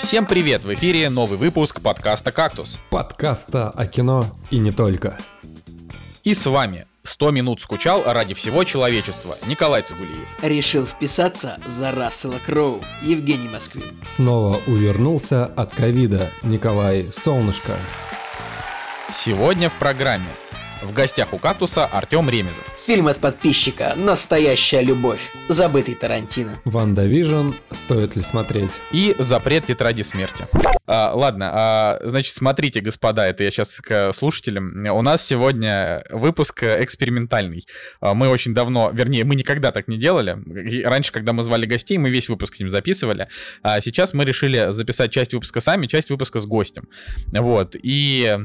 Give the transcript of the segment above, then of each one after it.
Всем привет! В эфире новый выпуск подкаста «Кактус». Подкаста о кино и не только. И с вами 100 минут скучал ради всего человечества. Николай Цигулиев. Решил вписаться за Рассела Кроу. Евгений Москвин. Снова увернулся от ковида Николай Солнышко. Сегодня в программе в гостях у «Кактуса» Артем Ремезов. Фильм от подписчика «Настоящая любовь». Забытый Тарантино. WandaVision. Стоит ли смотреть? И «Запрет тетради смерти». А, ладно, а, значит, смотрите, господа, это я сейчас к слушателям. У нас сегодня выпуск экспериментальный. А, мы очень давно, вернее, мы никогда так не делали. Раньше, когда мы звали гостей, мы весь выпуск с ним записывали. А сейчас мы решили записать часть выпуска сами, часть выпуска с гостем. Вот, и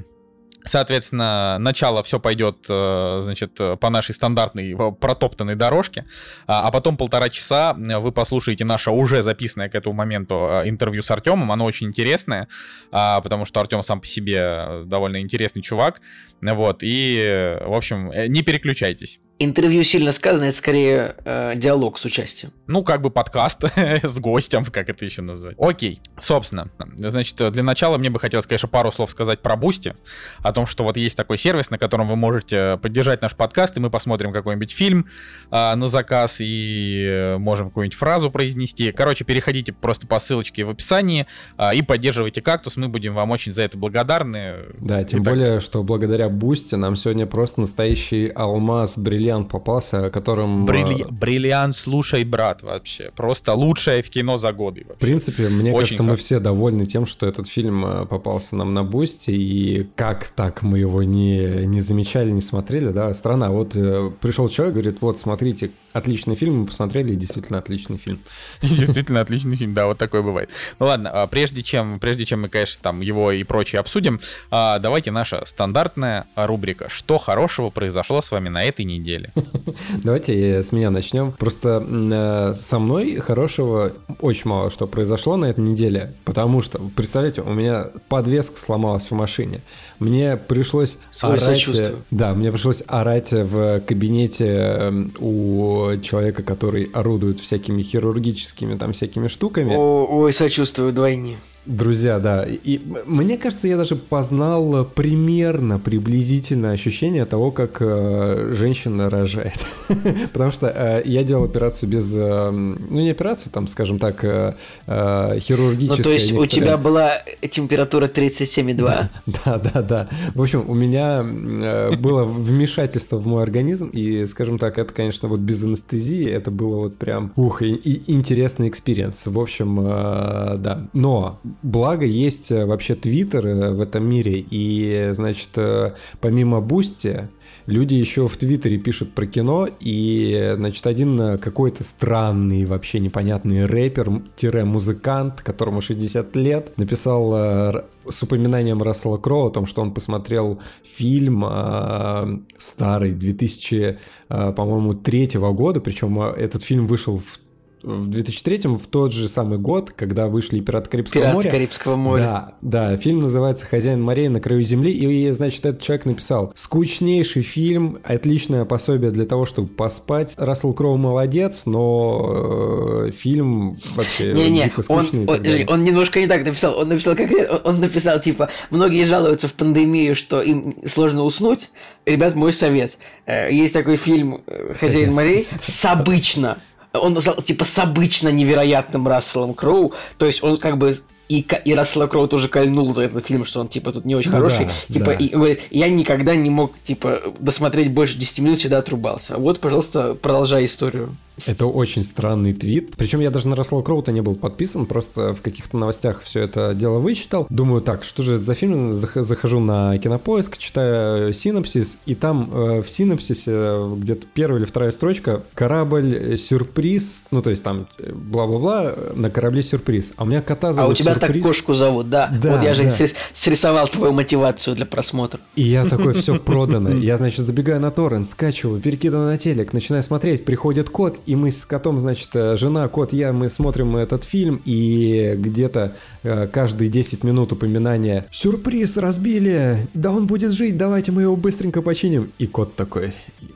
Соответственно, начало все пойдет, э, значит, по нашей стандартной э, протоптанной дорожке, а, а потом полтора часа вы послушаете наше уже записанное к этому моменту э, интервью с Артемом. Оно очень интересное, а, потому что Артем сам по себе довольно интересный чувак. Вот, и, в общем, не переключайтесь. Интервью сильно сказано, это скорее э, диалог с участием. Ну, как бы подкаст с гостем, как это еще назвать. Окей, собственно, значит, для начала мне бы хотелось, конечно, пару слов сказать про Boosty, о том, что вот есть такой сервис, на котором вы можете поддержать наш подкаст, и мы посмотрим какой-нибудь фильм э, на заказ, и можем какую-нибудь фразу произнести. Короче, переходите просто по ссылочке в описании э, и поддерживайте кактус, мы будем вам очень за это благодарны. Да, тем и более, что благодаря Boosty нам сегодня просто настоящий алмаз, бриллиант бриллиант попался, которым... Брилли... Э, бриллиант, слушай, брат, вообще. Просто лучшее в кино за годы. Вообще. В принципе, мне Очень кажется, хорошо. мы все довольны тем, что этот фильм э, попался нам на Boosty, и как так мы его не, не замечали, не смотрели, да, странно. Вот э, пришел человек, говорит, вот, смотрите, отличный фильм, мы посмотрели, действительно отличный фильм. Действительно отличный фильм, да, вот такой бывает. Ну ладно, а прежде чем, прежде чем мы, конечно, там его и прочее обсудим, а, давайте наша стандартная рубрика «Что хорошего произошло с вами на этой неделе?» деле. Давайте с меня начнем. Просто э, со мной хорошего очень мало что произошло на этой неделе, потому что, представляете, у меня подвеска сломалась в машине. Мне пришлось Свой орать... Да, мне пришлось орать в кабинете эм, у человека, который орудует всякими хирургическими там всякими штуками. О, ой, сочувствую двойне. Друзья, да. И мне кажется, я даже познал примерно, приблизительно ощущение того, как э, женщина рожает. Потому что э, я делал операцию без, э, ну не операцию, там, скажем так, э, э хирургическую. Ну то есть некоторые... у тебя была температура 37,2? Да, да, да, да. В общем, у меня э, было вмешательство в мой организм, и, скажем так, это, конечно, вот без анестезии, это было вот прям, ух, и, и интересный experience. В общем, э, да. Но благо есть э, вообще Твиттер э, в этом мире, и, значит, э, помимо Boosty, люди еще в Твиттере пишут про кино, и, значит, один какой-то странный, вообще непонятный рэпер-музыкант, которому 60 лет, написал с упоминанием Рассела Кроу о том, что он посмотрел фильм э, старый 2000, э, по-моему, третьего года, причем этот фильм вышел в в 2003 в тот же самый год, когда вышли «Пираты Карибского Пираты моря». Карибского моря. Да, да, фильм называется «Хозяин морей на краю земли», и, значит, этот человек написал «Скучнейший фильм, отличное пособие для того, чтобы поспать». Рассел Кроу молодец, но э, фильм вообще не, не, дико скучный. Он, он, он немножко не так написал, он написал как он написал, типа, многие жалуются в пандемию, что им сложно уснуть. Ребят, мой совет. Э, есть такой фильм «Хозяин, Хозяин морей» с обычно он типа с обычно невероятным Расселом Кроу, то есть он как бы и, и Рассел Кроу тоже кольнул за этот фильм, что он, типа, тут не очень ну, хороший. Да, типа, да. и говорит, я никогда не мог, типа, досмотреть больше 10 минут, всегда отрубался. Вот, пожалуйста, продолжай историю. Это очень странный твит. Причем я даже на Рассела Кроута не был подписан, просто в каких-то новостях все это дело вычитал. Думаю, так, что же это за фильм? Захожу на кинопоиск, читаю синопсис, и там э, в синопсисе э, где-то первая или вторая строчка корабль сюрприз, ну то есть там э, бла-бла-бла, на корабле сюрприз. А у меня кота зовут А у тебя сюрприз. так кошку зовут, да. да вот я же да. срисовал твою мотивацию для просмотра. И я такой, все продано. Я, значит, забегаю на торрент, скачиваю, перекидываю на телек, начинаю смотреть, приходит код, и мы с котом, значит, э, жена, кот, я, мы смотрим этот фильм, и где-то э, каждые 10 минут упоминания «Сюрприз, разбили! Да он будет жить, давайте мы его быстренько починим!» И кот такой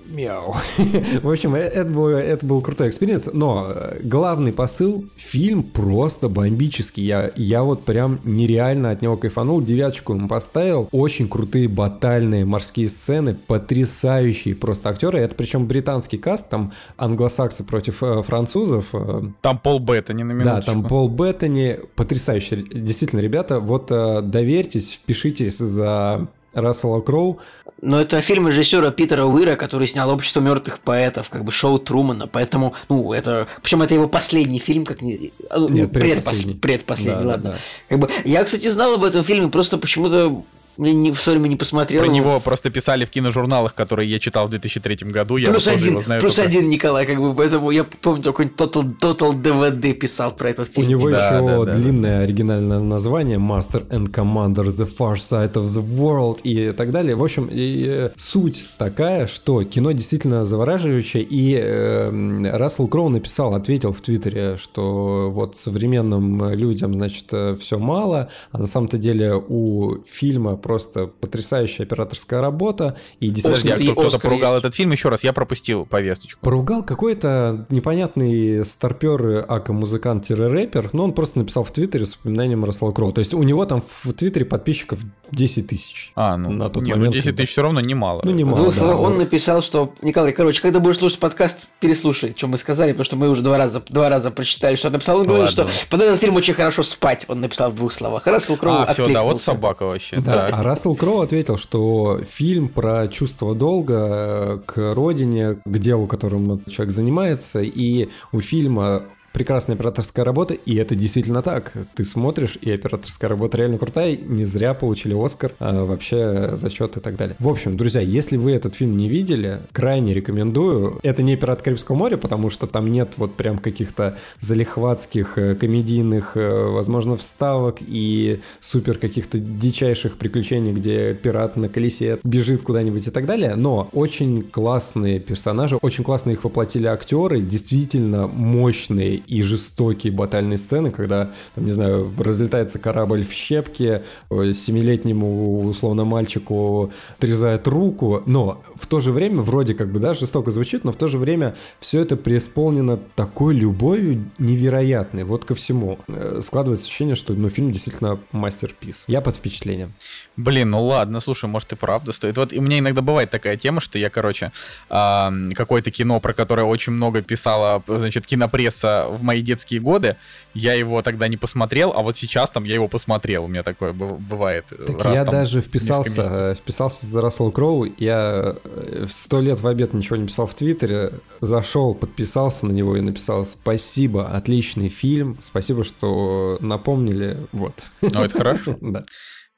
Мяу. В общем, э, это был, это был крутой experience, но э, главный посыл, фильм просто бомбический. Я, я вот прям нереально от него кайфанул, девяточку ему поставил. Очень крутые батальные морские сцены, потрясающие просто актеры. Это причем британский cast, там англосаксы против э, французов. Там Пол Беттани на минуточку. Да, там Пол Беттани, потрясающие. Действительно, ребята, вот доверьтесь, впишитесь за Рассела Кроу. Но это фильм режиссера Питера Уира, который снял «Общество мертвых поэтов», как бы шоу Трумана, поэтому, ну, это... Причем это его последний фильм, как не... Ну, Нет, предпоследний. Предпоследний, да, ладно. Да, да. Как бы, я, кстати, знал об этом фильме, просто почему-то не, в время не посмотрел. Про него просто писали в киножурналах, которые я читал в 2003 году. Я плюс один, его знаю плюс только... один Николай, как бы, поэтому я помню, такой Total, Total DVD писал про этот фильм. У него да, еще да, да, длинное да. оригинальное название Master and Commander The Far Side of the World и так далее. В общем, и, э, суть такая, что кино действительно завораживающее, и э, Рассел Кроу написал, ответил в Твиттере, что вот современным людям, значит, э, все мало, а на самом-то деле у фильма просто потрясающая операторская работа. И действительно... Подожди, а кто, то поругал есть. этот фильм? Еще раз, я пропустил повесточку. Поругал какой-то непонятный старпер, ака-музыкант-рэпер, но он просто написал в Твиттере с упоминанием Рассела Кроу. То есть у него там в Твиттере подписчиков 10 тысяч. А, ну, на тот не, ну момент, ну 10 тысяч все равно немало. Ну, немало, да, Он вот. написал, что, Николай, короче, когда будешь слушать подкаст, переслушай, что мы сказали, потому что мы уже два раза, два раза прочитали, что он написал. Он говорит, что под этот фильм очень хорошо спать, он написал в двух словах. Рассел Кроу А, все, да, вот собака вообще. Да, а Рассел Кроу ответил, что фильм про чувство долга э, к родине, к делу, которым человек занимается, и у фильма прекрасная операторская работа, и это действительно так. Ты смотришь, и операторская работа реально крутая, не зря получили Оскар, а вообще зачет и так далее. В общем, друзья, если вы этот фильм не видели, крайне рекомендую. Это не «Пират Карибского моря», потому что там нет вот прям каких-то залихватских э, комедийных, э, возможно, вставок и супер каких-то дичайших приключений, где пират на колесе бежит куда-нибудь и так далее, но очень классные персонажи, очень классно их воплотили актеры, действительно мощные и жестокие батальные сцены, когда, там, не знаю, разлетается корабль в щепки, э, семилетнему, условно, мальчику отрезает руку, но в то же время, вроде как бы, да, жестоко звучит, но в то же время все это преисполнено такой любовью невероятной, вот ко всему. Э, складывается ощущение, что, ну, фильм действительно мастер-пис. Я под впечатлением. Блин, ну ладно, слушай, может и правда стоит. Вот у меня иногда бывает такая тема, что я, короче, какое-то кино, про которое очень много писала, значит, кинопресса в мои детские годы, я его тогда не посмотрел, а вот сейчас там я его посмотрел. У меня такое бывает. Э, так раз, я там, даже вписался, вписался за Рассел Кроу. Я э, сто лет в обед ничего не писал в Твиттере. Зашел, подписался на него и написал спасибо, отличный фильм, спасибо, что напомнили. Вот. Ну, это хорошо. Да.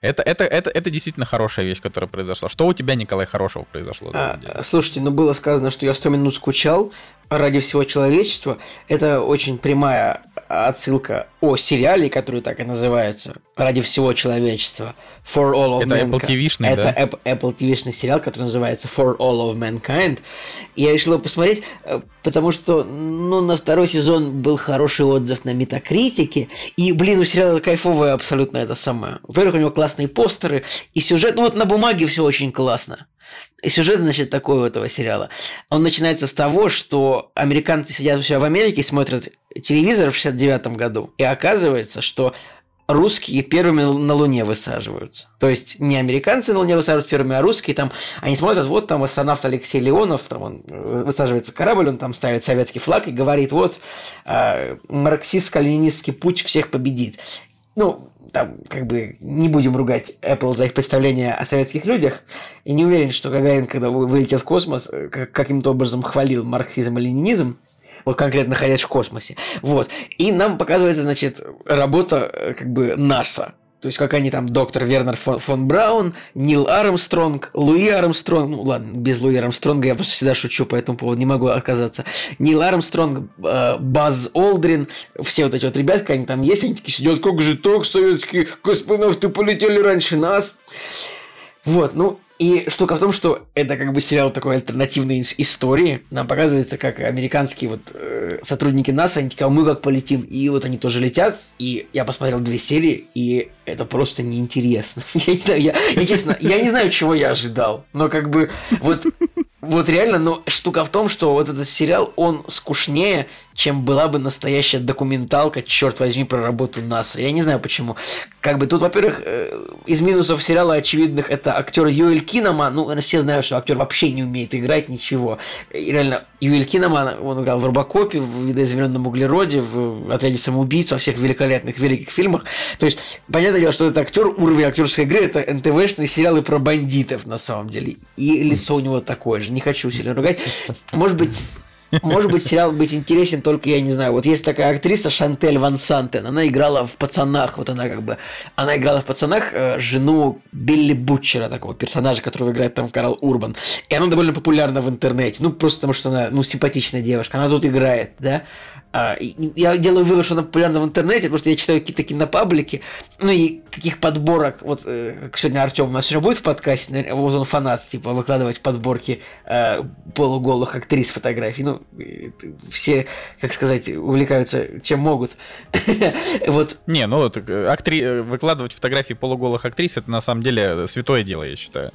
Это, это, это, это действительно хорошая вещь, которая произошла. Что у тебя, Николай, хорошего произошло? А, слушайте, ну было сказано, что я 100 минут скучал ради всего человечества. Это очень прямая отсылка о сериале, который так и называется «Ради всего человечества». For All of Это Mankind. Apple TV-шный, Это да? Apple TV-шный сериал, который называется For All of Mankind. И я решил его посмотреть, э, потому что ну, на второй сезон был хороший отзыв на Метакритике. И, блин, у сериала кайфовое абсолютно это самое. Во-первых, у него классные постеры, и сюжет, ну вот на бумаге все очень классно. И сюжет, значит, такой у этого сериала. Он начинается с того, что американцы сидят у себя в Америке, смотрят телевизор в 69 году, и оказывается, что русские первыми на Луне высаживаются. То есть не американцы на Луне высаживаются первыми, а русские там, они смотрят, вот там астронавт Алексей Леонов, там он э, высаживается корабль, он там ставит советский флаг и говорит, вот э, марксистско-ленинистский путь всех победит. Ну, там, как бы, не будем ругать Apple за их представление о советских людях. И не уверен, что Гагарин, когда вылетел в космос, э, каким-то образом хвалил марксизм и ленинизм вот конкретно находясь в космосе. Вот. И нам показывается, значит, работа э, как бы НАСА. То есть, как они там, доктор Вернер фон, фон Браун, Нил Армстронг, Луи Армстронг, ну ладно, без Луи Армстронга я просто всегда шучу, по этому поводу не могу отказаться. Нил Армстронг, э, Баз Олдрин, все вот эти вот ребятки, они там есть, они такие сидят, как же так, советские космонавты полетели раньше нас. Вот, ну, и штука в том, что это как бы сериал такой альтернативной истории. Нам показывается, как американские вот э, сотрудники НАСА, они такие, а мы как полетим? И вот они тоже летят. И я посмотрел две серии, и это просто неинтересно. Я не знаю, я, я честно, я не знаю, чего я ожидал. Но как бы вот Вот реально, но штука в том, что вот этот сериал, он скучнее, чем была бы настоящая документалка, черт возьми, про работу НАСА. Я не знаю почему. Как бы тут, во-первых, э, из минусов сериала очевидных это актер Юэль Киноман. Ну, все знают, что актер вообще не умеет играть ничего. И реально, Юэль Киноман, он играл в Робокопе, в видоизмененном углероде, в отряде самоубийц, во всех великолепных, великих фильмах. То есть, понятное дело, что это актер, уровень актерской игры, это НТВшные сериалы про бандитов на самом деле. И лицо у него такое же. Не хочу сильно ругать. Может быть, может быть, сериал быть интересен только, я не знаю, вот есть такая актриса Шантель Ван Сантен, она играла в «Пацанах», вот она как бы, она играла в «Пацанах» э, жену Билли Бутчера, такого персонажа, которого играет там Карл Урбан, и она довольно популярна в интернете, ну, просто потому что она, ну, симпатичная девушка, она тут играет, да, я делаю вывод, что она популярна в интернете, потому что я читаю какие-то кинопаблики, ну и каких подборок, вот э, как сегодня Артем у нас еще будет в подкасте, вот он фанат, типа, выкладывать подборки э, полуголых актрис фотографий, ну, все, как сказать, увлекаются чем могут. вот. Не, ну, э, актри... выкладывать фотографии полуголых актрис, это на самом деле святое дело, я считаю.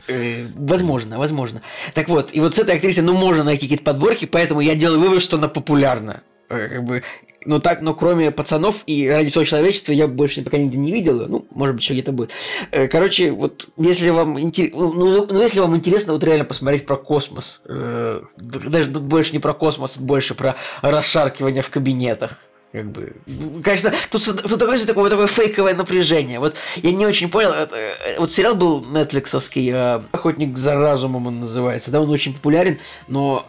Возможно, возможно. Так вот, и вот с этой актрисой, ну, можно найти какие-то подборки, поэтому я делаю вывод, что она популярна. Э, как бы, ну так, но кроме пацанов и ради всего человечества я больше пока нигде не видел. Ну, может быть, еще где-то будет. Э, короче, вот если вам интересно, ну, ну, ну, если вам интересно вот реально посмотреть про космос, э, даже тут больше не про космос, тут больше про расшаркивание в кабинетах. Как бы, конечно, тут, тут такое, такое, такое фейковое напряжение. Вот я не очень понял. Это, вот сериал был нетфликсовский, «Охотник за разумом» он называется. Да, он очень популярен, но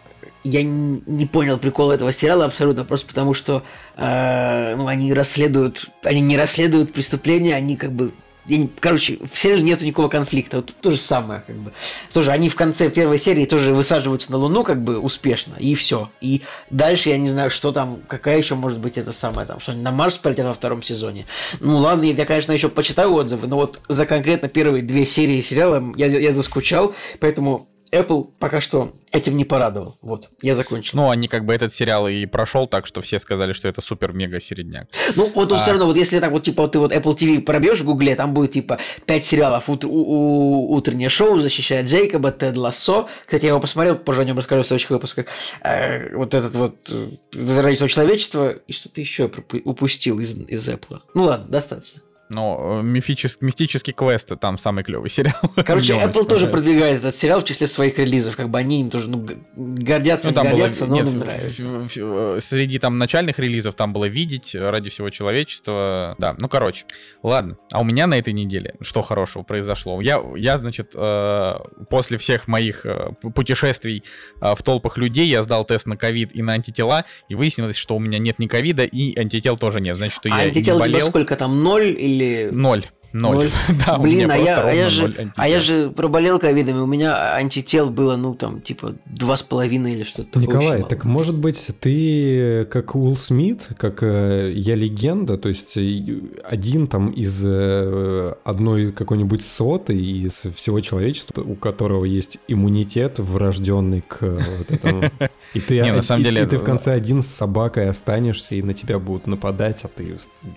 я не понял прикола этого сериала абсолютно, просто потому что э, ну, они расследуют, они не расследуют преступления, они как бы я не, короче, в сериале нету никакого конфликта. Вот то же самое, как бы. Тоже они в конце первой серии тоже высаживаются на Луну, как бы успешно, и все. И дальше я не знаю, что там, какая еще может быть это самое там, что они на Марс полетят во втором сезоне. Ну ладно, я, конечно, еще почитаю отзывы, но вот за конкретно первые две серии сериала я, я заскучал, поэтому Apple пока что этим не порадовал. Вот, я закончил. Ну, они как бы этот сериал и прошел так, что все сказали, что это супер-мега середняк. Ну, вот а... все равно, вот если так вот, типа, вот ты вот Apple TV пробьешь в Гугле, там будет, типа, 5 сериалов. У, у, утреннее шоу защищает Джейкоба, Тед Лассо. Кстати, я его посмотрел, позже о нем расскажу в следующих выпусках. Э, вот этот вот э, «Возродительство человечества» и что-то еще упустил из, из Apple. Ну ладно, достаточно. Ну, мифический, мистический квест, там самый клевый сериал. Короче, Apple тоже продвигает этот сериал в числе своих релизов. Как бы они им тоже ну, гордятся, ну, там не гордятся, было, но нет, им нравится. В, среди там начальных релизов там было «Видеть», «Ради всего человечества». Да, ну, короче. Ладно. А у меня на этой неделе что хорошего произошло? Я, я значит, э, после всех моих э, путешествий э, в толпах людей я сдал тест на ковид и на антитела, и выяснилось, что у меня нет ни ковида, и антител тоже нет. Значит, что а я антител не болел. у тебя сколько там, ноль или или... Ноль. Ноль. да, Блин, а я, а, я же, а я же проболел ковидом, и у меня антител было, ну, там, типа, два с половиной или что-то Николай, так может быть, ты как Уилл Смит, как э, Я Легенда, то есть э, один там из э, одной какой-нибудь соты из всего человечества, у которого есть иммунитет врожденный к вот этому. И ты, Не, на самом деле, и ты в конце один с собакой останешься, и на тебя будут нападать, а ты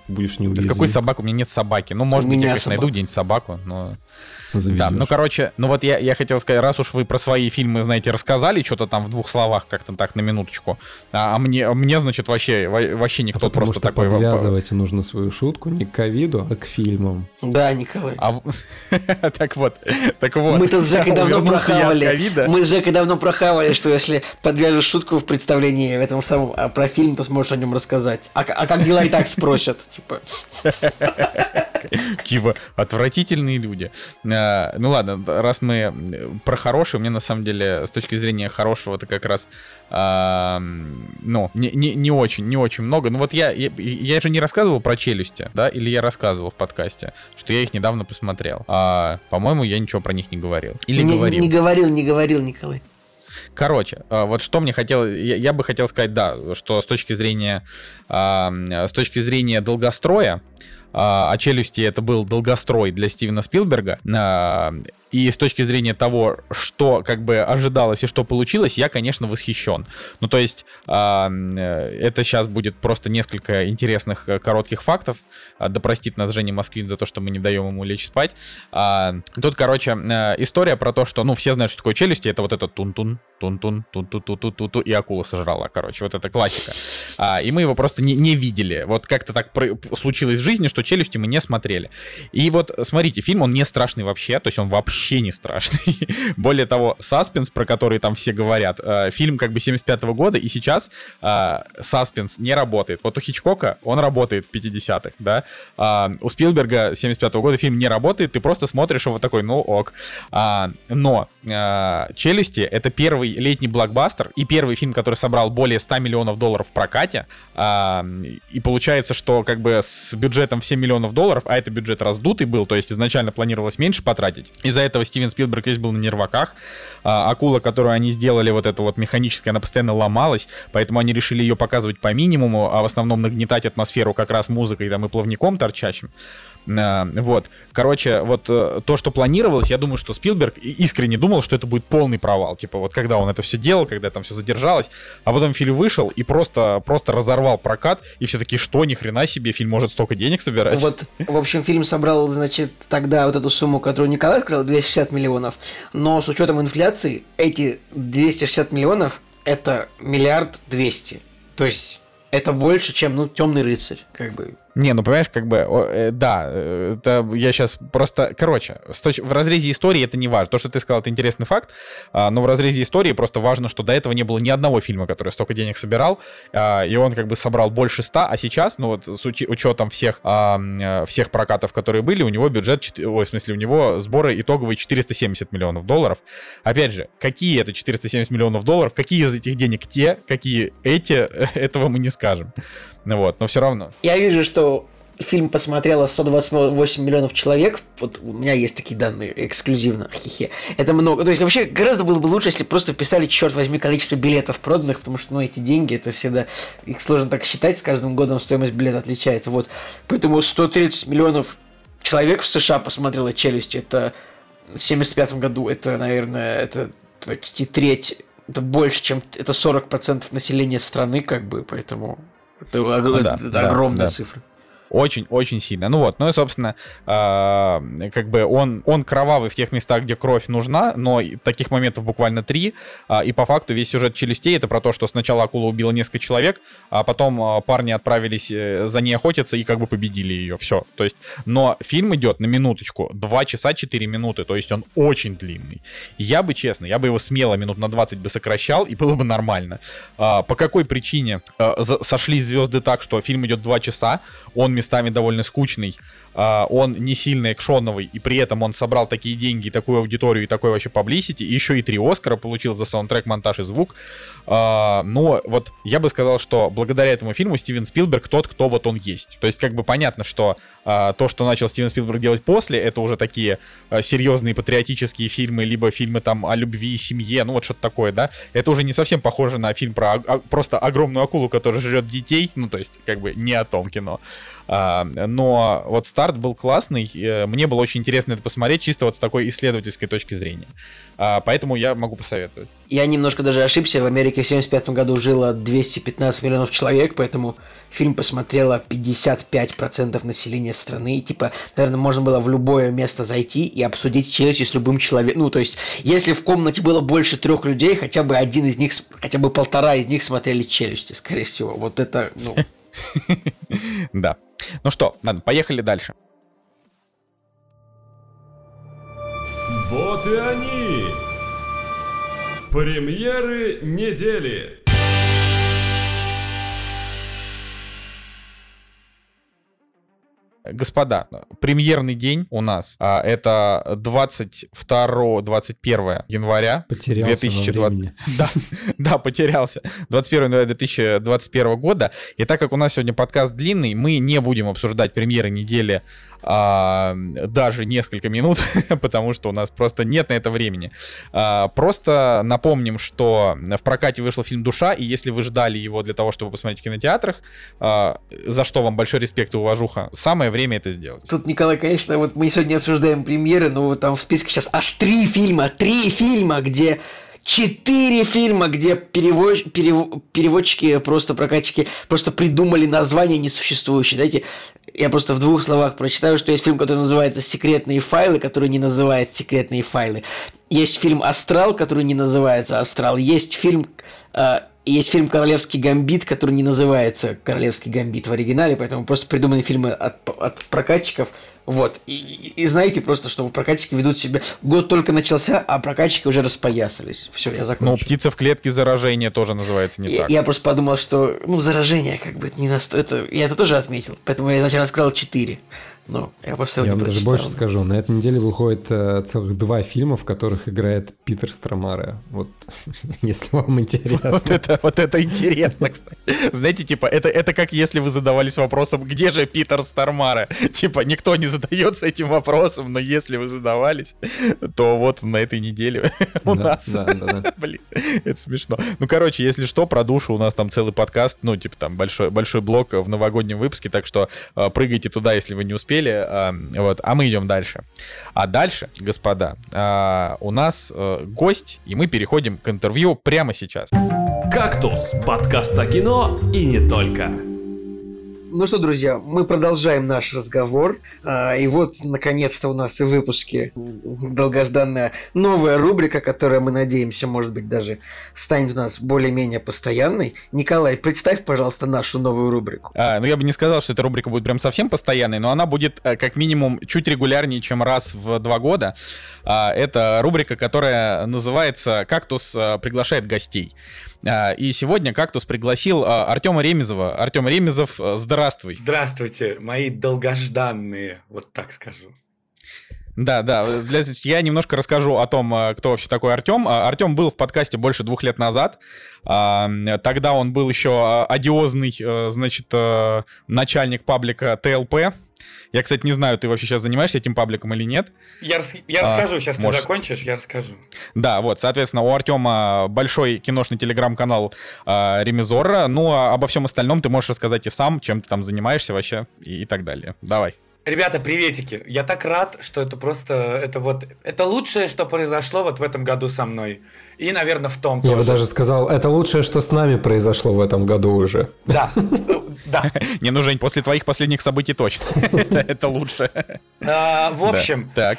будешь неуязвим. С какой собакой? У меня нет собаки. Ну, может быть, я, конечно, найду где-нибудь собаку, но... Заведешь. Да, ну, короче, ну вот я, я хотел сказать, раз уж вы про свои фильмы, знаете, рассказали, что-то там в двух словах, как-то так, на минуточку, а, а мне, а мне, значит, вообще, вообще никто а просто что такой... подвязывать нужно свою шутку не к ковиду, а к фильмам. Да, Николай. А, так вот, так вот. Мы-то с Жекой давно прохавали. Мы с Жекой давно прохавали, что если подвяжешь шутку в представлении в этом самом а про фильм, то сможешь о нем рассказать. А, а как дела и так спросят, типа. Кива, отвратительные люди. Ну ладно, раз мы про хорошее, мне на самом деле с точки зрения хорошего это как раз, а, ну, не, не, не очень, не очень много. Ну вот я, я, я же не рассказывал про челюсти, да, или я рассказывал в подкасте, что я их недавно посмотрел. А, по-моему, я ничего про них не говорил. Или не, говорил. Не говорил, не говорил, Николай. Короче, а, вот что мне хотел, я, я бы хотел сказать, да, что с точки зрения, с точки зрения долгостроя, а, а «Челюсти» это был долгострой для Стивена Спилберга. И с точки зрения того, что как бы ожидалось и что получилось, я, конечно, восхищен. Ну, то есть, а, э, это сейчас будет просто несколько интересных э, коротких фактов. А, да простит нас Женя Москвин за то, что мы не даем ему лечь спать. А, тут, короче, э, история про то, что, ну, все знают, что такое челюсти, это вот это тун-тун, тун-тун, тун-тун-тун-тун-тун, и акула сожрала, короче, вот это классика. И мы его просто не, не видели. Вот как-то так случилось в жизни, что челюсти мы не смотрели. И вот, смотрите, фильм, он не страшный вообще, то есть он вообще вообще не страшный. Более того, саспенс, про который там все говорят, э, фильм как бы 75 -го года, и сейчас э, саспенс не работает. Вот у Хичкока он работает в 50-х, да, а у Спилберга 75 -го года фильм не работает, ты просто смотришь его такой, ну ок. А, но э, «Челюсти» — это первый летний блокбастер и первый фильм, который собрал более 100 миллионов долларов в прокате, а, и получается, что как бы с бюджетом в 7 миллионов долларов, а это бюджет раздутый был, то есть изначально планировалось меньше потратить, из-за этого Стивен Спилберг весь был на нерваках. А, акула, которую они сделали, вот эта вот механическая, она постоянно ломалась, поэтому они решили ее показывать по минимуму, а в основном нагнетать атмосферу как раз музыкой там и плавником торчащим. А, вот. Короче, вот э, то, что планировалось, я думаю, что Спилберг искренне думал, что это будет полный провал. Типа вот когда он это все делал, когда там все задержалось, а потом фильм вышел и просто, просто разорвал прокат, и все такие, что, ни хрена себе, фильм может столько денег собирать. Вот, в общем, фильм собрал, значит, тогда вот эту сумму, которую Николай сказал, 260 миллионов, но с учетом инфляции эти 260 миллионов это миллиард двести. То есть это больше, чем, ну, темный рыцарь, как бы. Не, ну понимаешь, как бы, э, да, э, это я сейчас просто, короче, в разрезе истории это не важно. То, что ты сказал, это интересный факт, а, но в разрезе истории просто важно, что до этого не было ни одного фильма, который столько денег собирал, а, и он как бы собрал больше ста, а сейчас, ну вот с учетом всех, а, э, всех прокатов, которые были, у него бюджет, ой, в смысле, у него сборы итоговые 470 миллионов долларов. Опять же, какие это 470 миллионов долларов, какие из этих денег те, какие эти, этого мы не скажем. Ну вот, но все равно. Я вижу, что фильм посмотрело 128 миллионов человек. Вот у меня есть такие данные эксклюзивно. Хе-хе. Это много. То есть вообще гораздо было бы лучше, если просто писали, черт возьми, количество билетов проданных, потому что, ну, эти деньги, это всегда... Их сложно так считать, с каждым годом стоимость билета отличается. Вот. Поэтому 130 миллионов человек в США посмотрело «Челюсти». Это в 75 году. Это, наверное, это почти треть это больше, чем это 40% населения страны, как бы, поэтому это, ну, это да, огромная да. цифра. Очень-очень сильно. Ну вот, ну и, собственно, э, как бы он, он кровавый в тех местах, где кровь нужна, но таких моментов буквально три. Э, и по факту весь сюжет челюстей это про то, что сначала акула убила несколько человек, а потом э, парни отправились э, за ней охотиться и как бы победили ее. Все. То есть, но фильм идет на минуточку, 2 часа 4 минуты, то есть он очень длинный. Я бы, честно, я бы его смело минут на 20 бы сокращал, и было бы нормально. Э, по какой причине э, сошлись звезды так, что фильм идет 2 часа, он местами довольно скучный, а, он не сильно экшоновый, и при этом он собрал такие деньги, такую аудиторию и такой вообще паблисити, и еще и три Оскара получил за саундтрек, монтаж и звук. А, но вот я бы сказал, что благодаря этому фильму Стивен Спилберг тот, кто вот он есть. То есть как бы понятно, что а, то, что начал Стивен Спилберг делать после, это уже такие серьезные патриотические фильмы, либо фильмы там о любви и семье, ну вот что-то такое, да. Это уже не совсем похоже на фильм про просто огромную акулу, которая жрет детей, ну то есть как бы не о том кино. А, но вот старт был классный, э, мне было очень интересно это посмотреть, чисто вот с такой исследовательской точки зрения. А, поэтому я могу посоветовать. Я немножко даже ошибся, в Америке в 75 году жило 215 миллионов человек, поэтому фильм посмотрело 55% населения страны. И, типа, наверное, можно было в любое место зайти и обсудить челюсти с любым человеком. Ну, то есть, если в комнате было больше трех людей, хотя бы один из них, хотя бы полтора из них смотрели челюсти, скорее всего. Вот это, ну... Да. Ну что, ладно, поехали дальше. Вот и они! Премьеры недели! Господа, премьерный день у нас а, это 22-21 января потерялся 2020. Да, да, потерялся. 21 января 2021 года. И так как у нас сегодня подкаст длинный, мы не будем обсуждать премьеры недели а, даже несколько минут, потому что у нас просто нет на это времени. А, просто напомним, что в прокате вышел фильм «Душа», и если вы ждали его для того, чтобы посмотреть в кинотеатрах, а, за что вам большой респект и уважуха, самое время время это сделать. Тут, Николай, конечно, вот мы сегодня обсуждаем премьеры, но вот там в списке сейчас аж три фильма, три фильма, где четыре фильма, где перевод, перев, переводчики, просто прокатчики просто придумали название несуществующее. Дайте я просто в двух словах прочитаю, что есть фильм, который называется «Секретные файлы», который не называется «Секретные файлы». Есть фильм «Астрал», который не называется «Астрал». Есть фильм э, есть фильм «Королевский гамбит», который не называется «Королевский гамбит» в оригинале, поэтому просто придуманы фильмы от, от прокатчиков. Вот. И, и, и знаете просто, что прокатчики ведут себя... Год только начался, а прокатчики уже распоясались. Все, я закончил. Ну, «Птица в клетке. Заражение» тоже называется не я, так. Я просто подумал, что, ну, заражение как бы не наsto... это Я это тоже отметил, поэтому я изначально сказал 4. Ну, я просто Я вам даже больше скажу. На этой неделе выходит э, целых два фильма, в которых играет Питер Стромаре. Вот, если вам интересно. Вот это, вот это интересно, кстати. Знаете, типа, это, это как если вы задавались вопросом, где же Питер Стармаре? Типа, никто не задается этим вопросом, но если вы задавались, то вот на этой неделе у Да, нас... да, да, да. Блин, это смешно. Ну, короче, если что, про душу у нас там целый подкаст, ну, типа там большой, большой блок в новогоднем выпуске, так что э, прыгайте туда, если вы не успели. Э, вот, а мы идем дальше. А дальше, господа, э, у нас э, гость, и мы переходим к интервью прямо сейчас. «Кактус» — подкаст о кино и не только. Ну что, друзья, мы продолжаем наш разговор. А, И вот, наконец-то, у нас и в выпуске долгожданная новая рубрика, которая, мы надеемся, может быть, даже станет у нас более-менее постоянной. Николай, представь, пожалуйста, нашу новую рубрику. А, ну, я бы не сказал, что эта рубрика будет прям совсем постоянной, но она будет э, как минимум чуть регулярнее, чем раз в два года. А, это рубрика, которая называется «Кактус э, приглашает гостей». А, И сегодня «Кактус» пригласил а, Артема Ремезова. Артем Ремезов, э, здравствуй. Здравствуйте, мои долгожданные, вот так скажу. Да, да. Для- я немножко расскажу о том, кто вообще такой Артем. А, Артем был в подкасте больше двух лет назад. А, Тогда он был еще а, одиозный, значит, начальник паблика ТЛП. Я, кстати, не знаю, ты вообще сейчас занимаешься этим пабликом или нет. Я, рас- я А, расскажу, сейчас может. ты закончишь, я расскажу. Да, вот, соответственно, у Артема большой киношный телеграм-канал а, Ремизора. Ну, а обо всем остальном ты можешь рассказать и сам, чем ты там занимаешься вообще и, и так далее. Давай. Ребята, приветики. Я так рад, что это просто, это вот, это лучшее, что произошло вот в этом году со мной. И, наверное, в том Я бы тоже. даже сказал, это лучшее, что с нами произошло в этом году уже. Да, да. Не, ну, Жень, после твоих последних событий точно. Это лучше. А, В общем. Так.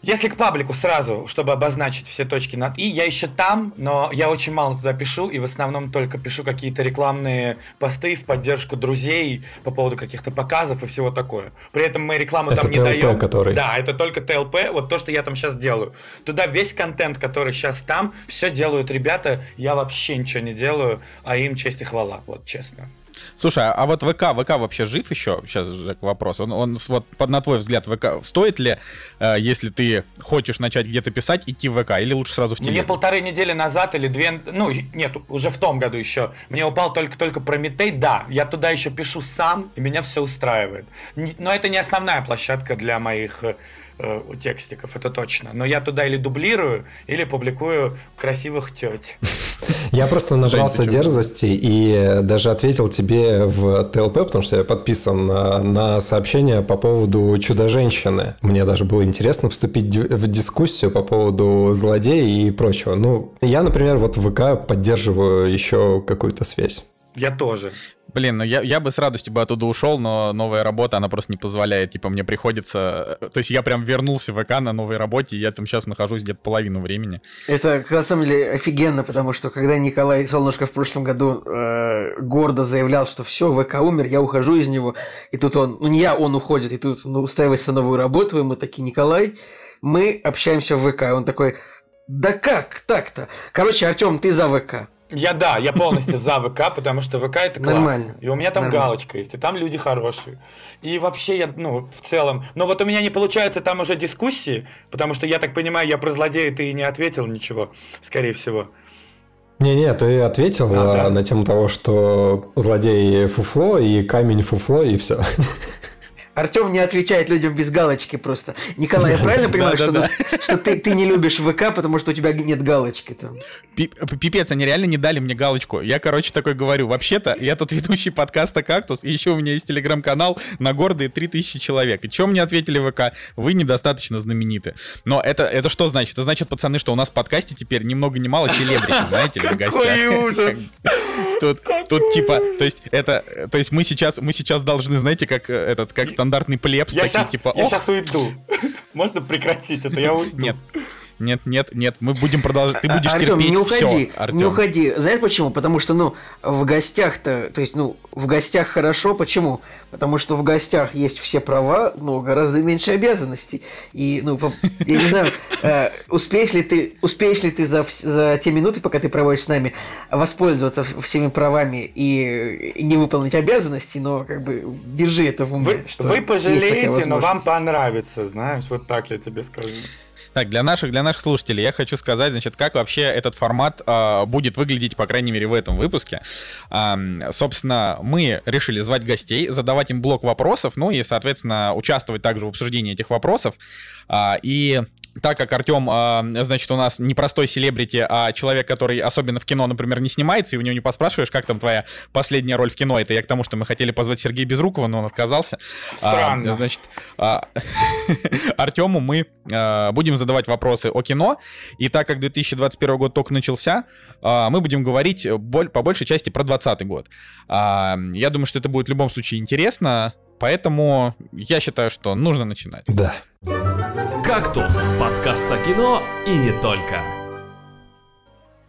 Если к паблику сразу, чтобы обозначить все точки над «и», я еще там, но я очень мало туда пишу, и в основном только пишу какие-то рекламные посты в поддержку друзей по поводу каких-то показов и всего такое. При этом мы рекламу Это там не TLP, даем. который? Да, это только ТЛП, вот то, что я там сейчас делаю. Туда весь контент, который сейчас там, все делают ребята, я вообще ничего не делаю, а им честь и хвала, вот честно. Слушай, а вот ВК, ВК вообще жив еще? Сейчас Жек, вопрос. Он, он вот под на твой взгляд, ВК стоит ли, э, если ты хочешь начать где-то писать, идти в ВК или лучше сразу в Мне телегу? полторы недели назад или две, ну, нет, уже в том году еще, мне упал только-только Прометей, да, я туда еще пишу сам, и меня все устраивает. Но это не основная площадка для моих э, э, текстиков, это точно. Но я туда или дублирую, или публикую красивых теть. Я просто набрался чё? дерзости и даже ответил тебе в ТЛП, потому что я подписан на, сообщение по поводу Чудо-женщины. Мне даже было интересно вступить в дискуссию по поводу злодея и прочего. Ну, я, например, вот в ВК поддерживаю еще какую-то связь. Я тоже. Блин, ну я, я бы с радостью бы оттуда ушел, но новая работа, она просто не позволяет. Типа, мне приходится... э, То есть я прям вернулся в ВК на новой работе, и я там сейчас нахожусь где-то половину времени. Это, на самом деле, офигенно, потому что когда Николай Солнышко в прошлом году э, гордо заявлял, что все, ВК умер, я ухожу из него, и тут он, ну не я, он уходит, и тут ну, устраивается на новую работу, и мы такие, Николай, мы общаемся в ВК. И он такой, да как так-то? Короче, Артем, ты за ВК. Я да, я полностью за ВК, потому что ВК это классно. Нормально. И у меня там Нормально. галочка есть, и там люди хорошие. И вообще я, ну, в целом... Но вот у меня не получается там уже дискуссии, потому что, я так понимаю, я про злодея ты и не ответил ничего, скорее всего. Не-не, ты ответил А, да. а, на тему того, что злодей фуфло и камень фуфло и все. Артем не отвечает людям без галочки просто. Николай, я правильно понимаю, что, ну, ты, не любишь ВК, потому что у тебя нет галочки там? Пипец, они реально не дали мне галочку. Я, короче, такой говорю, вообще-то, я тут ведущий подкаста «Кактус», и еще у меня есть телеграм-канал на гордые 3000 человек. И что мне ответили ВК? Вы недостаточно знамениты. Но это, это что значит? Это значит, пацаны, что у нас в подкасте теперь ни много ни мало селебрити, знаете ли, в гостях. Тут, тут типа, то есть это, то есть мы сейчас, мы сейчас должны, знаете, как этот, как стандартный плебс, я такие сейчас, типа. Я сейчас уйду. Можно прекратить это? Я уйду. Нет. Нет, нет, нет, мы будем продолжать. Ты будешь Артём, терпеть не уходи, все, Артём. Не уходи. Знаешь почему? Потому что, ну, в гостях-то, то есть, ну, в гостях хорошо. Почему? Потому что в гостях есть все права, но гораздо меньше обязанностей. И, ну, я не знаю, э, успеешь ли ты, успеешь ли ты за, за те минуты, пока ты проводишь с нами, воспользоваться всеми правами и не выполнить обязанности, но как бы держи это в уме. Вы, вы пожалеете, но вам понравится, знаешь, вот так я тебе скажу. Так, для наших, для наших слушателей я хочу сказать, значит, как вообще этот формат э, будет выглядеть, по крайней мере, в этом выпуске. Э, собственно, мы решили звать гостей, задавать им блок вопросов, ну и, соответственно, участвовать также в обсуждении этих вопросов. Э, и так как Артем, э, значит, у нас не простой селебрити, а человек, который особенно в кино, например, не снимается, и у него не поспрашиваешь, как там твоя последняя роль в кино. Это я к тому, что мы хотели позвать Сергея Безрукова, но он отказался. Странно. А, значит, а, Артему мы а, будем задавать вопросы о кино. И так как 2021 год только начался, а, мы будем говорить по большей части про 2020 год. А, я думаю, что это будет в любом случае интересно. Поэтому я считаю, что нужно начинать. Да. «Кактус» — подкаст о кино и не только.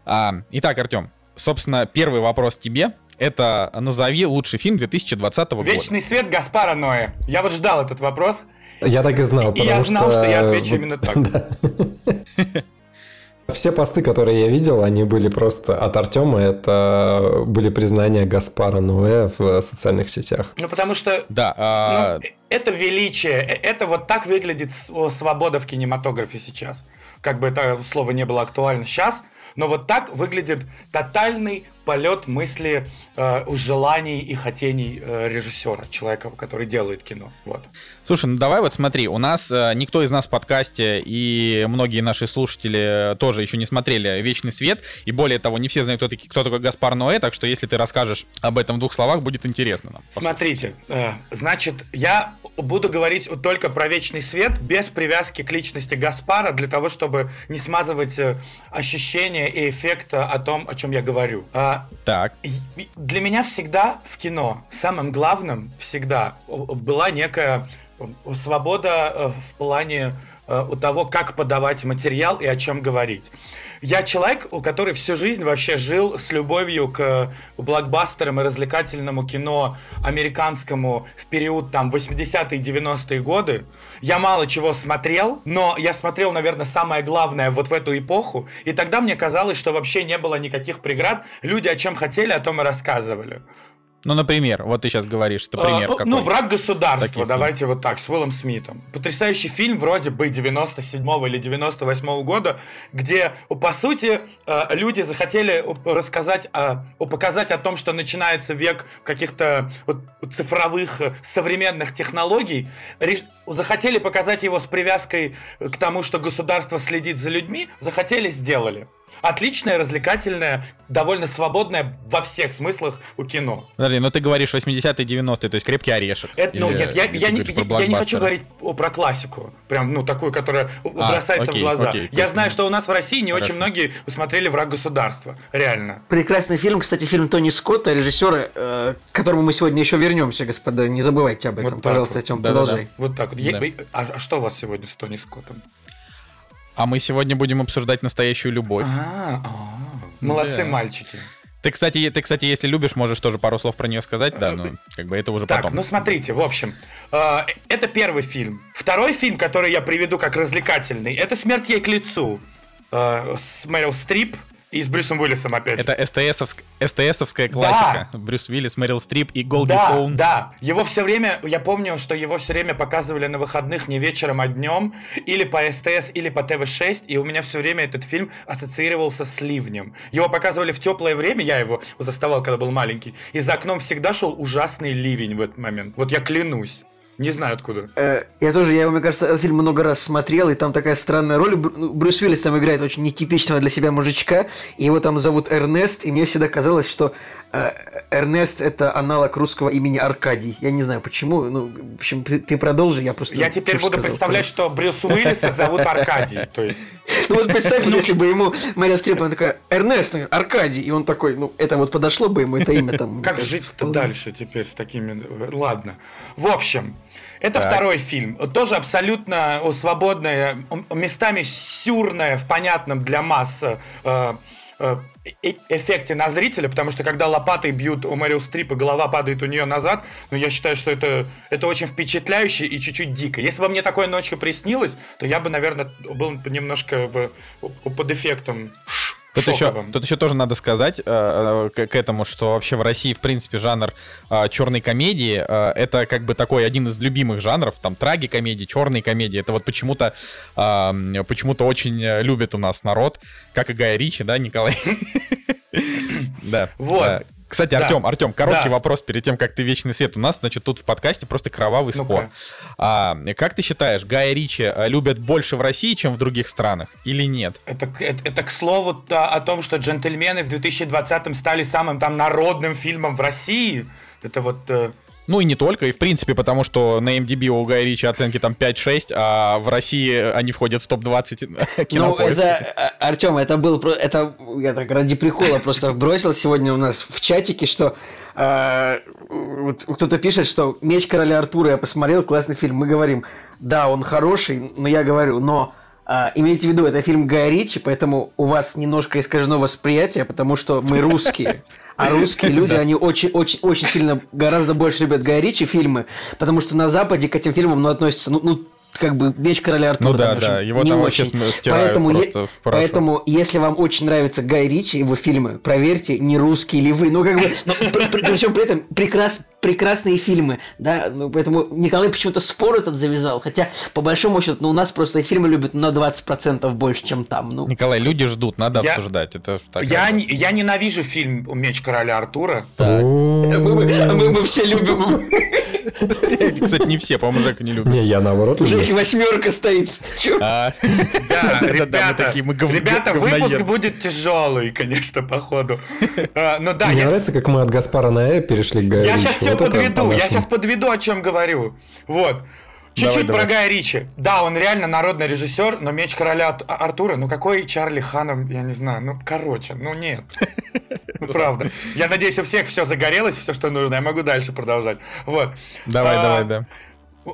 А, итак, Артем, собственно, первый вопрос тебе. Это назови лучший фильм 2020 года. «Вечный свет» Гаспара Ноэ. Я вот ждал этот вопрос. Я так и знал, и я знал, что... что я отвечу именно так. Все посты, которые я видел, они были просто от Артема. Это были признания Гаспара Ноэ в социальных сетях. Ну, потому что... Да. А... Ну, это величие. Э, это вот так выглядит свобода в кинематографе сейчас. Как бы это слово не было актуально сейчас. Но вот так выглядит тотальный полет мысли, э, желаний и хотений э, режиссера, человека, который делает кино. Вот. Слушай, ну давай вот смотри, у нас э, никто из нас в подкасте и многие наши слушатели тоже еще не смотрели «Вечный свет», и более того, не все знают, кто, кто такой Гаспар Ноэ, так что если ты расскажешь об этом в двух словах, будет интересно нам. Послушать. Смотрите, э, значит, я буду говорить только про «Вечный свет» без привязки к личности Гаспара, для того, чтобы не смазывать э, ощущения и эффект о том, о чем я говорю. Так. Для меня всегда в кино самым главным всегда была некая свобода э, в плане э, у того, как подавать материал и о чем говорить. Я человек, у который всю жизнь вообще жил с любовью к блокбастерам и развлекательному кино американскому в период там 80-е 90-е годы. Я мало чего смотрел, но я смотрел, наверное, самое главное вот в эту эпоху. И тогда мне казалось, что вообще не было никаких преград. Люди о чем хотели, о том и рассказывали. Ну, например, вот ты сейчас говоришь, это пример а, какой? Ну, «Враг государства», Таких давайте вот так, с Уиллом Смитом. Потрясающий фильм вроде бы 97 или 98 -го года, где, по сути, э, люди захотели рассказать, показать о том, что начинается век каких-то вот цифровых э, современных технологий, захотели показать его с привязкой к тому, что государство следит за людьми, захотели, сделали. Отличное, развлекательное, довольно свободное во всех смыслах у кино. Подожди, но ну ты говоришь 80-е, 90-е, то есть крепкий орешек. Это, ну, нет, я, я, не, я, я не хочу говорить о, про классику. Прям, ну, такую, которая а, бросается окей, в глаза. Окей, я знаю, что у нас в России не Хорошо. очень многие усмотрели «Враг государства». Реально. Прекрасный фильм, кстати, фильм Тони Скотта, режиссера, э, к которому мы сегодня еще вернемся, господа. Не забывайте об этом, вот пожалуйста, вот. Тем, да, продолжай. Да, да. Вот так вот. Да. Я, а, а что у вас сегодня с Тони Скоттом? А мы сегодня будем обсуждать настоящую любовь. А, молодцы, мальчики. Ты, кстати, ты, кстати, если любишь, можешь тоже пару слов про нее сказать, да, но как бы это уже так, потом. ну смотрите, в общем, э, это первый фильм. Второй фильм, который я приведу как развлекательный, это «Смерть ей к лицу» э, с Мэрил Стрип. И с Брюсом Уиллисом опять. Это СТСовск... СТСовская классика. Да. Брюс Уиллис, Мэрил Стрип и Голди да, Хоун. Да, его все время, я помню, что его все время показывали на выходных не вечером, а днем, или по СТС, или по ТВ-6, и у меня все время этот фильм ассоциировался с ливнем. Его показывали в теплое время, я его заставал, когда был маленький, и за окном всегда шел ужасный ливень в этот момент. Вот я клянусь. Не знаю откуда. Э, я тоже, я, мне кажется, этот фильм много раз смотрел, и там такая странная роль. Брю- ну, Брюс Уиллис там играет очень нетипичного для себя мужичка, и его там зовут Эрнест, и мне всегда казалось, что э, Эрнест это аналог русского имени Аркадий. Я не знаю почему, ну, в общем, ты, ты продолжи, я просто... Я теперь буду сказал, представлять, что Брюс Уиллиса зовут Аркадий. То есть, Ну вот представь, если бы ему Мария Стрип, она такая, Эрнест, Аркадий, и он такой, ну, это вот подошло бы ему, это имя там. как жить-то дальше теперь с такими... Ладно. В общем, это Так. второй фильм. Тоже абсолютно свободное, местами сюрное, в понятном для масс э, э, э- эффекте на зрителя, потому что когда лопатой бьют у Мэрил Стрип и голова падает у нее назад, ну я считаю, что это, это очень впечатляюще и чуть-чуть дико. Если бы мне такое ночью приснилось, то я бы, наверное, был немножко в, под эффектом Тут еще, тут еще тоже надо сказать э, к, к этому, что вообще в России, в принципе, жанр черной комедии э, это как бы такой один из любимых жанров, там трагикомедии, черные комедии. Это вот почему-то э, почему-то очень э, любит у нас народ, как и Гая Ричи, да, Николай? Да. Вот. Э, Кстати, Да. Артем, Артем, короткий Да. вопрос перед тем, как ты вечный свет. У нас, значит, тут в подкасте просто кровавый спор. А, как ты считаешь, Гая Ричи э, любят больше в России, чем в других странах, или нет? Это, к- это, это к слову о том, что «Джентльмены» в 2020-м стали самым там народным фильмом в России. Это вот... э, Ну и не только, и в принципе, потому что на MDB у Гая Ричи оценки там 5-6, а в России они входят в топ-20 Ну, кинопоиска. это, Артем, это был, это, я так ради прикола просто бросил сегодня у нас в чатике, что э, вот кто-то пишет, что «Меч короля Артура» я посмотрел, классный фильм. Мы говорим, да, он хороший, но я говорю, но э, имейте в виду, это фильм Гая Ричи, поэтому у вас немножко искажено восприятие, потому что мы русские. А русские люди, они очень, очень, очень сильно, гораздо больше любят Гая Ричи фильмы, потому что на Западе к этим фильмам, ну, относятся, ну, ну как бы «Меч короля Артура». Ну да, общем, да, его не там вообще очень. см- стирают Поэтому, е- просто в порошок. поэтому, если вам очень нравится Гай Ричи, его фильмы, проверьте, не русские ли вы. Ну, как бы, но при, при- причем при этом прекрас, прекрасные фильмы, да, ну, поэтому Николай почему-то спор этот завязал, хотя, по большому счету, ну, у нас просто фильмы любят на 20% больше, чем там, ну. Николай, люди ждут, надо Я- обсуждать. Это Я, не- я ненавижу фильм «Меч короля Артура». Так. Мы, мы- мы- мы все любим. Кстати, не все, по-моему, Жека не любит. Не, я наоборот люблю. восьмерка стоит. А, Да, ребята, ребята, выпуск будет тяжелый, конечно, походу. А, Ну да, Мне нравится, как мы от Гаспара на Э перешли к я сейчас все подведу, я сейчас подведу, о чем говорю. Вот. Чуть-чуть про Гая Ричи. Да, он реально народный режиссер, но меч короля Артура, ну какой Чарли Ханом, я не знаю, ну короче, ну нет. Ну правда. Я надеюсь, у всех все загорелось, все, что нужно. Я могу дальше продолжать. Вот. Давай, А, давай, да.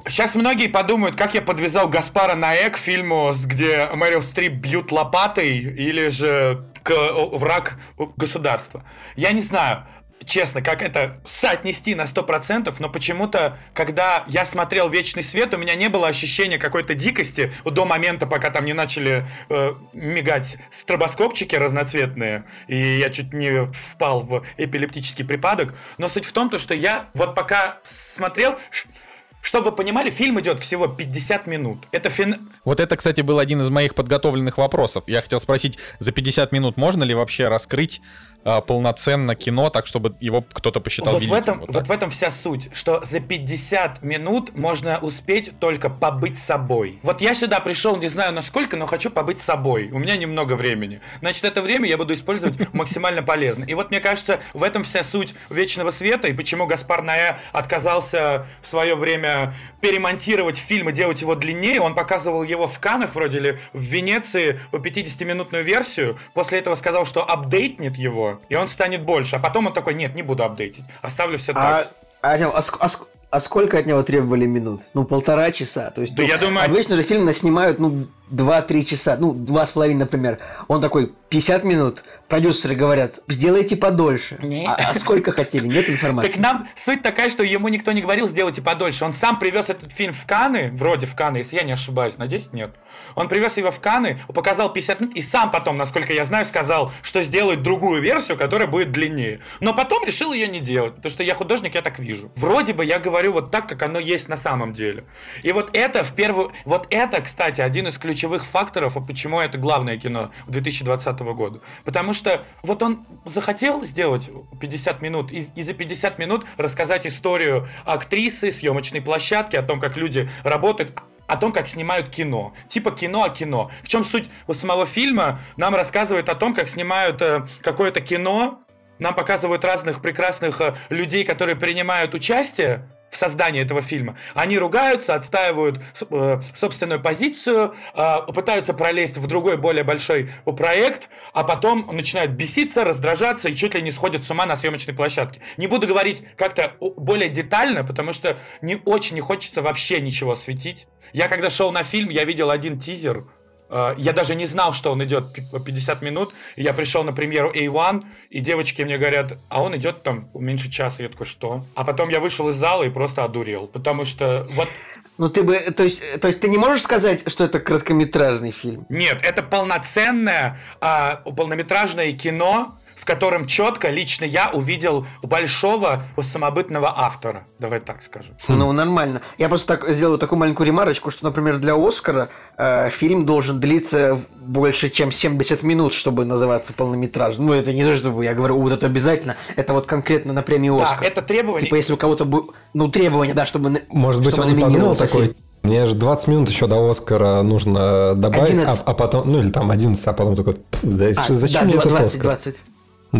Сейчас многие подумают, как я подвязал Гаспара Наэ к фильму, где Мэрил Стрип бьют лопатой, или же к враг государства. Я не знаю, честно, как это соотнести на 100%, но почему-то, когда я смотрел «Вечный свет», у меня не было ощущения какой-то дикости до момента, пока там не начали э, мигать стробоскопчики разноцветные, и я чуть не впал в эпилептический припадок. Но суть в том, то, что я вот пока смотрел, чтобы вы понимали, фильм идет всего 50 минут. Это фин... Вот это, кстати, был один из моих подготовленных вопросов. Я хотел спросить, за 50 минут можно ли вообще раскрыть а, полноценно кино, так чтобы его кто-то посчитал Вот в, великим? этом, Вот вот, в этом вся суть, что за 50 минут можно успеть только побыть собой. Вот я сюда пришел, не знаю насколько, но хочу побыть собой. У меня немного времени. Значит, это время я буду использовать максимально полезно. И вот мне кажется, в этом вся суть Вечного Света, и почему Гаспар Ноэ отказался в свое время перемонтировать фильм и делать его длиннее. Он показывал его в Канах, вроде ли, в Венеции, по 50-минутную версию. После этого сказал, что апдейтнет его, и он станет больше. А потом он такой, нет, не буду апдейтить. Оставлю все так. А, Артем, а, а ск- а сколько от него требовали минут? Ну, полтора часа. То есть, Да ну, я думаю- обычно же фильм снимают, ну, 2-3 часа, ну, два с половиной, например. Он такой, 50 минут, продюсеры говорят, сделайте подольше. Не. А, а сколько хотели? Нет информации. Так нам суть такая, что ему никто не говорил, сделайте подольше. Он сам привез этот фильм в Канны, вроде в Канны, если я не ошибаюсь, надеюсь, нет. Он привез его в Канны, показал 50 минут, и сам потом, насколько я знаю, сказал, что сделает другую версию, которая будет длиннее. Но потом решил ее не делать, потому что я художник, я так вижу. Вроде бы я говорю вот так, как оно есть на самом деле. И вот это в первую... Вот это, кстати, один из ключей ключевых факторов, почему это главное кино 2020 года. Потому что вот он захотел сделать 50 минут, и, и за 50 минут рассказать историю актрисы, съемочной площадки, о том, как люди работают, о том, как снимают кино. Типа кино о кино. В чем суть у самого фильма? Нам рассказывают о том, как снимают э, какое-то кино. Нам показывают разных прекрасных э, людей, которые принимают участие в создании этого фильма. Они ругаются, отстаивают э, собственную позицию, э, пытаются пролезть в другой, более большой проект, а потом начинают беситься, раздражаться и чуть ли не сходят с ума на съемочной площадке. Не буду говорить как-то более детально, потому что не очень не хочется вообще ничего светить. Я когда шел на фильм, я видел один тизер, Э, я даже не знал, что он идет 50 минут. Я пришел на премьеру A1, и девочки мне говорят, а он идет там меньше часа. Я такой, что? А потом я вышел из зала и просто одурел. Потому что вот ну ты бы, то есть, то есть ты не можешь сказать, что это короткометражный фильм? Нет, это полноценное а, полнометражное кино, в котором четко лично я увидел большого самобытного автора. Давай так скажем. Ну, нормально. Я просто так сделаю такую маленькую ремарочку, что, например, для Оскара э, фильм должен длиться больше, чем 70 минут, чтобы называться полнометражным. Ну, это не то, чтобы я говорю, вот это обязательно. Это вот конкретно на премию Оскар. Да, это требование. Типа, если у кого-то... Ну, требование, да, чтобы Может быть, чтобы он подумал такой, мне же 20 минут еще до Оскара нужно добавить, а, а потом, ну или там 11, а потом такой, да, а, зачем да, мне 20, этот Оскар? 20.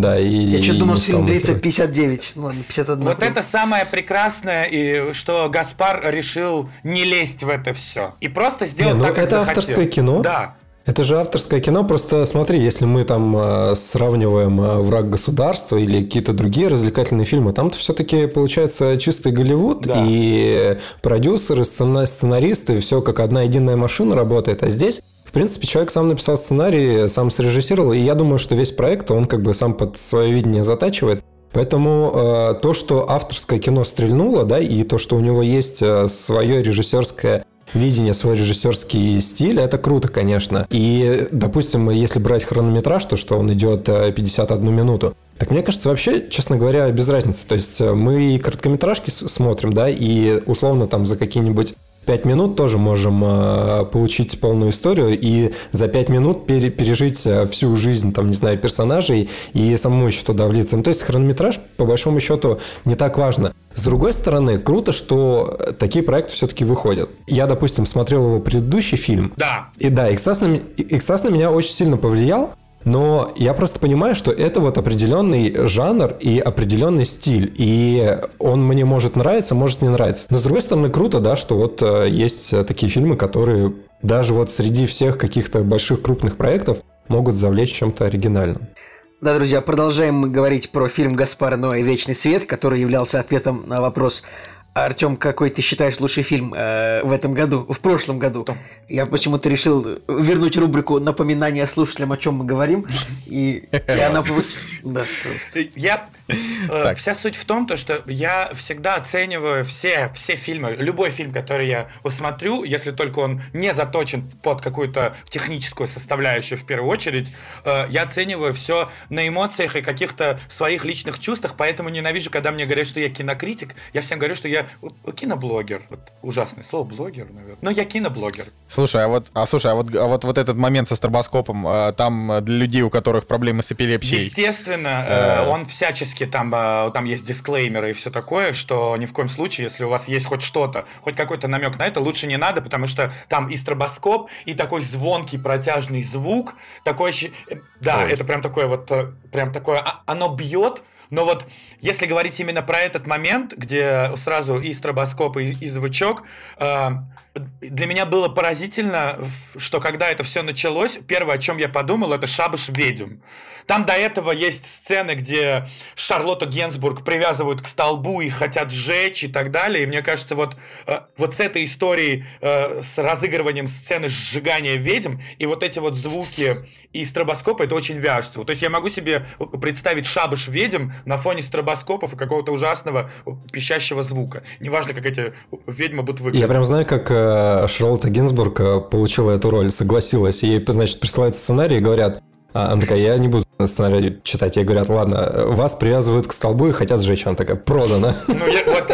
Да, и... Я что думал, фильм длится 59. Ну ладно, 51. Вот это самое прекрасное, и что Гаспар решил не лезть в это все. И просто сделать не, ну, так, как Это захотел. авторское кино. Да. Это же авторское кино, просто смотри, если мы там э, сравниваем э, «Враг государства» или какие-то другие развлекательные фильмы, там-то все-таки получается чистый Голливуд, да. и продюсеры, сценаристы, все как одна единая машина работает, а здесь принципе, человек сам написал сценарий, сам срежиссировал, и я думаю, что весь проект он как бы сам под свое видение затачивает. Поэтому э, то, что авторское кино стрельнуло, да, и то, что у него есть э, свое режиссерское видение, свой режиссерский стиль, это круто, конечно. И, допустим, если брать хронометраж, то что он идет 51 э, минуту, так мне кажется, вообще, честно говоря, без разницы. То есть э, мы и короткометражки смотрим, да, и условно там за какие-нибудь 5 минут тоже можем э, получить полную историю и за 5 минут пере, пережить э, всю жизнь, там, не знаю, персонажей и самому еще туда влиться. Ну, то есть хронометраж, по большому счету, не так важно. С другой стороны, круто, что такие проекты все-таки выходят. Я, допустим, смотрел его предыдущий фильм. Да. И да, «Экстаз на, «Экстаз» на меня очень сильно повлиял, но я просто понимаю, что это вот определенный жанр и определенный стиль. И он мне может нравиться, может не нравиться. Но с другой стороны, круто, да, что вот э, есть такие фильмы, которые даже вот среди всех каких-то больших крупных проектов могут завлечь чем-то оригинальным. Да, друзья, продолжаем мы говорить про фильм Гаспара Ноя «Вечный свет», который являлся ответом на вопрос Артем, какой ты считаешь лучший фильм э, в этом году, в прошлом году? Я почему-то решил вернуть рубрику напоминания слушателям, о чем мы говорим. И, и она да, Я э, вся суть в том, то, что я всегда оцениваю все, все фильмы, любой фильм, который я усмотрю, если только он не заточен под какую-то техническую составляющую в первую очередь, э, я оцениваю все на эмоциях и каких-то своих личных чувствах, поэтому ненавижу, когда мне говорят, что я кинокритик. Я всем говорю, что я киноблогер. Вот ужасное слово блогер, наверное. Но я киноблогер. Слушай, а вот, а слушай, а вот, а вот, вот этот момент со стробоскопом, а, там для людей, у которых проблемы с эпилепсией. Естественно, э, он всячески там, а, там есть дисклеймеры и все такое, что ни в коем случае, если у вас есть хоть что-то, хоть какой-то намек на это, лучше не надо, потому что там и стробоскоп, и такой звонкий протяжный звук, такой, э, да, Ой. это прям такое вот, э, прям такое, оно бьет, но вот если говорить именно про этот момент, где сразу и стробоскоп, и, и звучок, э, для меня было поразительно, что когда это все началось, первое, о чем я подумал, это шабаш ведьм. Там до этого есть сцены, где Шарлотту Генсбург привязывают к столбу и хотят сжечь и так далее. И мне кажется, вот, э, вот с этой историей, э, с разыгрыванием сцены сжигания ведьм, и вот эти вот звуки и стробоскопа, это очень вяжется. То есть я могу себе представить шабаш ведьм на фоне стробоскопов и какого-то ужасного пищащего звука. Неважно, как эти ведьмы будут выглядеть. Я прям знаю, как Шарлотта Гинзбург э, получила эту роль, согласилась. Ей, значит, присылают сценарий и говорят, А она такая, я не буду сценарий читать. Ей говорят, ладно, вас привязывают к столбу и хотят сжечь. Она такая, продано. Ну, я, вот,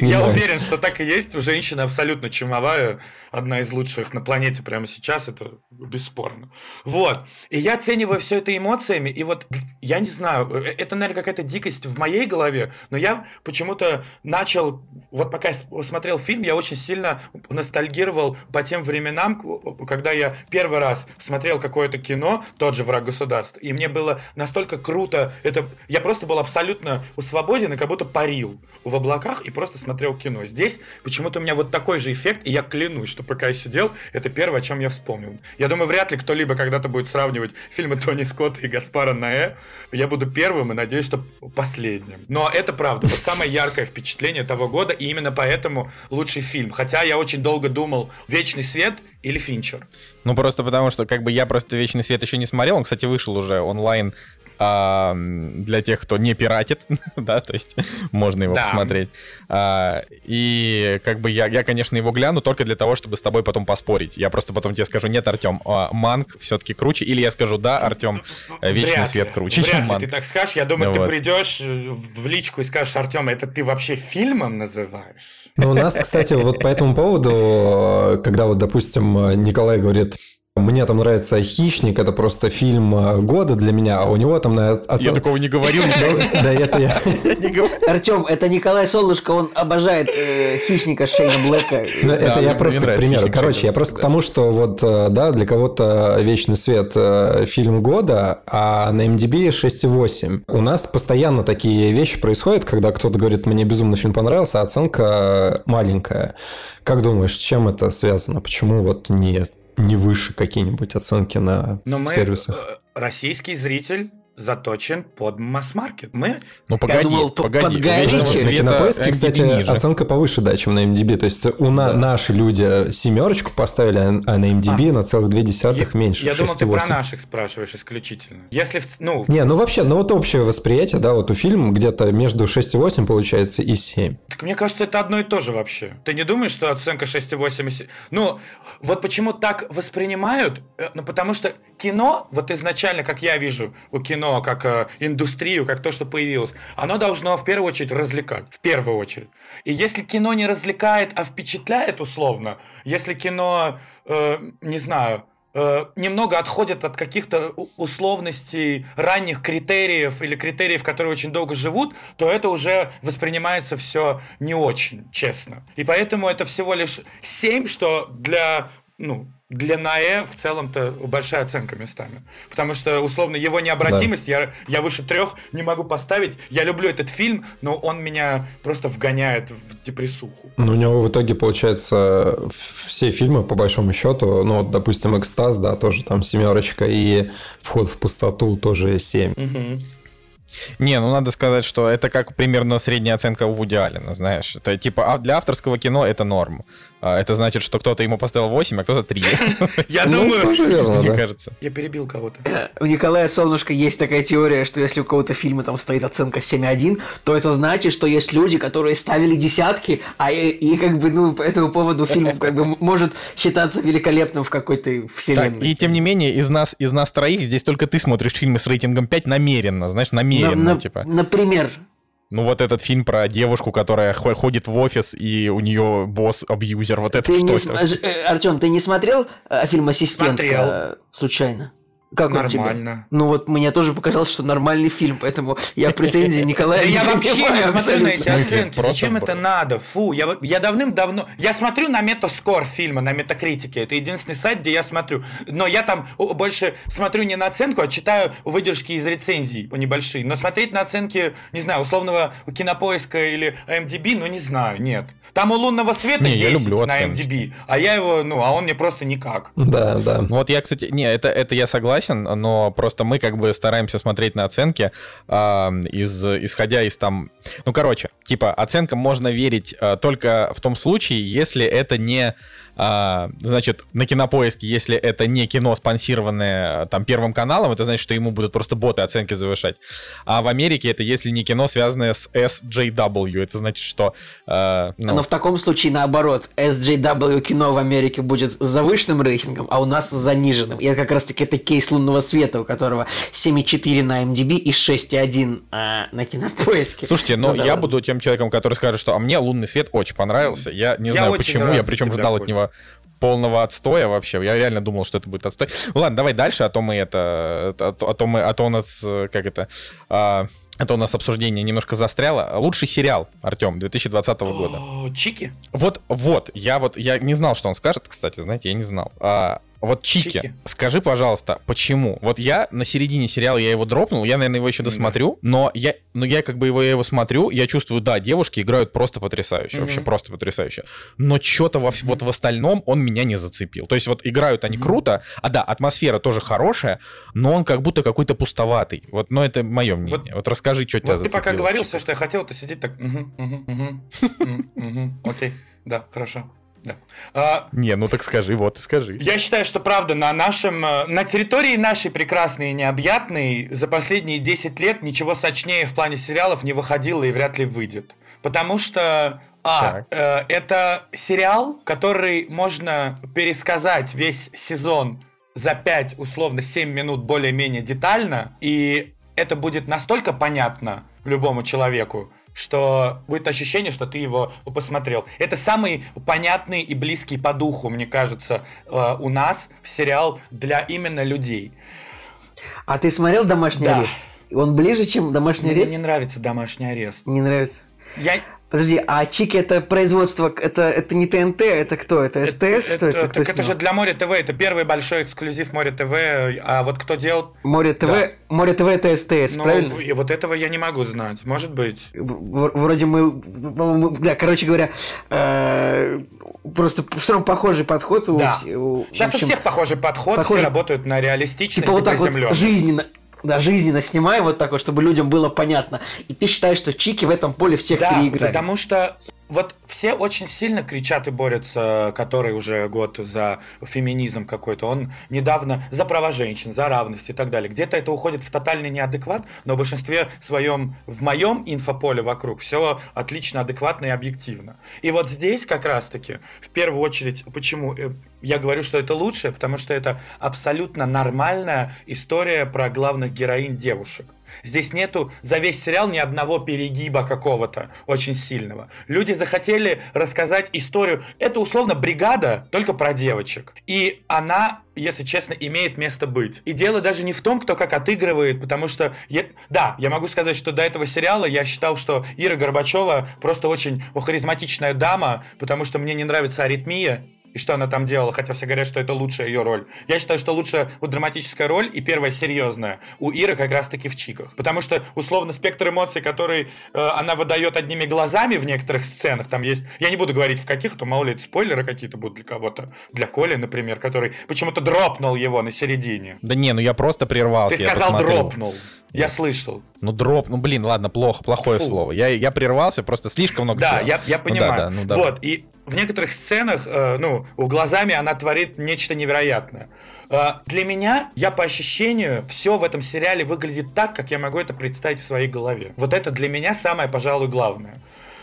я уверен, что так и есть. Женщина абсолютно чумовая, одна из лучших на планете прямо сейчас, это бесспорно. Вот. И я оцениваю все это эмоциями, и вот, я не знаю, э, это, наверное, какая-то дикость в моей голове, но я почему-то начал, вот пока я смотрел фильм, я очень сильно ностальгировал по тем временам, когда я первый раз смотрел какое-то кино, тот же «Враг государства», и мне было настолько круто. Это я просто был абсолютно свободен и как будто парил в облаках и просто смотрел кино. Здесь почему-то у меня вот такой же эффект, и я клянусь, что пока я сидел, это первое, о чем я вспомнил. Я думаю, вряд ли кто-либо когда-то будет сравнивать фильмы Тони Скотта и Гаспара Наэ. Я буду первым и надеюсь, что последним. Но это правда. Вот самое яркое впечатление того года, и именно поэтому лучший фильм. Хотя я очень долго думал, «Вечный свет» или Финчер? Ну, просто потому что, как бы, я просто «Вечный свет» еще не смотрел. Он, кстати, вышел уже онлайн а, для тех, кто не пиратит, да, то есть можно его да. посмотреть. А, и как бы я, я, конечно, его гляну только для того, чтобы с тобой потом поспорить. Я просто потом тебе скажу, нет, Артем, а, Манг все-таки круче, или я скажу, да, Артем, Вечный Вряд свет круче, Вряд чем Манг. ты так скажешь, я думаю, ну, ты вот. придешь э, в личку и скажешь, Артем, это ты вообще фильмом называешь? Ну, у нас, кстати, вот по этому поводу, э, когда вот, допустим, Николай говорит, мне там нравится «Хищник», это просто фильм э, года для меня, а у него там... На оцен... Я такого не говорил. Да, это я. Артем, это Николай Солнышко, он обожает э, «Хищника» Шейна Блэка. Ну, это я просто к примеру. Короче, я просто к тому, что вот, э, да, для кого-то «Вечный свет» фильм года, а на MDB 6,8. У нас постоянно такие вещи происходят, когда кто-то говорит, мне безумно фильм понравился, а оценка маленькая. Как думаешь, с чем это связано? Почему вот нет? Не выше какие-нибудь оценки на Но мы, сервисах. Э, российский зритель заточен под масс-маркет. Мы... Ну, погоди, думал, погоди. Под на Кинопоиске, кстати, ниже. оценка повыше, да, чем на MDB. То есть у да. наши люди семерочку поставили, а на MDB а. на целых две десятых я, меньше, Я 6, думал, ты 8. про наших спрашиваешь исключительно. Если, ну... Не, ну вообще, ну вот общее восприятие, да, вот у фильма где-то между 6,8 получается и 7. Так мне кажется, это одно и то же вообще. Ты не думаешь, что оценка 6,8 и 7? Ну, вот почему так воспринимают? Э, ну, потому что кино, вот изначально, как я вижу у кино, как э, индустрию, как то, что появилось, оно должно в первую очередь развлекать. В первую очередь. И если кино не развлекает, а впечатляет условно, если кино, э, не знаю, э, немного отходит от каких-то условностей ранних критериев или критериев, которые очень долго живут, то это уже воспринимается все не очень честно. И поэтому это всего лишь 7, что для ну, для НАЭ в целом-то большая оценка местами. Потому что, условно, его необратимость, да. я, я выше трех не могу поставить. Я люблю этот фильм, но он меня просто вгоняет в депрессуху. Ну, у него в итоге, получается, все фильмы, по большому счету, ну, допустим, «Экстаз», да, тоже там семерочка, и «Вход в пустоту» тоже семь. Угу. Не, ну надо сказать, что это как примерно средняя оценка у Вуди Аллена, знаешь. Это типа а для авторского кино это норм. А, это значит, что кто-то ему поставил 8, а кто-то 3. Я ну, думаю, тоже верно, мне кажется. Я перебил кого-то. У Николая Солнышко есть такая теория, что если у кого-то фильма там стоит оценка 7.1, то это значит, что есть люди, которые ставили десятки, а и, как бы, ну, по этому поводу фильм как бы может считаться великолепным в какой-то вселенной. И тем не менее, из нас, из нас троих здесь только ты смотришь фильмы с рейтингом 5 намеренно, знаешь, намеренно, на, на, типа. Например, ну, вот этот фильм про девушку, которая ходит в офис, и у нее босс абьюзер. Вот это ты что? Не... Э, Артем, ты не смотрел э, фильм «Ассистентка» смотрел. случайно? Как Нормально. Ну вот мне тоже показалось, что нормальный фильм, поэтому я претензий Николая Я вообще не смотрю на эти оценки. Зачем это надо? Фу, я, я давным-давно... Я смотрю на метаскор фильма, на метакритике. Это единственный сайт, где я смотрю. Но я там больше смотрю не на оценку, а читаю выдержки из рецензий небольшие. Но смотреть на оценки, не знаю, условного кинопоиска или MDB, ну не знаю, нет. Там у лунного света не, 10 я люблю на MDB, а я его, ну, а он мне просто никак. Да, да. Вот я, кстати, не, это, это я согласен, но просто мы как бы стараемся смотреть на оценки, э, из, исходя из там Ну, короче, типа, оценкам можно верить э, только в том случае, если это не а, значит, на кинопоиске, если это не кино, спонсированное там Первым каналом, это значит, что ему будут просто боты оценки завышать. А в Америке это если не кино, связанное с SJW, это значит, что... Э, ну... Но в таком случае наоборот, SJW кино в Америке будет с завышенным рейтингом, а у нас с заниженным. И это как раз-таки это кейс лунного света, у которого 7,4 на MDB и 6,1 э, на кинопоиске. Слушайте, но ну, ну я да, буду тем человеком, который скажет, что а мне лунный свет очень понравился. Я не я знаю почему, я причем ждал от него полного отстоя вообще. Я реально думал, что это будет отстой. Ладно, давай дальше, а то мы это... А то, а то мы... А то у нас... Как это... А, а то у нас обсуждение немножко застряло. Лучший сериал, Артем, 2020 года. Чики? Вот, вот, я вот, я не знал, что он скажет, кстати, знаете, я не знал. А, вот Чики, Чики, скажи, пожалуйста, почему? Вот я на середине сериала, я его дропнул, я, наверное, его еще досмотрю, да. но я, но я как бы его, я его смотрю, я чувствую, да, девушки играют просто потрясающе, mm-hmm. вообще просто потрясающе. Но что-то во, mm-hmm. вот в остальном он меня не зацепил. То есть вот играют они mm-hmm. круто, а да, атмосфера тоже хорошая, но он как будто какой-то пустоватый. Вот, но это мое мнение. Вот, вот расскажи, что вот тебя зацепило. ты пока говорил все, что я хотел, ты сидеть так, окей, да, хорошо. Да. А, не, ну так скажи, вот и скажи. Я считаю, что правда на нашем, э, на территории нашей прекрасной и необъятной за последние 10 лет ничего сочнее в плане сериалов не выходило и вряд ли выйдет. Потому что а, э, это сериал, который можно пересказать весь сезон за 5, условно, 7 минут более-менее детально, и это будет настолько понятно любому человеку, что будет ощущение, что ты его посмотрел. Это самый понятный и близкий по духу, мне кажется, э, у нас сериал для именно людей. А ты смотрел «Домашний да. арест»? Он ближе, чем «Домашний Мне арест»? Мне не нравится «Домашний арест». Не нравится? Я, Подожди, а Чики это производство, это, это не ТНТ, это кто? Это СТС? Это, что это? это, так это же для Море ТВ, это первый большой эксклюзив Море ТВ, а вот кто делал... Море ТВ, да. Море ТВ это СТС, ну, правильно? И вот этого я не могу знать, может быть. Вроде мы, да, короче говоря, э, просто все равно похожий подход. Да. У, Сейчас общем, у всех похожий подход, похожий... все работают на реалистичность типа вот так вот жизненно, да, жизненно снимай вот так вот, чтобы людям было понятно. И ты считаешь, что Чики в этом поле всех да, переиграли. потому что вот все очень сильно кричат и борются, который уже год за феминизм какой-то. Он недавно за права женщин, за равность и так далее. Где-то это уходит в тотальный неадекват, но в большинстве своем, в моем инфополе вокруг, все отлично, адекватно и объективно. И вот здесь как раз-таки, в первую очередь, почему э, я говорю, что это лучше, потому что это абсолютно нормальная история про главных героинь девушек. Здесь нету за весь сериал ни одного перегиба какого-то очень сильного. Люди захотели рассказать историю. Это условно бригада, только про девочек. И она если честно, имеет место быть. И дело даже не в том, кто как отыгрывает, потому что, я, да, я могу сказать, что до этого сериала я считал, что Ира Горбачева просто очень харизматичная дама, потому что мне не нравится аритмия, и что она там делала, хотя все говорят, что это лучшая ее роль. Я считаю, что лучшая вот драматическая роль и первая серьезная у Иры как раз-таки в Чиках. Потому что, условно, спектр эмоций, который э, она выдает одними глазами в некоторых сценах, там есть... Я не буду говорить в каких, то мало ли это спойлеры какие-то будут для кого-то. Для Коли, например, который почему-то дропнул его на середине. Да не, ну я просто прервался. Ты сказал дропнул. Я слышал. Ну, дроп, ну, блин, ладно, плохо, плохое Фу. слово. Я, я прервался, просто слишком много Да, я, я понимаю. Ну, да, да, ну, да. Вот, и в некоторых сценах, э, ну, глазами она творит нечто невероятное. Э, для меня, я по ощущению, все в этом сериале выглядит так, как я могу это представить в своей голове. Вот это для меня самое, пожалуй, главное.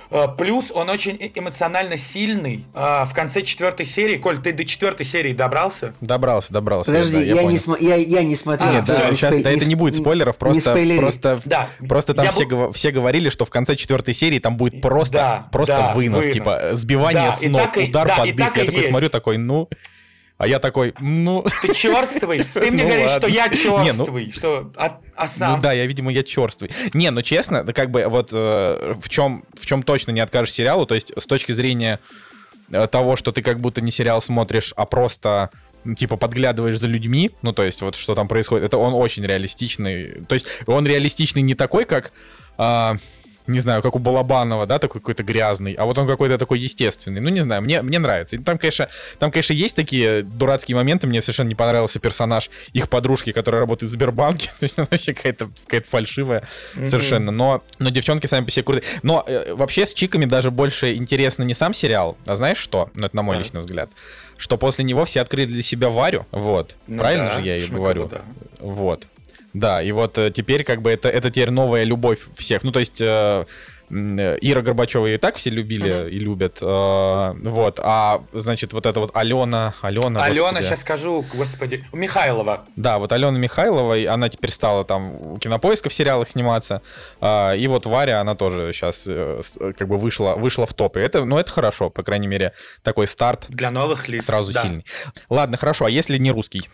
Э, плюс он очень э, эмоционально сильный. Э, в конце четвертой серии, Коль, ты до четвертой серии добрался? Добрался, добрался. Подожди, да, я, я, не см... я, я не смотрел. Нет, да, сейчас спой... да, это не будет спойлеров, просто, не просто, да. просто там все, б... все говорили, что в конце четвертой серии там будет просто, да, просто да, вынос, вынос, типа сбивание да, с ног, удар да, под дых. Я такой есть. смотрю, такой, ну... А я такой, ну... Ты черствый? Ты мне ну, говоришь, ладно. что я черствый, Не, ну... что... А, а сам? Ну да, я, видимо, я черствый. Не, ну честно, как бы вот э, в, чем, в чем точно не откажешь сериалу, то есть с точки зрения э, того, что ты как будто не сериал смотришь, а просто типа подглядываешь за людьми, ну то есть вот что там происходит, это он очень реалистичный. То есть он реалистичный не такой, как... Э, не знаю, как у Балабанова, да, такой какой-то грязный, а вот он какой-то такой естественный. Ну, не знаю, мне, мне нравится. И там, конечно, там, конечно, есть такие дурацкие моменты. Мне совершенно не понравился персонаж их подружки, которая работает в Сбербанке. То есть она вообще какая-то какая фальшивая mm-hmm. совершенно. Но, но девчонки сами по себе крутые. Но э, вообще с чиками даже больше интересно не сам сериал, а знаешь что? Ну, это на мой mm-hmm. личный взгляд что после него все открыли для себя Варю, вот, ну правильно да, же я и говорю, да. вот, да, и вот э, теперь как бы это, это теперь новая любовь всех. Ну, то есть... Э, Ира Горбачева и так все любили uh-huh. и любят. Э, вот. А значит, вот это вот Алена. Алена, Алена, господи. сейчас скажу, господи. Михайлова. Да, вот Алена Михайлова, она теперь стала там у кинопоиска в сериалах сниматься. Э, и вот Варя, она тоже сейчас э, как бы вышла, вышла в топ. И это, ну, это хорошо, по крайней мере, такой старт. Для новых лиц. Сразу да. сильный. Ладно, хорошо. А если не русский?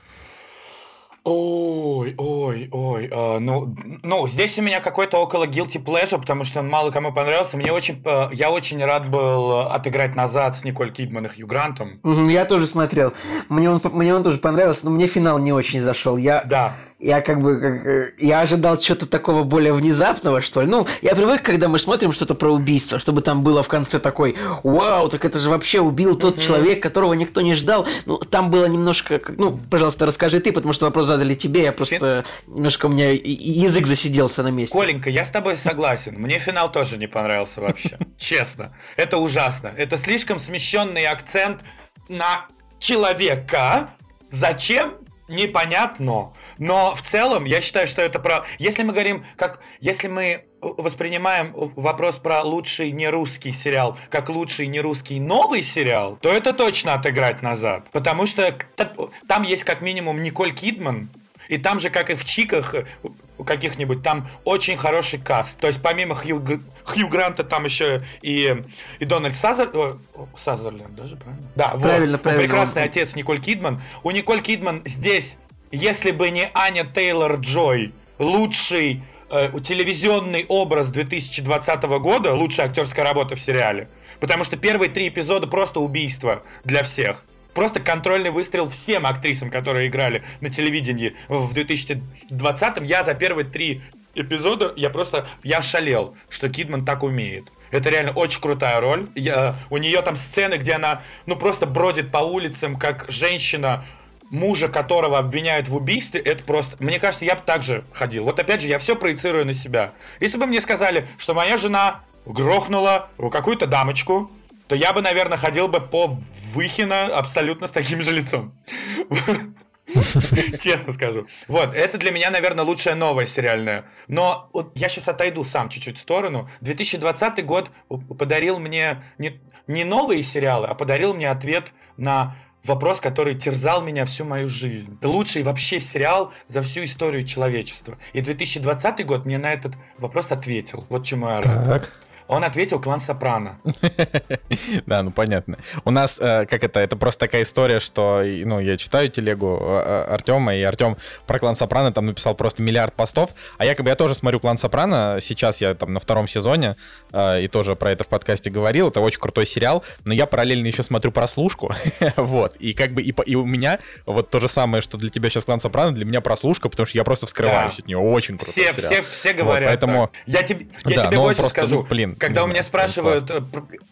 Ой, ой, ой, э, ну, ну, здесь у меня какой-то около guilty pleasure, потому что он мало кому понравился. Мне очень, э, я очень рад был отыграть назад с Николь Кидман и Хью Грантом. Я тоже смотрел. Мне он, мне он тоже понравился, но мне финал не очень зашел. Я, да я как бы как, э, я ожидал чего-то такого более внезапного, что ли. Ну, я привык, когда мы смотрим что-то про убийство, чтобы там было в конце такой, вау, так это же вообще убил тот mm-hmm. человек, которого никто не ждал. Ну, там было немножко, ну, пожалуйста, расскажи ты, потому что вопрос задали тебе, я просто Фин... немножко у меня язык засиделся на месте. Коленька, я с тобой согласен. Мне финал тоже не понравился вообще. Честно. Это ужасно. Это слишком смещенный акцент на человека. Зачем? Непонятно. Но в целом я считаю, что это про... Если мы говорим, как... Если мы воспринимаем вопрос про лучший не русский сериал как лучший не русский новый сериал, то это точно отыграть назад. Потому что там есть как минимум Николь Кидман, и там же, как и в Чиках э, каких-нибудь, там очень хороший каст. То есть помимо Хью, Хью Гранта там еще и, и Дональд Сазер... Сазерленд даже, правильно? Да, правильно, вот. правильно. Прекрасный отец Николь Кидман. У Николь Кидман здесь если бы не Аня Тейлор Джой, лучший э, телевизионный образ 2020 года, лучшая актерская работа в сериале. Потому что первые три эпизода просто убийство для всех. Просто контрольный выстрел всем актрисам, которые играли на телевидении в 2020. Я за первые три эпизода, я просто, я шалел, что Кидман так умеет. Это реально очень крутая роль. Я, у нее там сцены, где она, ну, просто бродит по улицам, как женщина, мужа которого обвиняют в убийстве, это просто... Мне кажется, я бы так же ходил. Вот опять же, я все проецирую на себя. Если бы мне сказали, что моя жена грохнула какую-то дамочку, то я бы, наверное, ходил бы по Выхина абсолютно с таким же лицом. Честно скажу. Вот, это для меня, наверное, лучшая новая сериальная. Но вот я сейчас отойду сам чуть-чуть в сторону. 2020 год подарил мне не, не новые сериалы, а подарил мне ответ на вопрос, который терзал меня всю мою жизнь. Lучший вообще сериал за всю историю человечества. И 2020 год мне на этот вопрос ответил. Вот чему я рад. Так. Он ответил клан Сопрано. Да, ну понятно. У нас, э, как это, это просто такая история, что, ну, я читаю телегу э, э, Артема, и Артем про клан Сопрано там написал просто миллиард постов, а якобы я тоже смотрю клан Сопрано, сейчас я там на втором сезоне, и тоже про это в подкасте говорил, это очень крутой сериал, но я параллельно еще смотрю прослушку, вот, и как бы, и, и у меня вот то же самое, что для тебя сейчас клан Сопрано, для меня прослушка, потому что я просто вскрываюсь от нее, очень крутой все, сериал. Все, все говорят вот, поэтому... Я, тебе, я да, тебе больше просто, скажу, ну, блин, когда у меня спрашивают, э,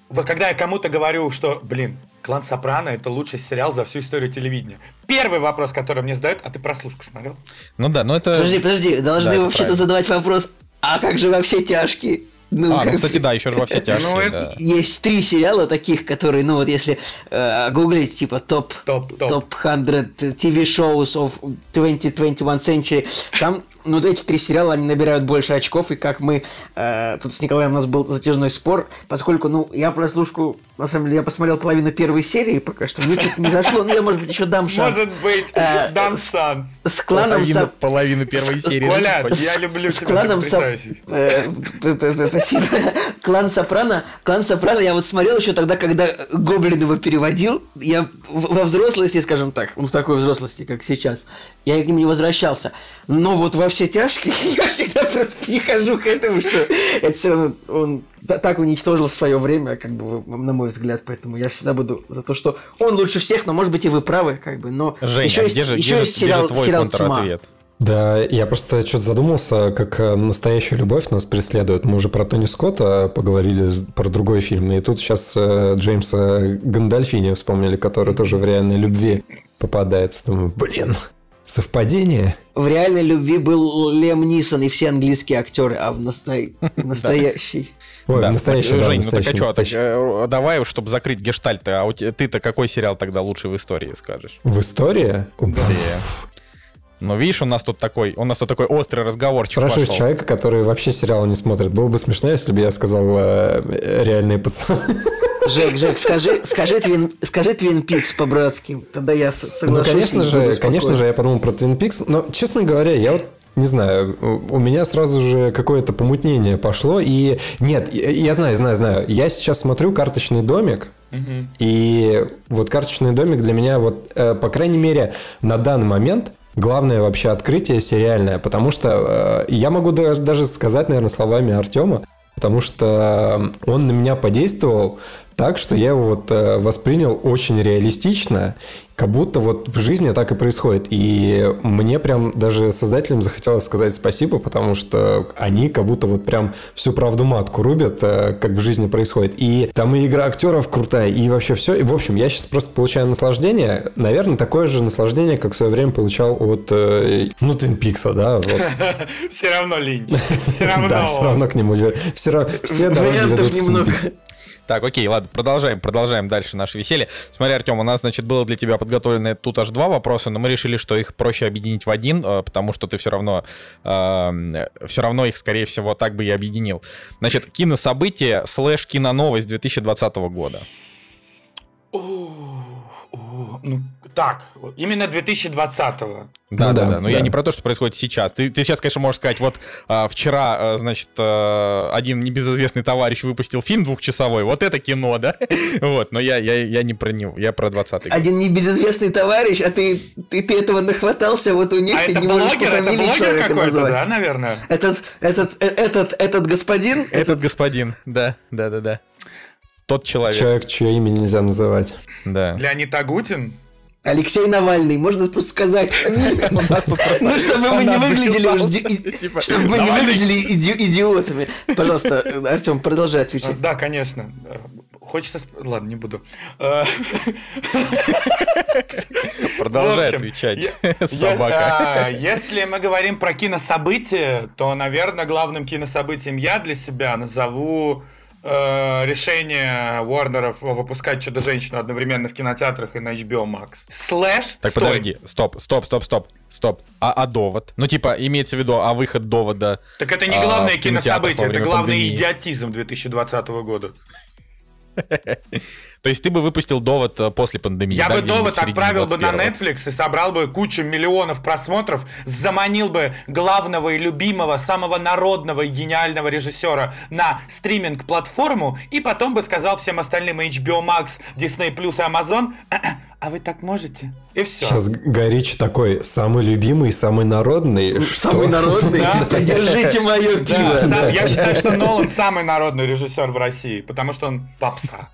вот когда я кому-то говорю, что, блин, Клан Сопрано это лучший сериал за всю историю телевидения. Первый вопрос, который мне задают, а ты прослушку смотрел? Ну да, но это... Подожди, подожди, должны да, вообще-то задавать вопрос, а как же во все тяжкие? Ну, а, ну, кстати, да, еще же во все тяжкие, ну, да. Есть три сериала таких, которые, ну, вот если э, гуглить, типа, топ, топ, топ. топ 100 TV shows of 2021 century, там ну, вот эти три сериала, они набирают больше очков, и как мы... Э, тут с Николаем у нас был затяжной спор, поскольку, ну, я прослушку... На самом деле, я посмотрел половину первой серии пока что, мне что-то не зашло, ну, я, может быть, еще дам шанс. Может быть, э, дам шанс. С кланом... Половину, Са... половину первой серии. Коля, я люблю с тебя, кланом Са... э, Спасибо. Клан Сопрано, Клан Сопрано я вот смотрел еще тогда, когда Гоблин его переводил, я во взрослости, скажем так, ну, в такой взрослости, как сейчас, я к ним не возвращался. Но вот во все тяжкие я всегда просто прихожу к этому, что это все равно он так уничтожил свое время, как бы, на мой взгляд, поэтому я всегда буду за то, что он лучше всех, но, может быть, и вы правы, как бы, но Женя, еще есть, же, еще есть сериал, где же твой сериал Тьма. Да, я просто что-то задумался, как э, настоящая любовь нас преследует. Мы уже про Тони Скотта поговорили, про другой фильм, и тут сейчас э, Джеймса Гандальфини вспомнили, который тоже в реальной любви попадается. Думаю, блин, совпадение? В реальной любви был Лем Нисон и все английские актеры, а в настоящей... Ой, да. настоящий, да, Жень, настоящий, ну так а что, так, давай уж, чтобы закрыть гештальт, а ты-то какой сериал тогда лучший в истории скажешь? В истории? Да. Но видишь, у нас тут такой, у нас тут такой острый разговор. Спрашиваешь пошел. человека, который вообще сериалы не смотрит. Было бы смешно, если бы я сказал э, реальные пацаны. Жек, Жек, скажи, скажи, Твин, скажи Твин Пикс по-братски, тогда я соглашусь. Ну, конечно же, конечно же, я подумал про Твин Пикс, но, честно говоря, я вот не знаю, у меня сразу же какое-то помутнение пошло, и нет, я знаю, знаю, знаю, я сейчас смотрю «Карточный домик», угу. и вот «Карточный домик» для меня вот, э, по крайней мере, на данный момент главное вообще открытие сериальное, потому что э, я могу даже сказать, наверное, словами Артема, потому что он на меня подействовал так, что я его вот э, воспринял очень реалистично, как будто вот в жизни так и происходит. И мне прям даже создателям захотелось сказать спасибо, потому что они как будто вот прям всю правду матку рубят, э, как в жизни происходит. И там и игра актеров крутая, и вообще все. И, в общем, я сейчас просто получаю наслаждение. Наверное, такое же наслаждение, как в свое время получал от, э, ну, Твин Пикса, да. Все равно линь. Да, все равно к нему. Все дороги ведут в Твин Пикс. Так, окей, ладно, продолжаем, продолжаем дальше наше веселье. Смотри, Артем, у нас, значит, было для тебя подготовлено тут аж два вопроса, но мы решили, что их проще объединить в один, э, потому что ты все равно, э, все равно их, скорее всего, так бы и объединил. Значит, кинособытие слэш киноновость 2020 года. Ну, так, именно 2020-го. Да, ну, да, да, да. Но да. я не про то, что происходит сейчас. Ты, ты сейчас, конечно, можешь сказать, вот а, вчера, а, значит, а, один небезызвестный товарищ выпустил фильм двухчасовой. Вот это кино, да? вот, но я, я, я не про него, я про 20-й Один небезызвестный товарищ, а ты, ты, ты этого нахватался, вот у них а ты это не блогер, можешь по это блогер какой-то, да, наверное? Этот, этот, э, этот, этот господин? Этот, этот господин, да, да, да, да. Тот человек. Человек, чье имя нельзя называть. Да. Леонид Агутин? Алексей Навальный, можно просто сказать. Ну, чтобы мы не выглядели типа, чтобы мы не выглядели идиотами. Пожалуйста, Артем, продолжай отвечать. Да, конечно. Хочется... Ладно, не буду. Э, продолжай отвечать, собака. А, если мы говорим про кинособытия, то, наверное, главным кинособытием я для себя назову решение Уорнеров выпускать Чудо-женщину одновременно в кинотеатрах и на HBO Max. Слэш... Так стой. подожди, стоп, стоп, стоп, стоп, стоп. А, а довод? Ну, типа, имеется в виду, а выход довода... Так это не главное а, кинособытие, это главный пандемии. идиотизм 2020 года. То есть ты бы выпустил довод э, после пандемии? Я да, бы довод отправил бы на Netflix и собрал бы кучу миллионов просмотров, заманил бы главного и любимого, самого народного и гениального режиссера на стриминг-платформу и потом бы сказал всем остальным HBO Max, Disney Plus и Amazon, а вы так можете? И все. Сейчас Горич такой, самый любимый, самый народный. Самый народный? Поддержите мое пиво. Я считаю, что Нолан самый народный режиссер в России, потому что он попса.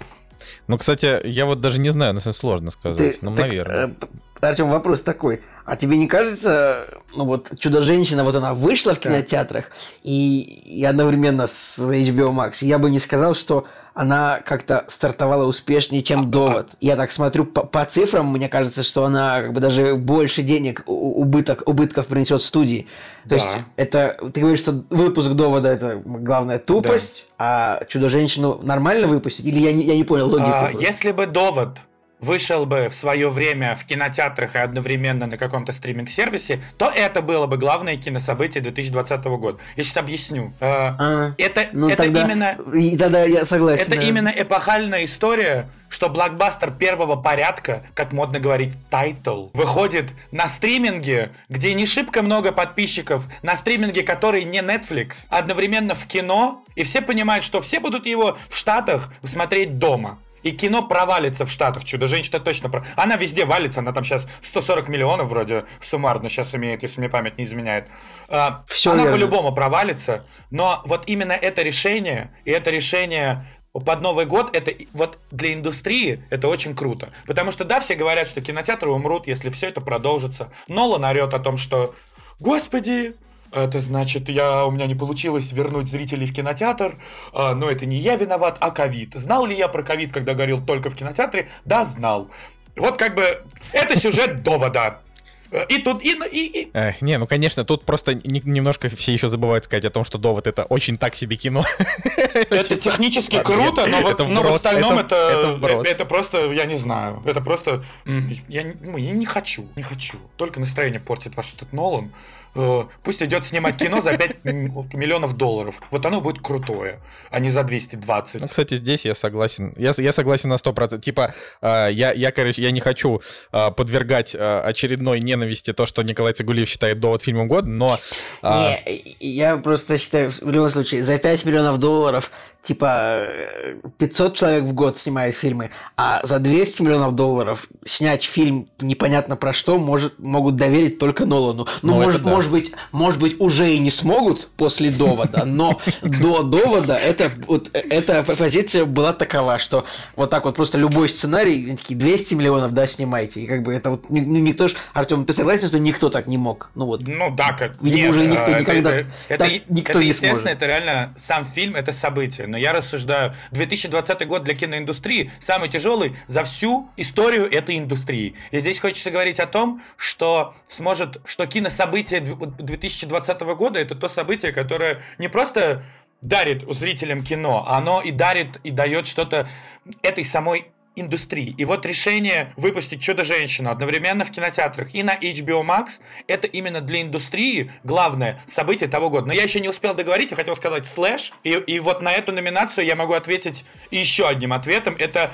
Ну, кстати, я вот даже не знаю, но это сложно сказать. Ты, ну, так, наверное. Э, Артем, вопрос такой. А тебе не кажется, ну вот Чудо-женщина, вот она вышла в кинотеатрах и, и одновременно с HBO Max. Я бы не сказал, что она как-то стартовала успешнее, чем а, довод. Я так смотрю по, по цифрам, мне кажется, что она как бы даже больше денег убыток, убытков принесет студии. То да. есть это ты говоришь, что выпуск довода это главная тупость, да. а чудо-женщину нормально выпустить? Или я не, я не понял логику? А, если бы довод вышел бы в свое время в кинотеатрах и одновременно на каком-то стриминг-сервисе, то это было бы главное кинособытие 2020 года. Я сейчас объясню. Э, а, это ну это тогда, именно... И тогда я согласен. Это да. именно эпохальная история, что блокбастер первого порядка, как модно говорить, title, выходит на стриминге, где не шибко много подписчиков, на стриминге, который не Netflix, одновременно в кино, и все понимают, что все будут его в Штатах смотреть дома. И кино провалится в Штатах. Чудо-женщина точно про... Она везде валится, она там сейчас 140 миллионов вроде суммарно сейчас имеет, если мне память не изменяет. А, Все она по-любому провалится, но вот именно это решение, и это решение под Новый год, это вот для индустрии это очень круто. Потому что да, все говорят, что кинотеатры умрут, если все это продолжится. Нолан орет о том, что господи, это значит, я, у меня не получилось вернуть зрителей в кинотеатр, а, но это не я виноват, а ковид. Знал ли я про ковид, когда говорил только в кинотеатре? Да, знал. Вот как бы это сюжет довода. И тут, и... и, и... Эх, не, ну, конечно, тут просто не, немножко все еще забывают сказать о том, что «Довод» — это очень так себе кино. Это технически круто, но, в остальном это, это, это, это просто, я не знаю, это просто... Я, ну, я не хочу, не хочу. Только настроение портит ваш этот Нолан. Э, пусть идет снимать кино за 5 миллионов долларов. Вот оно будет крутое, а не за 220. Ну, кстати, здесь я согласен. Я, я согласен на 100%. Типа, э, я, я, короче, я не хочу э, подвергать очередной ненависти то, что Николай Цигулиев считает довод фильмом года, но... Не, я просто считаю, в любом случае, за 5 миллионов долларов типа 500 человек в год снимают фильмы, а за 200 миллионов долларов снять фильм непонятно про что может, могут доверить только Нолану. Ну, ну может, да. может быть, может быть, уже и не смогут после довода, но до довода это, вот, эта позиция была такова, что вот так вот просто любой сценарий, такие 200 миллионов, да, снимайте. И как бы это вот никто ж, Артем, ты согласен, что никто так не мог? Ну вот. Ну да, как. Видимо, нет, уже никто это, никогда. Это, это, так, никто это, не естественно, сможет. это реально сам фильм, это событие но я рассуждаю, 2020 год для киноиндустрии самый тяжелый за всю историю этой индустрии. И здесь хочется говорить о том, что сможет, что кинособытие 2020 года это то событие, которое не просто дарит зрителям кино, оно и дарит, и дает что-то этой самой индустрии. И вот решение выпустить «Чудо-женщину» одновременно в кинотеатрах и на HBO Max — это именно для индустрии главное событие того года. Но я еще не успел договорить, я хотел сказать «слэш», и, и вот на эту номинацию я могу ответить еще одним ответом. Это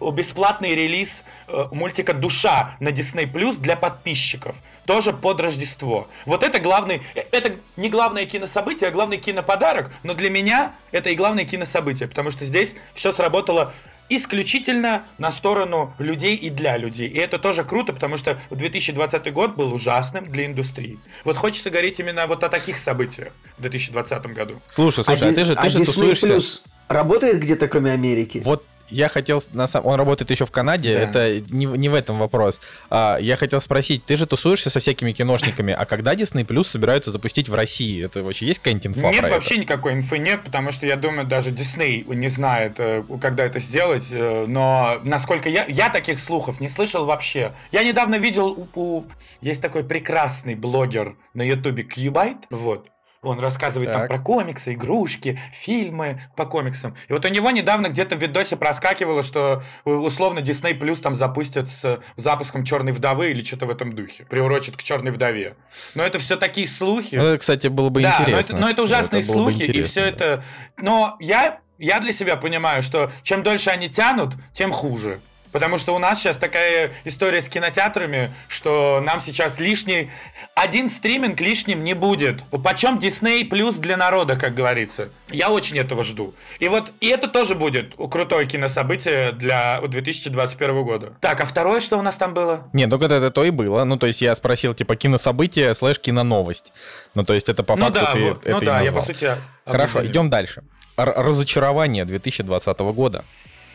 бесплатный релиз э, мультика «Душа» на Disney Plus для подписчиков. Тоже под Рождество. Вот это главный, э, это не главное кинособытие, а главный киноподарок, но для меня это и главное кинособытие, потому что здесь все сработало исключительно на сторону людей и для людей. И это тоже круто, потому что 2020 год был ужасным для индустрии. Вот хочется говорить именно вот о таких событиях в 2020 году. Слушай, слушай, а, а ты же, ты а же Disney тусуешься... Plus работает где-то кроме Америки? Вот я хотел, на самом, он работает еще в Канаде, да. это не, не в этом вопрос. А, я хотел спросить, ты же тусуешься со всякими киношниками, а когда Disney Plus собираются запустить в России? Это вообще есть какая-нибудь инфа Нет, вообще это? никакой инфы нет, потому что я думаю, даже Disney не знает, э, когда это сделать, э, но насколько я, я таких слухов не слышал вообще. Я недавно видел, у, у есть такой прекрасный блогер на ютубе Qbyte, вот, он рассказывает так. там про комиксы, игрушки, фильмы по комиксам. И вот у него недавно где-то в видосе проскакивало, что э, условно Disney Plus там запустят с запуском Черной вдовы или что-то в этом духе. Приурочат к Черной вдове. Но это все такие слухи. Ну, это, кстати, было бы да, интересно. Но это, но это ужасные это слухи, и все да. это. Но я, я для себя понимаю, что чем дольше они тянут, тем хуже. Потому что у нас сейчас такая история с кинотеатрами, что нам сейчас лишний... Один стриминг лишним не будет. Почем Disney плюс для народа, как говорится. Я очень этого жду. И вот и это тоже будет крутое кинособытие для 2021 года. Так, а второе, что у нас там было? Не, только это, это то и было. Ну, то есть я спросил, типа, кинособытие слэш киноновость. Ну, то есть это по ну, факту да, ты вот, это ну, да, я по сути... Хорошо, идем дальше. Р- разочарование 2020 года.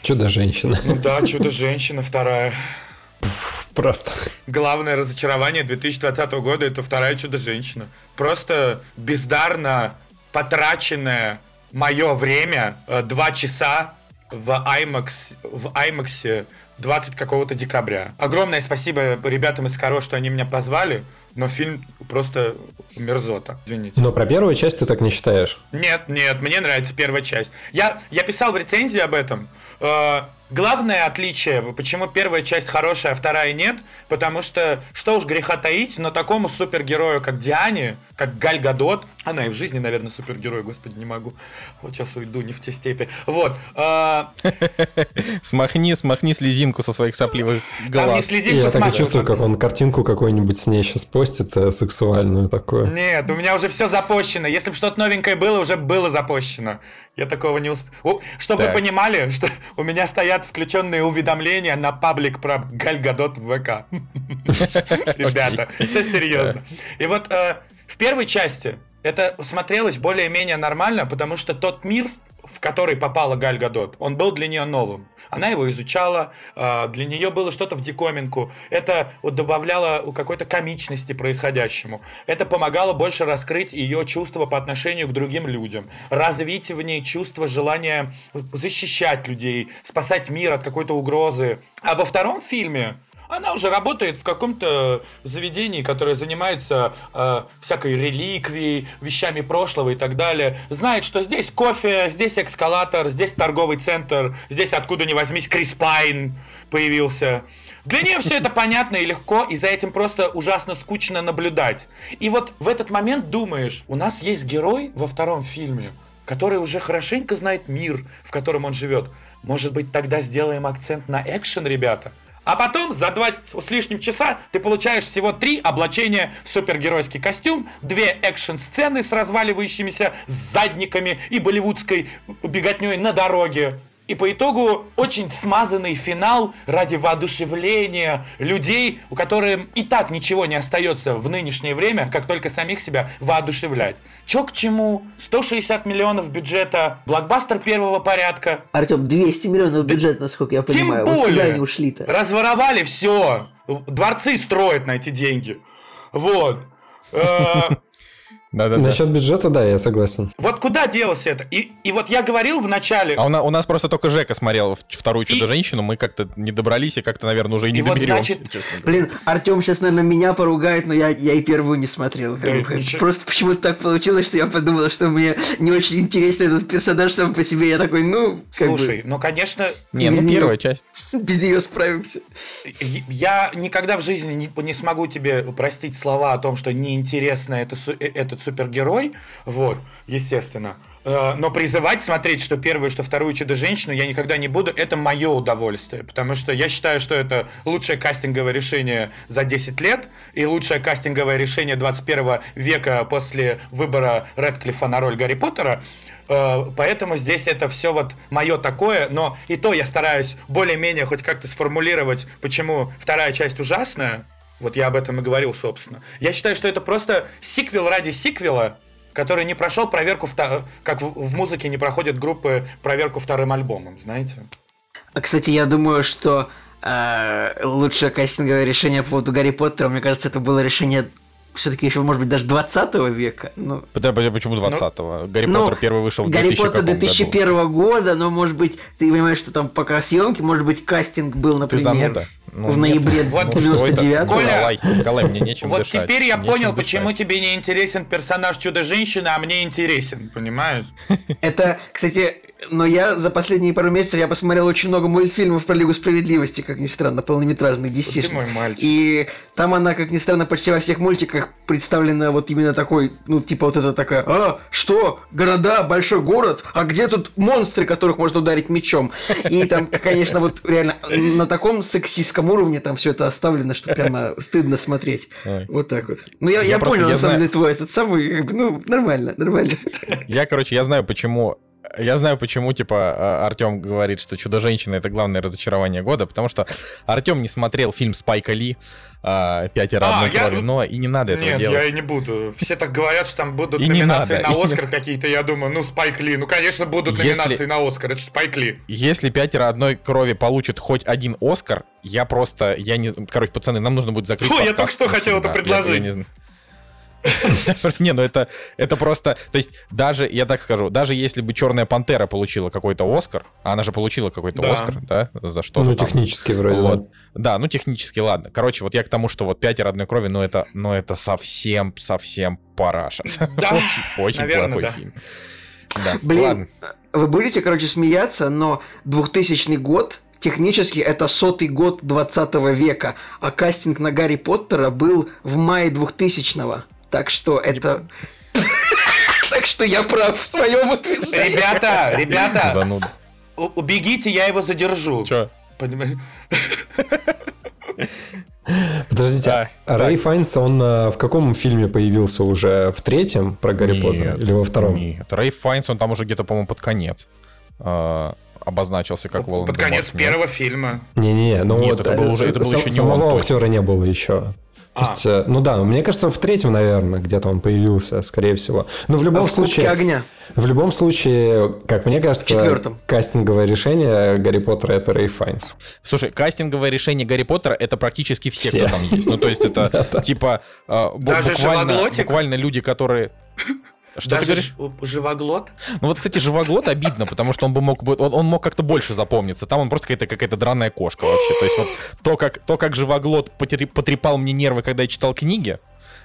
Чудо-женщина. Ну да, Чудо-женщина вторая. Просто. Главное разочарование 2020 года это вторая Чудо-женщина. Просто бездарно потраченное мое время, э, два часа в IMAX, в IMAX 20 какого-то декабря. Огромное спасибо ребятам из Каро, что они меня позвали, но фильм просто мерзота, извините. Но про первую часть ты так не считаешь? Нет, нет, мне нравится первая часть. Я, я писал в рецензии об этом, главное отличие, почему первая часть хорошая, а вторая нет, потому что, что уж греха таить, но такому супергерою, как Диане, как Галь Гадот, она и в жизни, наверное, супергерой, господи, не могу. Вот сейчас уйду, не в те степи. Вот. Э, смахни, смахни слезинку со своих сопливых глаз. Там не слезинку, Я так и чувствую, как он картинку какую-нибудь с ней сейчас постит, э, сексуальную такую. Нет, у меня уже все запущено. Если бы что-то новенькое было, уже было запущено. Я такого не успел. Чтобы вы понимали, что у меня стоят включенные уведомления на паблик про Гальгадот в ВК. Ребята, все серьезно. И вот э, в первой части это смотрелось более-менее нормально, потому что тот мир, в который попала Галь Гадот, он был для нее новым. Она его изучала, а, для нее было что-то в диковинку. Это добавляло какой-то комичности происходящему. Это помогало больше раскрыть ее чувства по отношению к другим людям, развить в ней чувство желания защищать людей, спасать мир от какой-то угрозы. А во втором фильме она уже работает в каком-то заведении, которое занимается э, всякой реликвией, вещами прошлого и так далее. Знает, что здесь кофе, здесь эскалатор, здесь торговый центр, здесь откуда ни возьмись Крис Пайн появился. Для нее все это понятно и легко, и за этим просто ужасно скучно наблюдать. И вот в этот момент думаешь, у нас есть герой во втором фильме, который уже хорошенько знает мир, в котором он живет. Может быть, тогда сделаем акцент на экшен, ребята? А потом за два с лишним часа ты получаешь всего три облачения в супергеройский костюм, две экшн-сцены с разваливающимися задниками и болливудской беготней на дороге. И по итогу очень смазанный финал ради воодушевления людей, у которых и так ничего не остается в нынешнее время, как только самих себя воодушевлять. Чё к чему? 160 миллионов бюджета, блокбастер первого порядка. Артем, 200 миллионов бюджета, насколько я понимаю. Тем более, вот они ушли-то? Разворовали все. Дворцы строят на эти деньги. Вот. Э, да, да, Насчет да. бюджета, да, я согласен. Вот куда делось это? И, и вот я говорил в начале... А у, на, у нас просто только Жека смотрел вторую Чудо-женщину, мы как-то не добрались и как-то, наверное, уже и не и доберемся. Вот значит... Блин, Артем сейчас, наверное, меня поругает, но я, я и первую не смотрел. Да, ничего... Просто почему-то так получилось, что я подумал, что мне не очень интересен этот персонаж сам по себе. Я такой, ну, как Слушай, бы... ну, конечно... Не, ну, нее, первая часть. Без нее справимся. Я никогда в жизни не, не смогу тебе простить слова о том, что неинтересно это, э, этот супергерой, вот, естественно. Э, но призывать смотреть, что первую, что вторую Чудо-женщину я никогда не буду, это мое удовольствие. Потому что я считаю, что это лучшее кастинговое решение за 10 лет и лучшее кастинговое решение 21 века после выбора Редклифа на роль Гарри Поттера. Э, поэтому здесь это все вот мое такое, но и то я стараюсь более-менее хоть как-то сформулировать, почему вторая часть ужасная, вот я об этом и говорил, собственно. Я считаю, что это просто сиквел ради сиквела, который не прошел проверку, как в музыке не проходят группы проверку вторым альбомом, знаете? А, кстати, я думаю, что э, лучшее кастинговое решение по поводу Гарри Поттера, мне кажется, это было решение все-таки еще, может быть, даже 20 века. Ну, почему 20-го? Ну, Гарри ну, Поттер первый вышел в Гарри 2000 Поттер 2001 году? года, но, может быть, ты понимаешь, что там пока съемки, может быть, кастинг был, например, ты. Ну, в ноябре 99 го Коля, Николай, мне нечем Вот дышать. теперь я понял, дышать. почему тебе не интересен персонаж Чудо-женщины, а мне интересен, понимаешь? Это, кстати, но я за последние пару месяцев я посмотрел очень много мультфильмов про Лигу Справедливости, как ни странно, полнометражных DC. Ты мой мальчик. И там она, как ни странно, почти во всех мультиках представлена вот именно такой, ну, типа вот это такая, а, что, города, большой город, а где тут монстры, которых можно ударить мечом? И там, конечно, вот реально на таком сексистском уровне там все это оставлено, что прямо стыдно смотреть. Ой. Вот так вот. Ну, я, я, я понял, я на самом деле, твой этот самый, ну, нормально, нормально. Я, короче, я знаю, почему я знаю, почему, типа, а, Артем говорит, что «Чудо-женщина» — это главное разочарование года, потому что Артем не смотрел фильм Спайка Ли а, «Пятеро а, одной я... крови», но и не надо этого Нет, делать. я и не буду. Все так говорят, что там будут и номинации на Оскар какие-то, я думаю, ну, Спайк Ли, ну, конечно, будут номинации Если... на Оскар, это же Спайк Ли. Если «Пятеро одной крови» получит хоть один Оскар, я просто, я не... Короче, пацаны, нам нужно будет закрыть О, я только что хотел это предложить. Не, ну это, это просто... То есть даже, я так скажу, даже если бы «Черная пантера» получила какой-то Оскар, а она же получила какой-то да. Оскар, да, за что-то Ну, там. технически вроде, вот. да. Да, ну, технически, ладно. Короче, вот я к тому, что вот «Пятеро одной крови», ну, это, ну, это совсем, совсем параша. Да, очень, очень наверное, плохой да. фильм. Да, Блин, ладно. вы будете, короче, смеяться, но 2000 год Технически это сотый год 20 века, а кастинг на Гарри Поттера был в мае 2000-го. Так что это... Так что я прав в своем утверждении. Ребята, ребята, Зануда. убегите, я его задержу. Че? Подождите, а, Рэй Файнс, он а, в каком фильме появился уже? В третьем про Гарри Поттера или во втором? Нет, Рэй Файнс, он там уже где-то, по-моему, под конец а, обозначился как Волан Под конец первого фильма. Не-не, ну Нет, вот, это был уже, это был еще не Самого актера не было еще. То есть, э, ну да, мне кажется, в третьем, наверное, где-то он появился, скорее всего. Но в любом А в «Кубке случае... огня. В любом случае, как мне кажется, кастинговое решение Гарри Поттера это Рэй Файнс. Слушай, кастинговое решение Гарри Поттера это практически все, Все. кто там есть. Ну, то есть это типа живоглотик? буквально люди, которые. Что Даже ты говоришь? живоглот? Ну вот, кстати, живоглот обидно, потому что он бы мог бы, он, он мог как-то больше запомниться. Там он просто какая-то какая-то драная кошка вообще. То есть вот то, как, то, как живоглот потрепал мне нервы, когда я читал книги,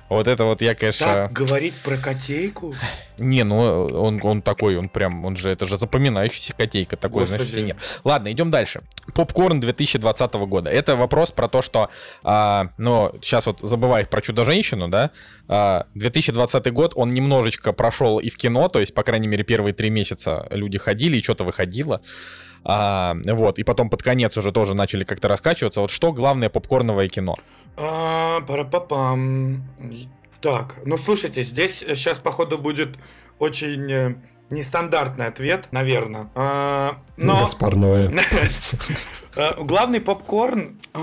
вот это вот я, конечно... Так говорить про котейку? Не, ну он, он такой, он прям, он же, это же запоминающийся котейка такой, знаешь, Господи. все нет. Ладно, идем дальше. Попкорн 2020 года. Это вопрос про то, что, а, ну, сейчас вот забывая про Чудо-женщину, да, а, 2020 год, он немножечко прошел и в кино, то есть, по крайней мере, первые три месяца люди ходили и что-то выходило. А, вот, и потом под конец уже тоже начали как-то раскачиваться. Вот что главное попкорновое кино? А, пара-па-пам. Так, ну слушайте, здесь сейчас, походу, будет очень э, нестандартный ответ, наверное. А, но Гаспар Ноэ. э, главный попкорн... а,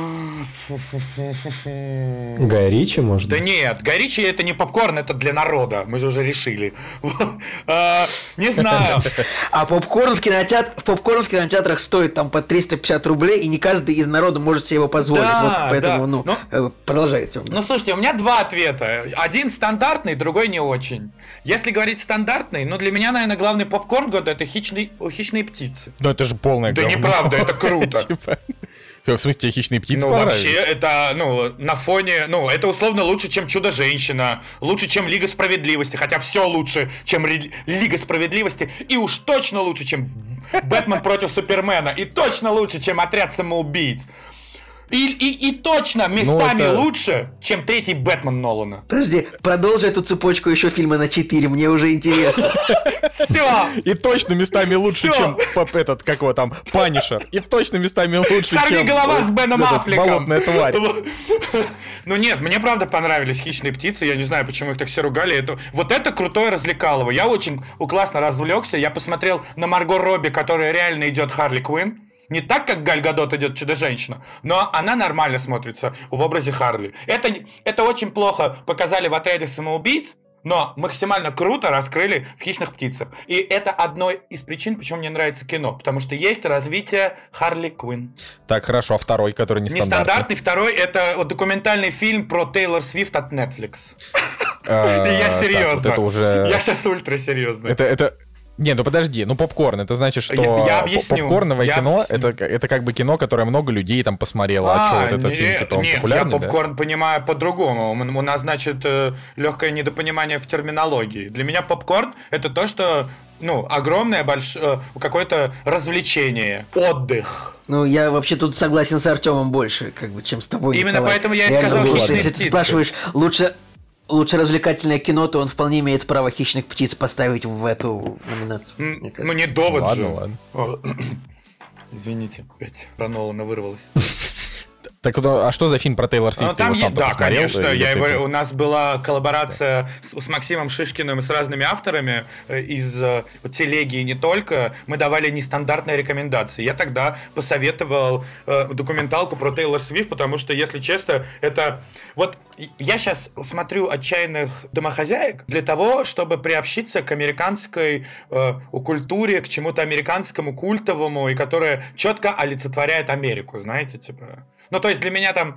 Гай Ричи, может Да быть? нет, горичи это не попкорн, это для народа, мы же уже решили. А, Не знаю. А попкорн в, кинотеатр... в попкорн в кинотеатрах стоит там по 350 рублей, и не каждый из народа может себе его позволить. Да, вот поэтому, да. ну, Ну- э, продолжайте. Ну, слушайте, у меня два ответа. Один стандартный, другой не очень. Если говорить стандартный, ну, для меня, наверное, главный попкорн года это хищные, хищные птицы. Ну это же полное Да говно. неправда, это круто. Типа, В смысле, тебе хищные птицы Ну, вообще, это, ну, на фоне, ну, это условно лучше, чем Чудо-женщина, лучше, чем Лига справедливости, хотя все лучше, чем Ри- Лига справедливости, и уж точно лучше, чем Бэтмен против Супермена, и точно лучше, чем Отряд самоубийц. И, и, и точно местами это- лучше, чем третий Бэтмен Нолана. Подожди, продолжи эту цепочку еще фильма на 4, мне уже интересно. Все! И точно местами лучше, чем этот, как его там, Панишер. И точно местами лучше, Сорви чем... голова с Беном Аффлеком. Болотная тварь. Ну нет, мне правда понравились хищные птицы. Я не знаю, почему их так все ругали. Это... Вот это крутое развлекалово. Я очень у- классно развлекся. Я посмотрел на Марго Робби, которая реально идет Харли Квинн. Не так, как Галь Гадот идет Чудо-женщина, но она нормально смотрится в образе Харли. Это, это очень плохо показали в отряде самоубийц, но максимально круто раскрыли в «Хищных птицах». И это одно из причин, почему мне нравится кино. Потому что есть развитие Харли Квинн. Так, хорошо, а второй, который нестандартный? Нестандартный второй это вот документальный фильм про Тейлор Свифт от Netflix. Э, Я серьезно. Я сейчас ультра серьезно. Это... Не, ну подожди, ну попкорн, это значит, что Я- я объясню, попкорновое я кино, объясню. это, это как бы кино, которое много людей там посмотрело. А, что, вот это не- фильм, типа, он нет, популярный, я да? попкорн понимаю по-другому. У нас, значит, легкое недопонимание в терминологии. Для меня попкорн это то, что ну, огромное большое какое-то развлечение, отдых. Ну, я вообще тут согласен с Артемом больше, как бы, чем с тобой. Именно Николай. поэтому я и сказал «Хищные Если ты птицы». спрашиваешь, лучше, лучше развлекательное кино, то он вполне имеет право хищных птиц поставить в эту номинацию. Ну, не довод Ладно, же. ладно. Извините, опять про Нолана вырвалось. Так, ну, а что за фильм про Тейлор Ну, Свифт? Ты там сам да, посмотрел? конечно. Я ты- его- у нас была коллаборация с, с Максимом Шишкиным и с разными авторами э, из э, вот телеги и не только. Мы давали нестандартные рекомендации. Я тогда посоветовал э, документалку про Тейлор Свифт, потому что, если честно, это... Вот я сейчас смотрю «Отчаянных домохозяек» для того, чтобы приобщиться к американской э, культуре, к чему-то американскому, культовому, и которое четко олицетворяет Америку, знаете, типа... Ну, то есть для меня там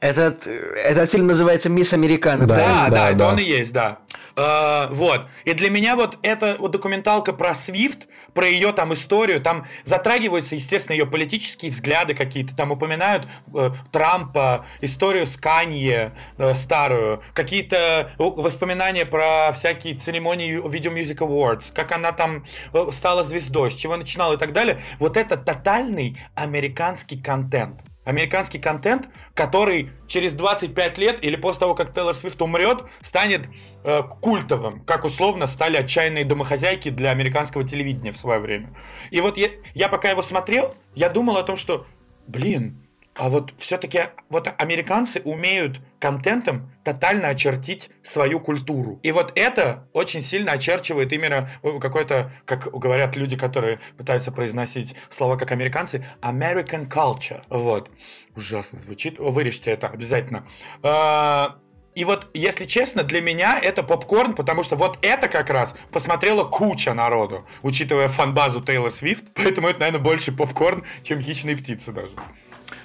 Этот, этот фильм называется «Мисс Американа». Да. да, да, это да. он и есть, да. Э, вот. И для меня вот эта вот документалка про Свифт, про ее там историю, там затрагиваются, естественно, ее политические взгляды какие-то, там упоминают э, Трампа, историю с Канье э, старую, какие-то э, воспоминания про всякие церемонии Video Music Awards, как она там э, стала звездой, с чего начинала и так далее. Вот это тотальный американский контент. Американский контент, который через 25 лет или после того, как Тейлор Свифт умрет, станет э, культовым, как условно стали отчаянные домохозяйки для американского телевидения в свое время. И вот я, я пока его смотрел, я думал о том, что, блин, а вот все-таки вот американцы умеют контентом тотально очертить свою культуру. И вот это очень сильно очерчивает именно какой-то, как говорят люди, которые пытаются произносить слова как американцы, American culture. Вот. Ужасно звучит. Вырежьте это обязательно. А, и вот, если честно, для меня это попкорн, потому что вот это как раз посмотрела куча народу, учитывая фанбазу Тейлор Свифт, поэтому это, наверное, больше попкорн, чем хищные птицы даже.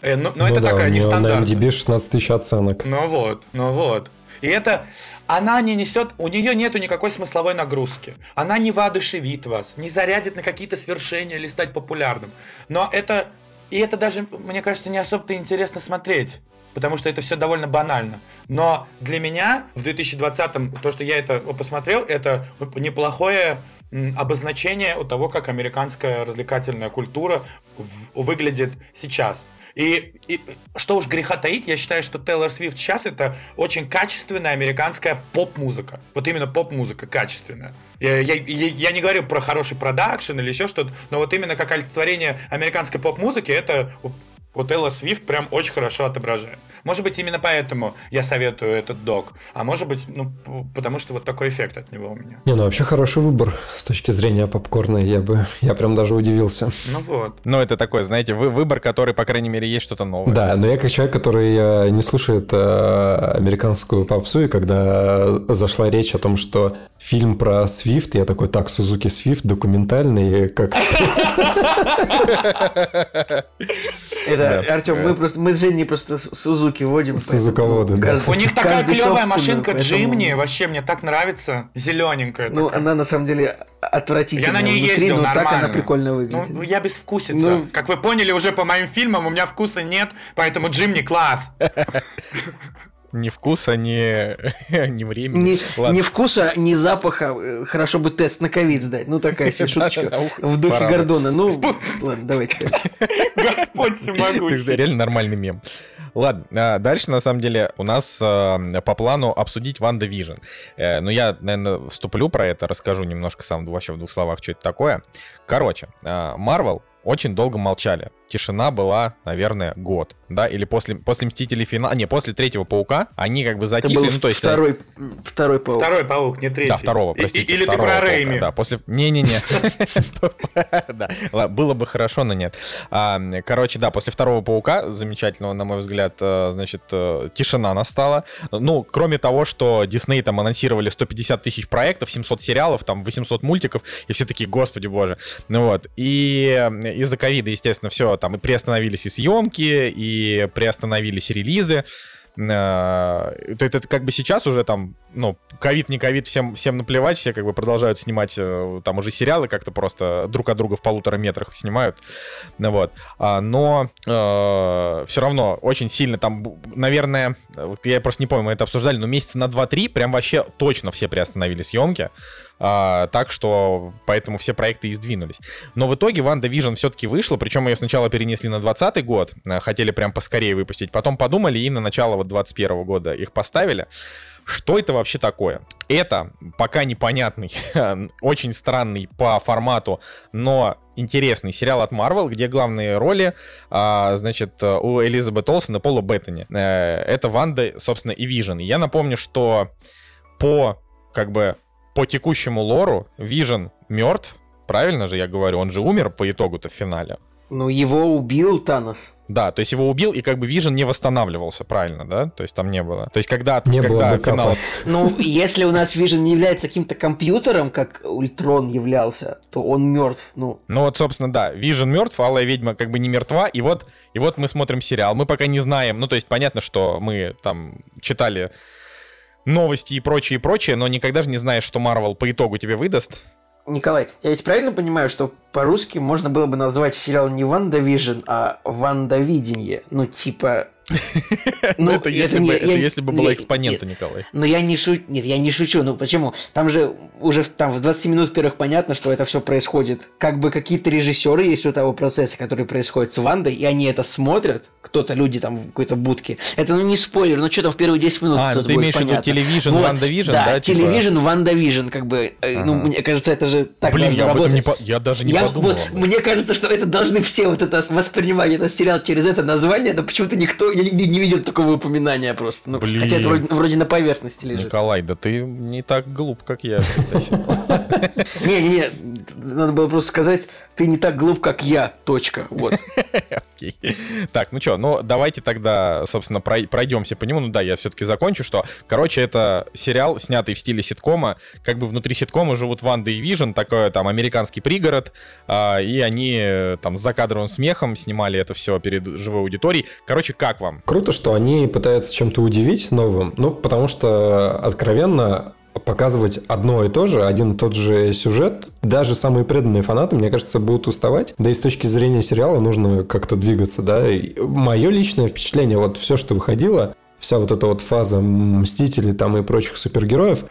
Э, но, но ну это да, такая нестандартная. На MDB 16 тысяч оценок. Ну вот, ну вот. И это, она не несет, у нее нету никакой смысловой нагрузки. Она не воодушевит вас, не зарядит на какие-то свершения или стать популярным. Но это, и это даже, мне кажется, не особо-то интересно смотреть потому что это все довольно банально. Но для меня в 2020-м, то, что я это посмотрел, это неплохое обозначение у того, как американская развлекательная культура выглядит сейчас. И, и что уж греха таить, я считаю, что Тейлор Свифт сейчас это очень качественная американская поп-музыка. Вот именно поп-музыка качественная. Я, я, я не говорю про хороший продакшн или еще что-то, но вот именно как олицетворение американской поп-музыки, это вот Элла Свифт прям очень хорошо отображает. Может быть, именно поэтому я советую этот док. А может быть, ну, потому что вот такой эффект от него у меня. Не, ну вообще хороший выбор с точки зрения попкорна. Я бы, я прям даже удивился. Ну вот. Ну это такой, знаете, вы, выбор, который, по крайней мере, есть что-то новое. Да, но я как человек, который э, не слушает э, американскую попсу, и когда зашла речь о том, что фильм про Свифт, я такой, так, Сузуки Свифт, документальный, как... Это, Артем, мы просто, мы с Женей просто Сузуки водим. Сузуководы, да. У них такая клевая машинка Джимни, вообще мне так нравится, зелененькая. Ну, она на самом деле отвратительная. Я на ней ездил, но так она прикольно выглядит. Ну, я безвкусица. Ну, как вы поняли уже по моим фильмам, у меня вкуса нет, поэтому Джимни класс. Ни вкуса, ни, ни времени. Ни, ни вкуса, ни запаха. Хорошо бы тест на ковид сдать. Ну, такая себе шуточка в духе Гордона. Ну, ладно, давайте. Господь всемогущий. Ты реально нормальный мем. Ладно, а дальше, на самом деле, у нас а, по плану обсудить WandaVision. Э, но я, наверное, вступлю про это, расскажу немножко сам вообще в двух словах, что это такое. Короче, Марвел очень долго молчали тишина была, наверное, год, да, или после, после Мстителей финала, не, после Третьего Паука, они как бы затихли, Это был ну, то есть... Э, второй, второй Паук. Второй Паук, не третий. Да, второго, простите. Или второго ты про Рейми. Да, после... Не-не-не. Было бы хорошо, но нет. А, короче, да, после Второго Паука, замечательного, на мой взгляд, э, значит, э, тишина настала. Ну, кроме того, что Дисней там анонсировали 150 тысяч проектов, 700 сериалов, там 800 мультиков, и все такие, господи боже. Ну вот, и из-за ковида, естественно, все там и приостановились и съемки, и приостановились релизы. Это, это как бы сейчас уже там, ну, ковид, не ковид, всем, всем наплевать, все как бы продолжают снимать э, там уже сериалы как-то просто друг от друга в полутора метрах снимают, ну вот. А, но э, все равно очень сильно там, наверное, я просто не помню, мы это обсуждали, но месяца на 2-3 прям вообще точно все приостановили съемки, а, так что поэтому все проекты и сдвинулись. Но в итоге Ванда Vision все-таки вышла, причем ее сначала перенесли на 20 год, э, хотели прям поскорее выпустить, потом подумали и на начало вот 21 года их поставили. Что это вообще такое? Это пока непонятный, очень странный по формату, но интересный сериал от Marvel, где главные роли, а, значит, у Элизабет Олсен и Пола Беттани. Э, это Ванда, собственно, и Вижен. Я напомню, что по как бы по текущему лору Вижен мертв, правильно же я говорю, он же умер по итогу-то в финале. Ну, его убил Танос. Да, то есть его убил, и как бы Вижен не восстанавливался, правильно, да? То есть там не было. То есть когда, не когда было финал... Ну, если у нас Вижен не является каким-то компьютером, как Ультрон являлся, то он мертв, ну. Ну вот, собственно, да, Вижен мертв, Алая Ведьма как бы не мертва, и вот, и вот мы смотрим сериал. Мы пока не знаем, ну то есть понятно, что мы там читали новости и прочее, и прочее, но никогда же не знаешь, что Марвел по итогу тебе выдаст. Николай, я ведь правильно понимаю, что по-русски можно было бы назвать сериал не WandaVision, а Ванда Видение? Ну, типа Ну, это если бы если бы была экспонента, Николай. Но я не шучу. Нет, я не шучу. Ну почему? Там же уже там в 20 минут первых понятно, что это все происходит. Как бы какие-то режиссеры есть у того процесса, который происходит с Вандой, и они это смотрят. Кто-то, люди там в какой-то будке. Это ну не спойлер, ну что там в первые 10 минут А, ну ты имеешь в виду вот, Ванда Вижн, да? Да, Television, Ванда Вижн, как бы. Э, ну, мне кажется, это же так Блин, я об этом не. Я даже не подумал. Мне кажется, что это должны все вот это воспринимать, этот сериал через это название, но почему-то никто, я нигде не видел такого упоминания просто. Ну, Блин. Хотя это вроде, вроде на поверхности лежит. Николай, да ты не так глуп, как я. Не-не-не, надо было просто сказать, ты не так глуп, как я, точка. Вот. Так, ну что, ну давайте тогда, собственно, пройдемся по нему. Ну да, я все-таки закончу, что, короче, это сериал, снятый в стиле ситкома. Как бы внутри ситкома живут Ванда и Вижн, такой там американский пригород, а, и они э, там с закадровым смехом снимали это все перед живой аудиторией. Короче, как вам? Круто, что они пытаются чем-то удивить новым, ну, потому что откровенно показывать одно и то же, один и тот же сюжет, даже самые преданные фанаты, мне кажется, будут уставать. Да и с точки зрения сериала нужно как-то двигаться, да. Мое личное впечатление, вот все, что выходило, вся вот эта вот фаза Мстителей там и прочих супергероев,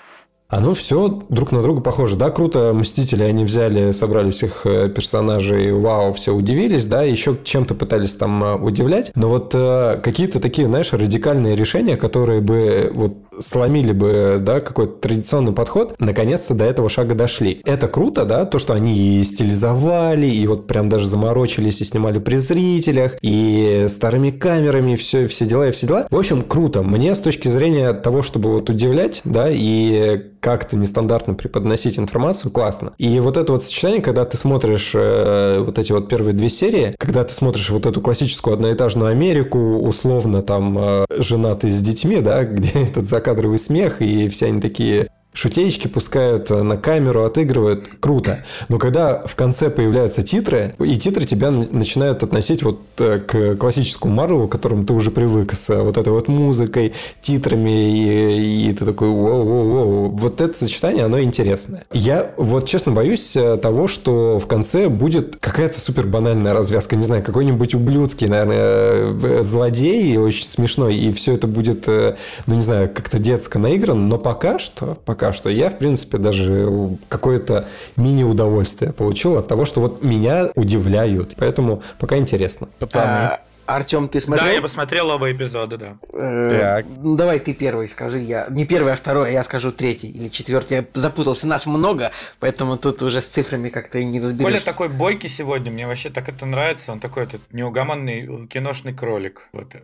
оно все друг на друга похоже. Да, круто, Мстители они взяли, собрали всех э, персонажей, вау, все удивились, да, еще чем-то пытались там э, удивлять, но вот э, какие-то такие, знаешь, радикальные решения, которые бы вот сломили бы, да, какой-то традиционный подход, наконец-то до этого шага дошли. Это круто, да, то, что они и стилизовали, и вот прям даже заморочились и снимали при зрителях, и старыми камерами, все, все дела и все дела. В общем, круто. Мне с точки зрения того, чтобы вот удивлять, да, и как-то нестандартно преподносить информацию, классно. И вот это вот сочетание, когда ты смотришь э, вот эти вот первые две серии, когда ты смотришь вот эту классическую одноэтажную Америку, условно там э, женатый с детьми, да, где этот закадровый смех, и все они такие Шутеечки пускают э, на камеру, отыгрывают. Круто. Но когда в конце появляются титры, и титры тебя начинают относить вот э, к классическому Марвелу, к которому ты уже привык, с вот этой вот музыкой, титрами, и, и ты такой, воу-воу-воу. Вот это сочетание, оно интересное. Я вот честно боюсь э, того, что в конце будет какая-то супер банальная развязка. Не знаю, какой-нибудь ублюдский, наверное, злодей, очень смешной, и все это будет, ну не знаю, как-то детско наиграно, но пока что, пока пока что. Я, в принципе, даже какое-то мини-удовольствие получил от того, что вот меня удивляют. Поэтому пока интересно. Пацаны. Артем, ты смотрел? Да, я посмотрел оба эпизода, да. Э, так. Ну давай ты первый скажи, я не первый, а второй, а я скажу третий или четвертый. Я запутался, нас много, поэтому тут уже с цифрами как-то не разберешься. Коля такой бойкий сегодня, мне вообще так это нравится. Он такой этот неугомонный киношный кролик. Вот.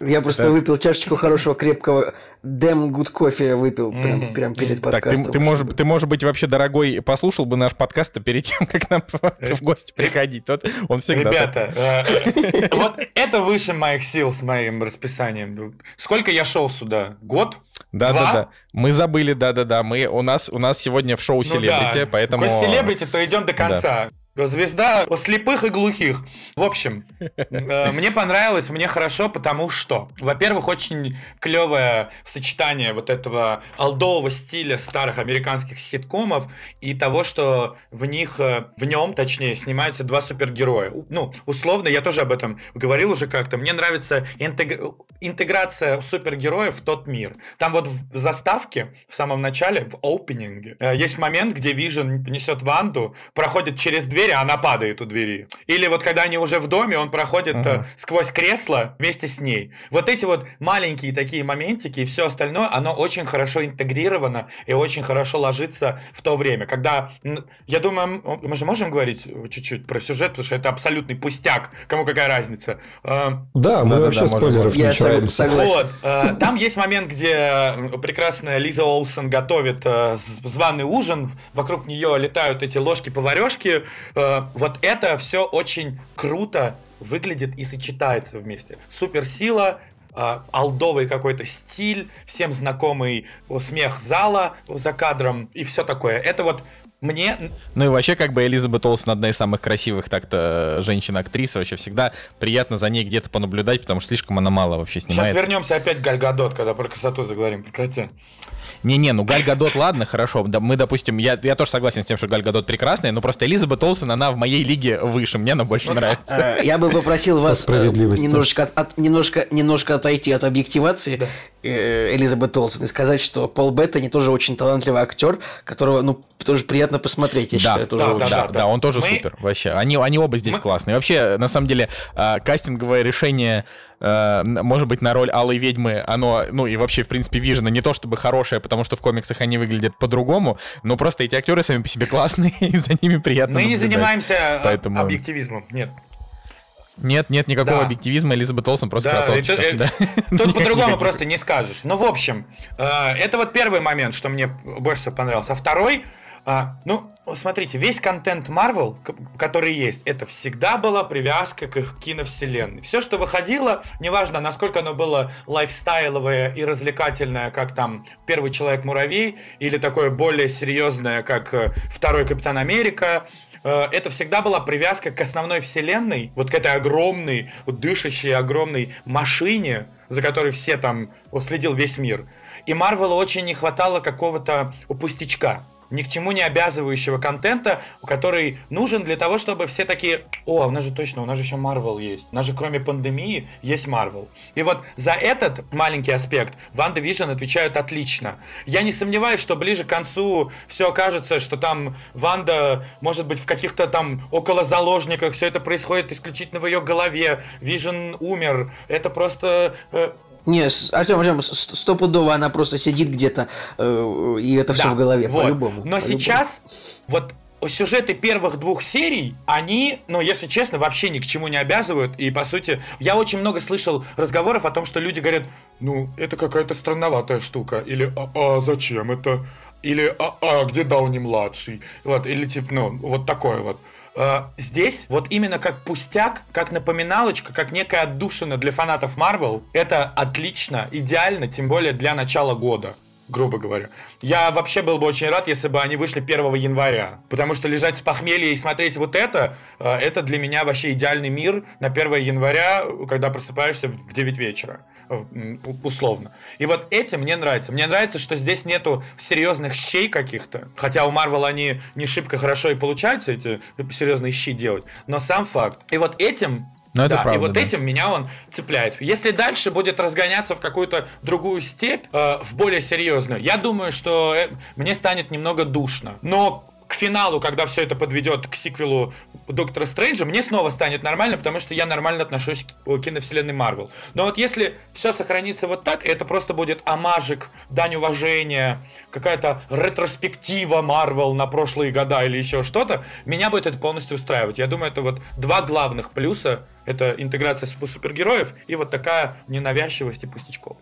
Я просто да. выпил чашечку хорошего крепкого Дэм Гуд кофе выпил прям, mm-hmm. прям перед подкастом. Так, ты, ты, можешь, ты, может быть, вообще, дорогой, послушал бы наш подкаст перед тем, как нам в гости приходить. Он всегда Ребята, э, вот это выше моих сил с моим расписанием. Сколько я шел сюда? Год? Да, Два? да, да. Мы забыли, да, да, да. Мы у нас у нас сегодня в шоу Селебрити, ну, да. поэтому. Коль Селебрити, то идем до конца. Да. Звезда слепых и глухих. В общем, э, мне понравилось, мне хорошо, потому что, во-первых, очень клевое сочетание вот этого алдового стиля старых американских ситкомов и того, что в них, э, в нем, точнее, снимаются два супергероя. Ну, условно, я тоже об этом говорил уже как-то. Мне нравится интегр... интеграция супергероев в тот мир. Там вот в заставке, в самом начале, в опенинге, э, есть момент, где Вижен несет Ванду, проходит через дверь, двери, а она падает у двери. Или вот когда они уже в доме, он проходит uh-huh. сквозь кресло вместе с ней. Вот эти вот маленькие такие моментики и все остальное, оно очень хорошо интегрировано и очень хорошо ложится в то время. Когда, я думаю, мы же можем говорить чуть-чуть про сюжет, потому что это абсолютный пустяк. Кому какая разница? А, да, мы да, вообще да, спойлеров не чаемся. Вот, э, там есть момент, где прекрасная Лиза Олсен готовит э, званый ужин, вокруг нее летают эти ложки-поварешки, Э, вот это все очень круто выглядит и сочетается вместе. Суперсила, э, алдовый какой-то стиль, всем знакомый смех зала за кадром и все такое. Это вот мне... Ну и вообще, как бы Элизабет Олсен одна из самых красивых так-то женщин-актрис. Вообще всегда приятно за ней где-то понаблюдать, потому что слишком она мало вообще снимается. Сейчас вернемся опять к Гальгадот, когда про красоту заговорим. Прекрати. Не-не, ну Галь Гадот, ладно, хорошо. Да, мы, допустим, я, я тоже согласен с тем, что Галь Гадот прекрасная, но просто Элизабет Олсен, она в моей лиге выше, мне она больше нравится. Э, я бы попросил вас э, немножечко, от, немножко, немножко отойти от объективации да. Э, Элизабет Олсен и сказать, что Пол Беттани тоже очень талантливый актер, которого, ну, тоже приятно посмотреть, я да, считаю. Тоже да, очень... да, да, да, он тоже Мы... супер, вообще. Они, они оба здесь Мы... классные. Вообще, на самом деле, кастинговое решение э, может быть, на роль Алой Ведьмы, оно, ну и вообще, в принципе, Вижена не то чтобы хорошее, потому что в комиксах они выглядят по-другому, но просто эти актеры сами по себе классные, и за ними приятно Мы наблюдать. не занимаемся а, Поэтому... объективизмом, нет. Нет, нет никакого да. объективизма, Элизабет Олсен просто да, красотка. Это, да. Тут по-другому просто не скажешь. Ну, в общем, э, это вот первый момент, что мне больше всего понравился. А второй, а, ну, смотрите, весь контент Marvel, который есть, это всегда была привязка к их киновселенной. Все, что выходило, неважно, насколько оно было лайфстайловое и развлекательное, как там Первый Человек-муравей, или такое более серьезное, как э, Второй Капитан Америка, э, это всегда была привязка к основной вселенной, вот к этой огромной, дышащей огромной машине, за которой все там следил весь мир. И Марвелу очень не хватало какого-то пустячка ни к чему не обязывающего контента, который нужен для того, чтобы все такие, о, у нас же точно, у нас же еще Марвел есть. У нас же кроме пандемии есть Марвел. И вот за этот маленький аспект Ванда Вижн отвечают отлично. Я не сомневаюсь, что ближе к концу все окажется, что там Ванда, может быть, в каких-то там около заложниках, все это происходит исключительно в ее голове. Вижн умер. Это просто э, не, Артем, Артем, стопудово она просто сидит где-то, э, и это да, все в голове, вот. по-любому. Но по сейчас, вот сюжеты первых двух серий, они, ну, если честно, вообще ни к чему не обязывают. И, по сути, я очень много слышал разговоров о том, что люди говорят, ну, это какая-то странноватая штука. Или, а, а зачем это? Или, а, а где Дауни-младший? Вот, или, типа, ну, вот такое вот. Э, здесь вот именно как пустяк, как напоминалочка, как некая отдушина для фанатов Marvel, это отлично, идеально, тем более для начала года грубо говоря. Я вообще был бы очень рад, если бы они вышли 1 января. Потому что лежать с похмелья и смотреть вот это, э, это для меня вообще идеальный мир на 1 января, когда просыпаешься в 9 вечера. Условно. И вот этим мне нравится. Мне нравится, что здесь нету серьезных щей каких-то. Хотя у Марвел они не шибко хорошо и получаются эти серьезные щи делать. Но сам факт. И вот этим но ну, это да, правда, и вот да. этим меня он цепляет. Если дальше будет разгоняться в какую-то другую степь, э, в более серьезную, я думаю, что э, мне станет немного душно. Но к финалу, когда все это подведет к сиквелу Доктора Стрэнджа, мне снова станет нормально, потому что я нормально отношусь к киновселенной Марвел. Но вот если все сохранится вот так, это просто будет амажик, дань уважения, какая-то ретроспектива Марвел на прошлые года или еще что-то, меня будет это полностью устраивать. Я думаю, это вот два главных плюса это интеграция супергероев и вот такая ненавязчивость и пустячков.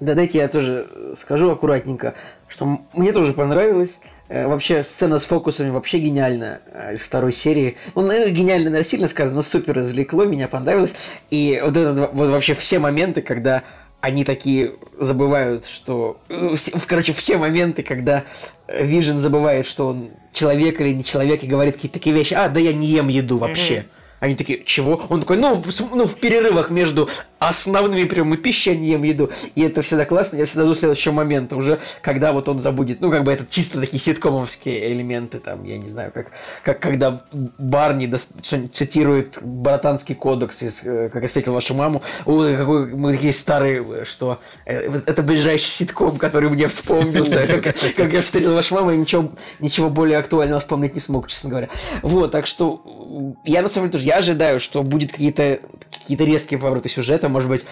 Да, дайте я тоже скажу аккуратненько, что мне тоже понравилось. Э, вообще сцена с фокусами вообще гениальная э, из второй серии. Ну, наверное, гениально, наверное, сильно сказано, но супер развлекло, меня понравилось. И вот это вот вообще все моменты, когда они такие забывают, что... Ну, короче, все моменты, когда Вижен забывает, что он человек или не человек, и говорит какие-то такие вещи. А, да я не ем еду вообще. Mm-hmm. Они такие, чего? Он такой, ну, в, ну, в перерывах между основными приемами пищи не ем еду. И это всегда классно. Я всегда жду следующего момента уже, когда вот он забудет. Ну, как бы это чисто такие ситкомовские элементы, там, я не знаю, как, как когда Барни до, цитирует братанский кодекс из э, «Как я встретил вашу маму». Ой, какой мы такие старые, что э, это ближайший ситком, который мне вспомнился. Как, я встретил вашу маму, и ничего более актуального вспомнить не смог, честно говоря. Вот, так что я на самом деле тоже я ожидаю, что будет какие-то какие резкие повороты сюжета, может быть,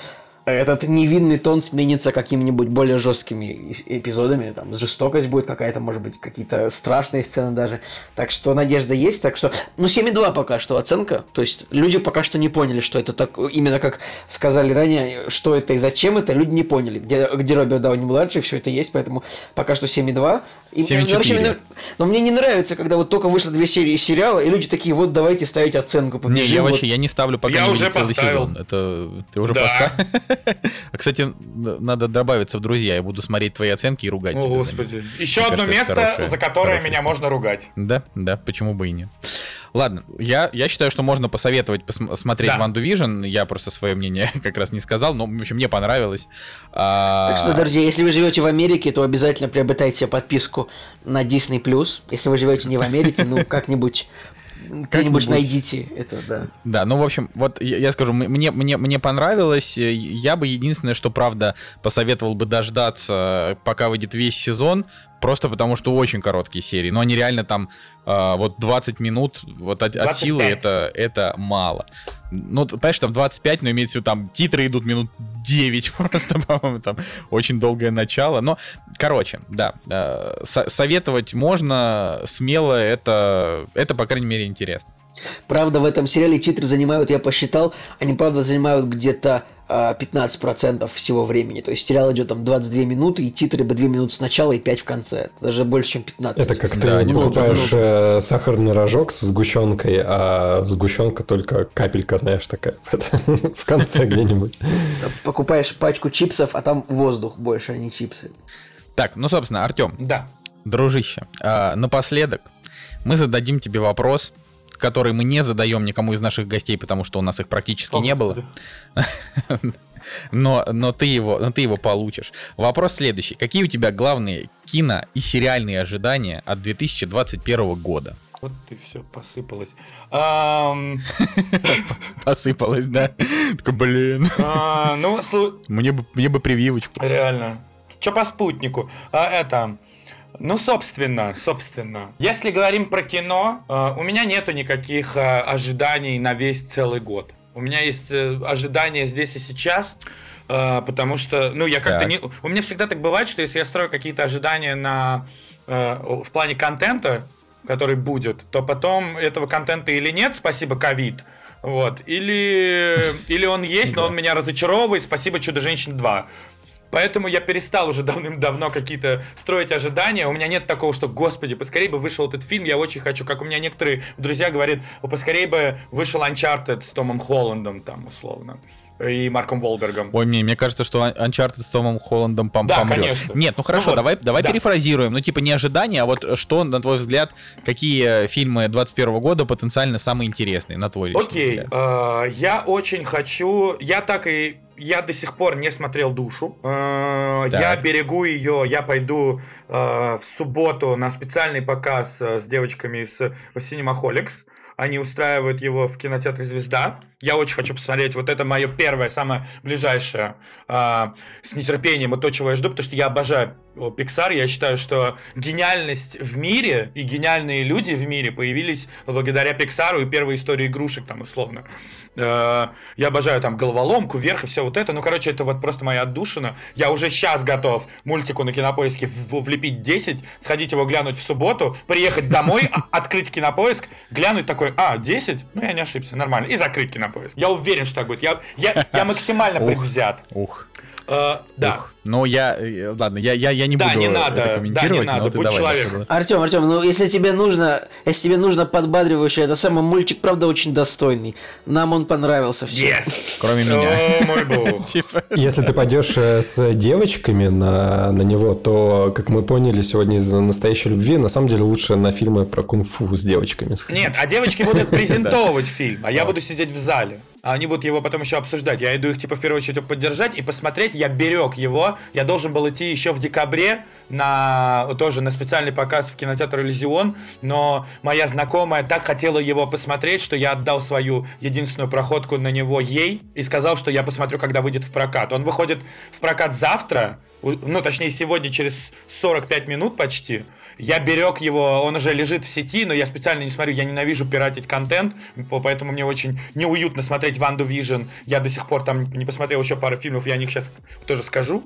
этот невинный тон сменится какими-нибудь более жесткими эпизодами, там, жестокость будет какая-то, может быть, какие-то страшные сцены даже. Так что надежда есть, так что... Ну, 7,2 пока что оценка, то есть люди пока что не поняли, что это так, именно как сказали ранее, что это и зачем это, люди не поняли, где, где Роберт Дауни-младший, все это есть, поэтому пока что 7,2. И, 7,4. Но мне не нравится, когда вот только вышло две серии сериала, и люди такие, вот давайте ставить оценку, побежим. Не, я вот. вообще, я не ставлю пока я не уже целый поставил. сезон. Это ты уже да. поставил? А, кстати, надо добавиться в друзья. Я буду смотреть твои оценки и ругать О, тебя за них. господи. Еще Мне одно кажется, место, хорошая- за которое меня история. можно ругать. Да, да, почему бы и нет. Ладно, я, я считаю, что можно посоветовать посм- смотреть Да. Ванду Вижн. Я просто свое мнение как раз не сказал, но, в общем, мне понравилось. А, Так что, друзья, если вы живете в Америке, то обязательно приобретайте себе подписку на Disney+. Если вы живете не в Америке, ну, как-нибудь Как-нибудь. найдите это, да. Да, ну, в общем, вот я, я скажу, мне, мне, мне понравилось. Я бы единственное, что, правда, посоветовал бы дождаться, пока выйдет весь сезон, просто потому что очень короткие серии. Но они реально там э, вот 20 минут вот от, от силы 25. это, это мало. Ну, понимаешь, там 25, но имеется в виду, там титры идут минут 9 просто, по-моему, там очень долгое начало. Но, короче, да, э, со- советовать можно смело, это, это, по крайней мере, интересно. Правда, в этом сериале титры занимают, я посчитал, они, правда, занимают где-то 15% всего времени. То есть сериал идет там 22 минуты, и титры бы 2 минуты сначала и 5 в конце. Это даже больше, чем 15. Это как Да, ты не покупаешь э, сахарный рожок с сгущенкой, а сгущенка только капелька, знаешь, такая в конце где-нибудь. Покупаешь пачку чипсов, а там воздух больше, а не чипсы. Так, ну, собственно, Артем, Да. дружище, а, напоследок мы зададим тебе вопрос, который мы не задаем никому из наших гостей, потому что у нас их практически не было. Но, но, ты его, но ты его получишь. Вопрос следующий. Какие у тебя главные кино и сериальные ожидания от 2021 года? Вот ты все посыпалось. Посыпалось, да? Такой, блин. а, Ну, слу- Мне бы, мне бы прививочку. Реально. Че по спутнику? А, это... Ну, собственно, собственно. Если говорим про кино, э, у меня нету никаких э, ожиданий на весь целый год. У меня есть э, ожидания здесь и сейчас, потому что, ну, я как-то не... У меня всегда так бывает, что если я строю какие-то ожидания на... в плане контента, который будет, то потом этого контента или нет, спасибо ковид, вот, или, или он есть, но он меня разочаровывает, спасибо Чудо-женщин 2. Поэтому я перестал уже давным-давно какие-то строить ожидания. У меня нет такого, что, господи, поскорее бы вышел этот фильм, я очень хочу. Как у меня некоторые друзья говорят, «О, поскорее бы вышел Uncharted с Томом Холландом, там, условно, и Марком Волбергом. Ой, мне, мне кажется, что Uncharted с Томом Холландом пом- Да, помрет. конечно. Нет, ну хорошо, Ну вот, давай, давай да. перефразируем. Ну, типа, не ожидания, а вот что, на твой взгляд, какие фильмы 21 года потенциально самые интересные, на твой Окей, взгляд? э, я очень хочу, я так и, я до сих пор не смотрел душу. Э, Так. Я берегу ее, я пойду э, в субботу на специальный показ с девочками из Cinemaholics. Они устраивают его в кинотеатре «Звезда». Я очень хочу посмотреть. Вот это мое первое, самое ближайшее э, с нетерпением и то, чего я жду, потому что я обожаю Pixar. Я считаю, что гениальность в мире и гениальные люди в мире появились благодаря Pixar и первой истории игрушек, там, условно. Э, Я обожаю там головоломку, вверх и все вот это. Ну, короче, это вот просто моя отдушина. Я уже сейчас готов мультику на кинопоиске влепить 10, сходить его глянуть в субботу, приехать домой, а- открыть кинопоиск, глянуть такой, а, 10? Ну, я не ошибся, нормально. И закрыть кинопоиск. Я уверен, что так будет. Я, я, я максимально предвзят. Ух, Э, Да. Ну, я... э, Ладно, я, я, я не Да, буду не надо, это да, комментировать, не надо, но ты будь давай. человеком. да, Артем, Артем, ну если тебе нужно, если тебе нужно подбадривающее, это самый мультик, правда, очень достойный. Нам он понравился все. Yes. Кроме меня. О, мой бог. Типа, Если ты пойдешь э, с девочками на, на него, то, как мы поняли сегодня из настоящей любви, на самом деле лучше на фильмы про кунг-фу с девочками сходить. Нет, а девочки будут презентовывать фильм, а я буду сидеть в зале. А они будут его потом еще обсуждать. Я иду их, типа, в первую очередь поддержать и посмотреть. Я берег его. Я должен был идти еще в декабре на тоже на специальный показ в кинотеатр Иллюзион, но моя знакомая так хотела его посмотреть, что я отдал свою единственную проходку на него ей и сказал, что я посмотрю, когда выйдет в прокат. Он выходит в прокат завтра, ну, точнее, сегодня через 45 минут почти. Я берег его, он уже лежит в сети, но я специально не смотрю, я ненавижу пиратить контент, по- поэтому мне очень неуютно смотреть Ванду Вижн. Я до сих пор там не посмотрел еще пару фильмов, я о них сейчас тоже скажу.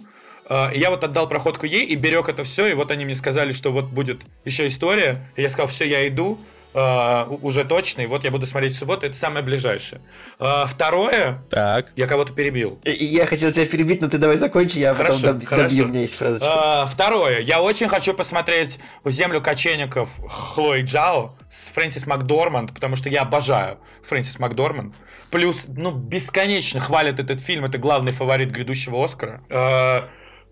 А, Я вот отдал проходку ей и берег это все, и вот они мне сказали, что вот будет еще история. И я сказал, все, я иду. Э, уже точно, и вот я буду смотреть в субботу, это самое ближайшее. Э, второе, Так. я кого-то перебил. Я хотел тебя перебить, но ты давай закончи, я Хорошо, потом доб- хорошо. добью, у меня есть фразочка. А, второе. Я очень хочу посмотреть «Землю кочевников» Хлои Джао с Фрэнсис Макдорманд, потому что я обожаю Фрэнсис Макдорманд. Плюс, ну, бесконечно хвалят этот фильм, это главный фаворит грядущего Оскара.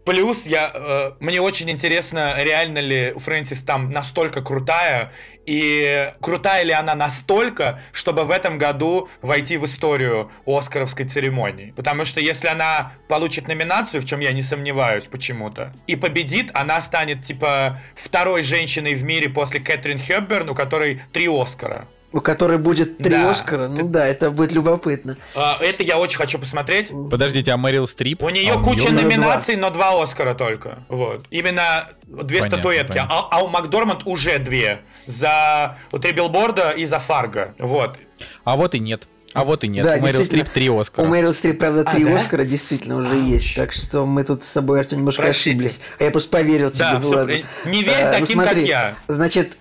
Плюс я, э, мне очень интересно, реально ли Фрэнсис там настолько крутая, и крутая ли она настолько, чтобы в этом году войти в историю Оскаровской церемонии. Потому что если она получит номинацию, в чем я не сомневаюсь почему-то, и победит, она станет типа второй женщиной в мире после Кэтрин Хепберн, у которой три Оскара. У которой будет три Да. Оскара, ну да, это будет любопытно. А, Это я очень хочу посмотреть. Подождите, а Мэрил Стрип? У нее А куча неё- номинаций, но два Оскара только. Вот. Именно две Понятно, статуэтки. понятно. А, а у Макдорманд уже две. За три билборда и за Фарго. Вот. А вот и нет. А вот и нет. Да, У Мэрил. Стрип три У Оскара. Мэрил Стрип, правда, А, три да? Оскара действительно уже есть, так что мы тут с тобой, Артем, немножко Простите. ошиблись. А я просто поверил тебе, Да, ну э, не верь А, ну таким, как смотри, я. Значит,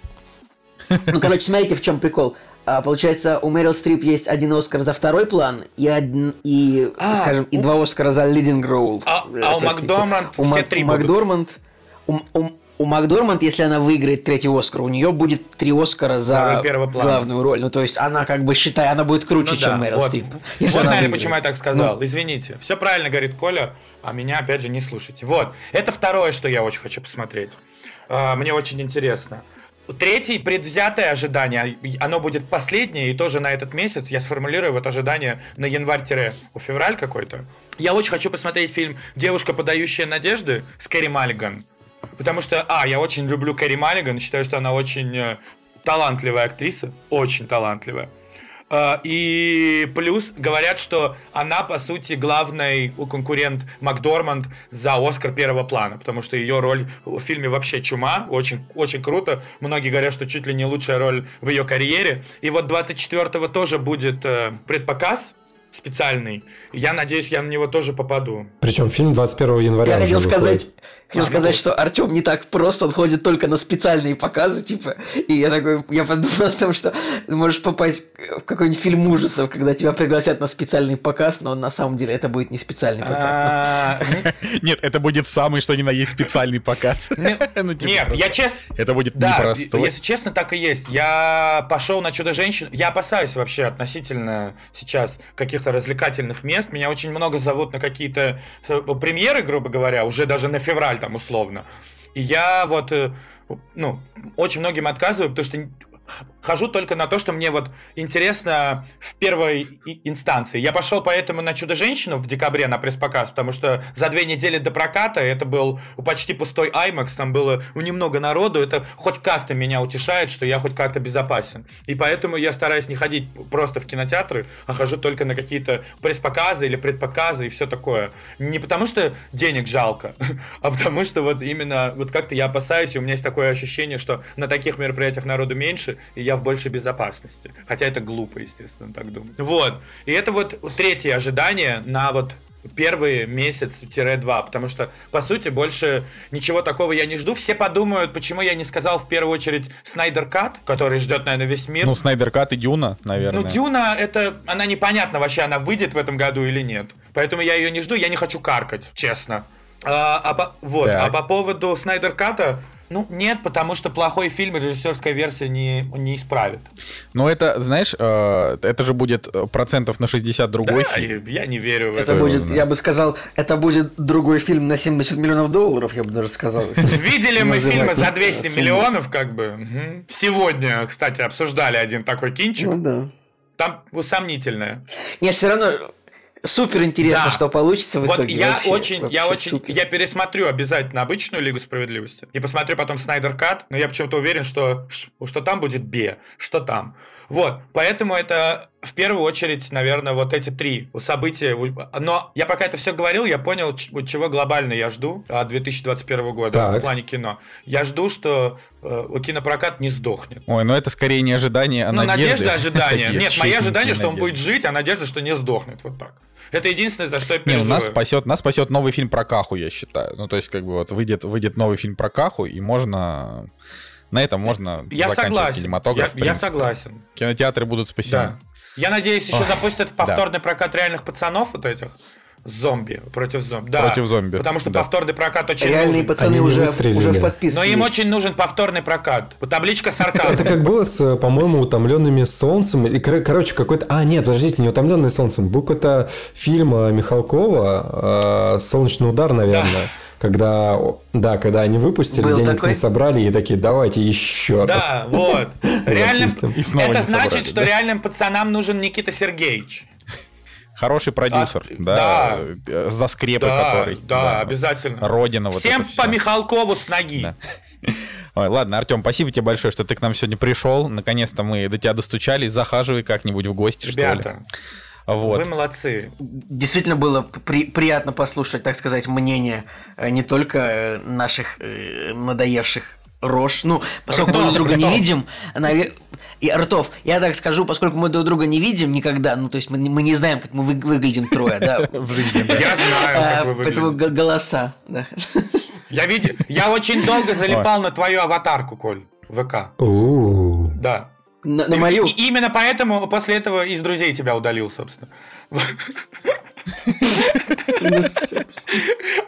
ну, короче, смотрите, в чем прикол. А, получается, у Мэрил Стрип есть один Оскар за второй план и, один, и А, скажем, и два Оскара за лидинг роул. А- а у Макдорманд у, все Мак- три у. Макдорманд, у, у- у Макдорманд, если она выиграет третий Оскар, у нее будет три Оскара За главную роль. Ну, то есть, она как бы, считай, она будет круче, Ну чем да, Мэрил вот. Стрип. Вот, наверное, выиграет. почему я так Ну, сказал. Извините. Все правильно говорит Коля, а меня, опять же, не слушайте. Вот. Это второе, что я очень хочу посмотреть. А, Мне очень интересно. Третий, предвзятое ожидание, оно будет последнее, и тоже на этот месяц я сформулирую вот ожидание на январь-февраль какой-то. Я очень хочу посмотреть фильм «Девушка, подающая надежды» с Кэрри Маллиган. Потому что, а, я очень люблю Кэрри Маллиган, считаю, что она очень э, талантливая актриса, очень талантливая. А, И плюс говорят, что она, по сути, главный конкурент Макдорманд за Оскар первого плана, потому что ее роль в фильме вообще чума, очень, очень круто. Многие говорят, что чуть ли не лучшая роль в ее карьере. И вот 24-го тоже будет э, предпоказ специальный. Я надеюсь, я на него тоже попаду. Причем фильм 21 января Я хотел выходит. Хотел А, ну сказать, что Артем не так просто, он ходит только на специальные показы, типа, и я такой, я подумал о том, что ты можешь попасть в какой-нибудь фильм ужасов, когда тебя пригласят на специальный показ, но на самом деле это будет не специальный показ. А, Нет, это будет самый, что ни на есть специальный показ. Ну, типа, Нет, я честно... Это будет Да, непростой. если честно, так и есть. Я пошел на Чудо-женщину. Я опасаюсь вообще относительно сейчас каких-то развлекательных мест. Меня очень много зовут на какие-то э, премьеры, грубо говоря, уже даже на февраль там условно. И я вот, э, ну, очень многим отказываю, потому что хожу только на то, что мне вот интересно в первой инстанции. Я пошел поэтому на Чудо-женщину в декабре на пресс-показ, потому что за две недели до проката это был почти пустой IMAX, там было ну, немного народу, это хоть как-то меня утешает, что я хоть как-то безопасен. И поэтому я стараюсь не ходить просто в кинотеатры, а хожу только на какие-то пресс-показы или предпоказы и все такое. Не потому что денег жалко, а потому что вот именно вот как-то я опасаюсь, и у меня есть такое ощущение, что на таких мероприятиях народу меньше, и я в большей безопасности. Хотя это глупо, естественно, так думать. Вот. И это вот третье ожидание на вот первый месяц-два, потому что, по сути, больше ничего такого я не жду. Все подумают, почему я не сказал в первую очередь Снайдер Кат, который ждет, наверное, весь мир. Ну, Снайдер Кат и Дюна, наверное. Ну, Дюна, это, она непонятно вообще, она выйдет в этом году или нет. Поэтому я ее не жду, я не хочу каркать, честно. А, а по, вот, Так. а по поводу Снайдер Ката, ну, нет, потому что плохой фильм режиссерская версия не, не исправит. Но это, знаешь, э, это же будет э, процентов на 60 другой Да, фильм. я не верю в Это это. будет, я бы сказал, это будет другой фильм на 70 миллионов долларов, я бы даже сказал. Видели мы фильмы за 200 сумму. миллионов, как бы. Сегодня, кстати, обсуждали один такой кинчик. Ну да. Там сомнительное. Не, все равно супер интересно, Да. что получится в Вот итоге. я вообще, очень, я вообще очень, супер. я пересмотрю обязательно обычную Лигу Справедливости и посмотрю потом Снайдер Кат, но я почему-то уверен, что, что там будет Б, что там. Вот, поэтому это в первую очередь, наверное, вот эти три события. Но я пока это все говорил, я понял, чего глобально я жду от 2021 года Так. в плане кино. Я жду, что э, кинопрокат не сдохнет. Ой, ну это скорее не ожидание, а Ну, надежда, ожидание. Такие Нет, мои ожидания, что он будет жить, а надежда, что не сдохнет. Вот так. Это единственное, за что я Не, ну переживаю. нас спасет, нас спасет новый фильм про Каху, я считаю. Ну, то есть, как бы вот выйдет, выйдет новый фильм про Каху, и можно на этом можно Я заканчивать согласен. кинематограф. Я, я согласен. Кинотеатры будут спасены. Да. Я надеюсь, еще Ох, запустят в повторный прокат реальных пацанов вот этих зомби против зомби. Да, Против зомби, Потому что да. повторный прокат очень Реальные нужен. пацаны Они уже, выстрелили. уже в подписке Но им есть. очень нужен повторный прокат. Табличка сарказма. Это как было с, по-моему, утомленными солнцем. И, кор- короче, какой-то. А, нет, подождите, не утомленные солнцем. Был какой-то фильм э, Михалкова э, Солнечный удар, наверное. Когда, да, когда они выпустили, Был денег такой? не собрали, и такие, давайте еще раз. Да, вот. Реальным... Запустим. И снова Это значит, собрали, что да? реальным пацанам нужен Никита Сергеевич. Хороший продюсер, А, да, э, за скрепы Да, который. да, обязательно. Родина вот Всем по Михалкову с ноги. Да. Ой, ладно, Артем, спасибо тебе большое, что ты к нам сегодня пришел. Наконец-то мы до тебя достучались. Захаживай как-нибудь в гости, что ли. Вот. вы молодцы. Действительно было при- приятно послушать, так сказать, мнение э, не только э, наших э, надоевших рож. Ну, поскольку мы друг друга не Ртов. видим, наве- и ртов, я так скажу, поскольку мы друг друга не видим никогда, ну, то есть мы, не- мы не знаем, как мы вы- выглядим трое, да. Я знаю, А, как вы Поэтому выглядите. г- голоса, да. Я видел, я очень долго залипал на твою аватарку, Коль, ВК. Да. На на И- мою. и именно поэтому после этого из друзей тебя удалил, собственно. Ну, всё.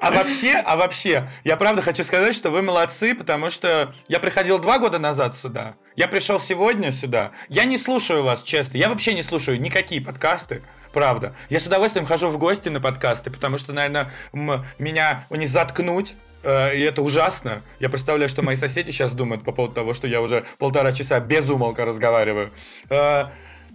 А вообще, а вообще, я правда хочу сказать, что вы молодцы, потому что я приходил два года назад сюда, я пришел сегодня сюда, я не слушаю вас, честно, я вообще не слушаю никакие подкасты, правда. Я с удовольствием хожу в гости на подкасты, потому что, наверное, меня не заткнуть, и это ужасно. Я представляю, что мои соседи сейчас думают по поводу того, что я уже полтора часа без умолка разговариваю. Э,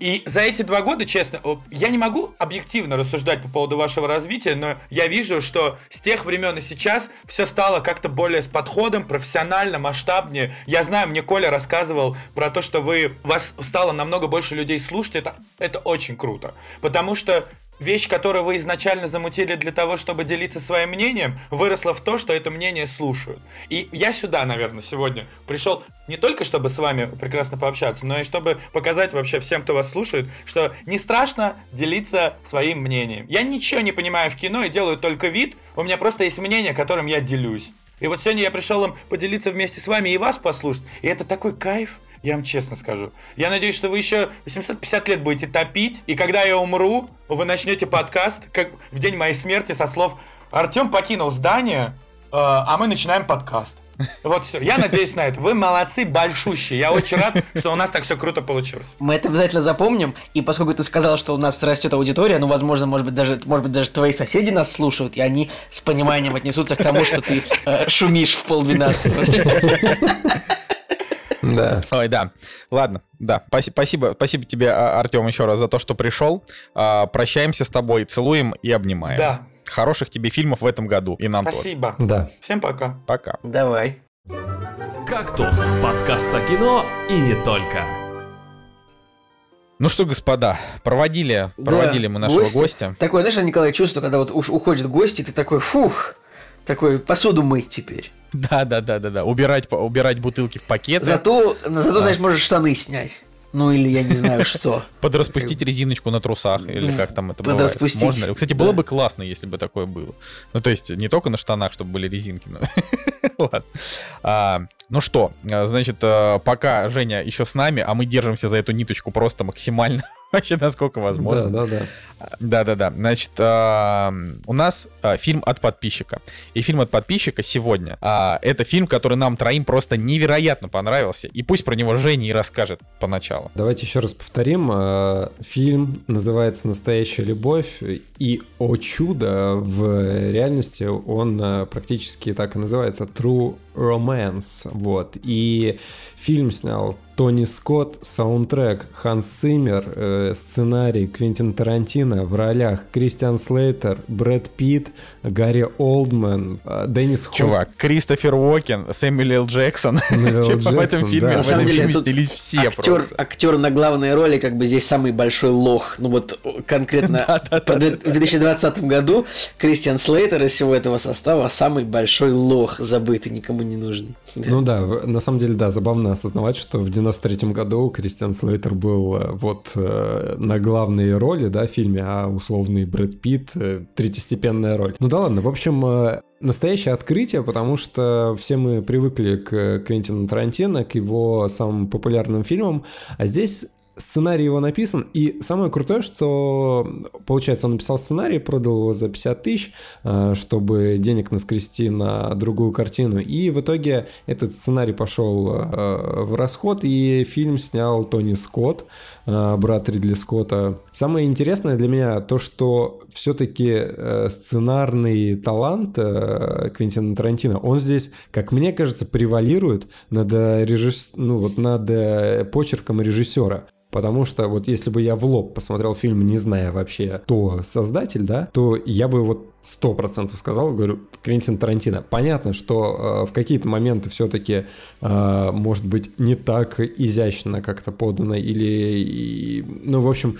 И за эти два года, честно, я не могу объективно рассуждать по поводу вашего развития, но я вижу, что с тех времен и сейчас все стало как-то более с подходом, профессионально, масштабнее. Я знаю, мне Коля рассказывал про то, что вы вас стало намного больше людей слушать. Это, это очень круто. Потому что вещь, которую вы изначально замутили для того, чтобы делиться своим мнением, выросла в то, что это мнение слушают. И я сюда, наверное, сегодня пришел не только чтобы с вами прекрасно пообщаться, но и чтобы показать вообще всем, кто вас слушает, что не страшно делиться своим мнением. Я ничего не понимаю в кино и делаю только вид, у меня просто есть мнение, которым я делюсь. И вот сегодня я пришел им поделиться вместе с вами и вас послушать. И это такой кайф, я вам честно скажу. Я надеюсь, что вы еще 850 лет будете топить, и когда я умру, вы начнете подкаст, как в день моей смерти, со слов «Артем покинул здание, э, а мы начинаем подкаст». Вот все. Я надеюсь на это. Вы молодцы, большущие. Я очень рад, что у нас так все круто получилось. Мы это обязательно запомним, и поскольку ты сказал, что у нас растет аудитория, ну, возможно, может быть, даже, может быть, даже твои соседи нас слушают, и они с пониманием отнесутся к тому, что ты э, шумишь в полдвенадцатого. Да. Ой, да. Ладно, да. Паси- Спасибо, спасибо тебе, А, Артем, еще раз за то, что пришел. А, Прощаемся с тобой, целуем и обнимаем. Да. Хороших тебе фильмов в этом году. И нам тоже. Спасибо. Да. Всем пока. Пока. Давай. «Кактус» – подкаст о кино и не только. Ну что, господа, проводили, проводили Да, мы нашего гости. гостя. Такое, знаешь, Николай, чувство, когда вот уж уходят гости, ты такой, фух, такой, посуду мыть теперь. Да, да, да, да, да. Убирать, убирать бутылки в пакеты, Зато, зато, знаешь, можешь штаны снять. Ну, или я не знаю что. подраспустить резиночку на трусах, или как там это бывает. Можно ли? Кстати, было бы классно, если бы такое было. Ну, то есть, не только на штанах, чтобы были резинки. но- Ладно. А, Ну что, а, значит, а, пока Женя еще с нами, а мы держимся за эту ниточку просто максимально, вообще насколько возможно. Да, да, да. Да-да-да. Значит, а, у нас а, фильм от подписчика. И фильм от подписчика сегодня. а, Это фильм, который нам троим просто невероятно понравился. И пусть про него Женя и расскажет поначалу. Давайте еще раз повторим. Э, Фильм называется «Настоящая любовь». И, о чудо, в реальности он практически так и называется «True Romance». Вот. И фильм снял Тони Скотт, саундтрек Ханс Циммер, э, сценарий Квентин Тарантино, в ролях Кристиан Слейтер, Брэд Питт, Гарри Олдман, э, Деннис Хоп- Чувак, Кристофер Уокен, Сэмюэл Л. Джексон. Сэмюэл. Типа в этом Джексон, фильме, да. в этом деле, фильме тут снялись все актер, просто. актер на главной роли, как бы здесь самый большой лох. Ну вот конкретно в 2020 году Кристиан Слейтер из всего этого состава самый большой лох, забытый, никому не нужный. Ну да, на самом деле, да, забавно осознавать, что в 93-м году Кристиан Слейтер был э, вот э, на главной роли, да, в фильме, а условный Брэд Питт э, третьестепенная роль. Ну да ладно, в общем, настоящее открытие, потому что все мы привыкли к Квентину Тарантино, к его самым популярным фильмам, а здесь сценарий его написан, и самое крутое, что, получается, он написал сценарий, продал его за 50 тысяч, э, чтобы денег наскрести на другую картину, и в итоге этот сценарий пошел э, в расход, и фильм снял Тони Скотт, брат Ридли Скотта. Самое интересное для меня то, что все-таки сценарный талант Квентина Тарантино, он здесь, как мне кажется, превалирует над, режисс... ну, вот над почерком режиссера. Потому что вот если бы я в лоб посмотрел фильм, не зная вообще, кто создатель, да, то я бы вот сто процентов сказал, говорю, Квентин Тарантино. Понятно, что э, в какие-то моменты все-таки э, может быть не так изящно как-то подано или, и, ну, в общем,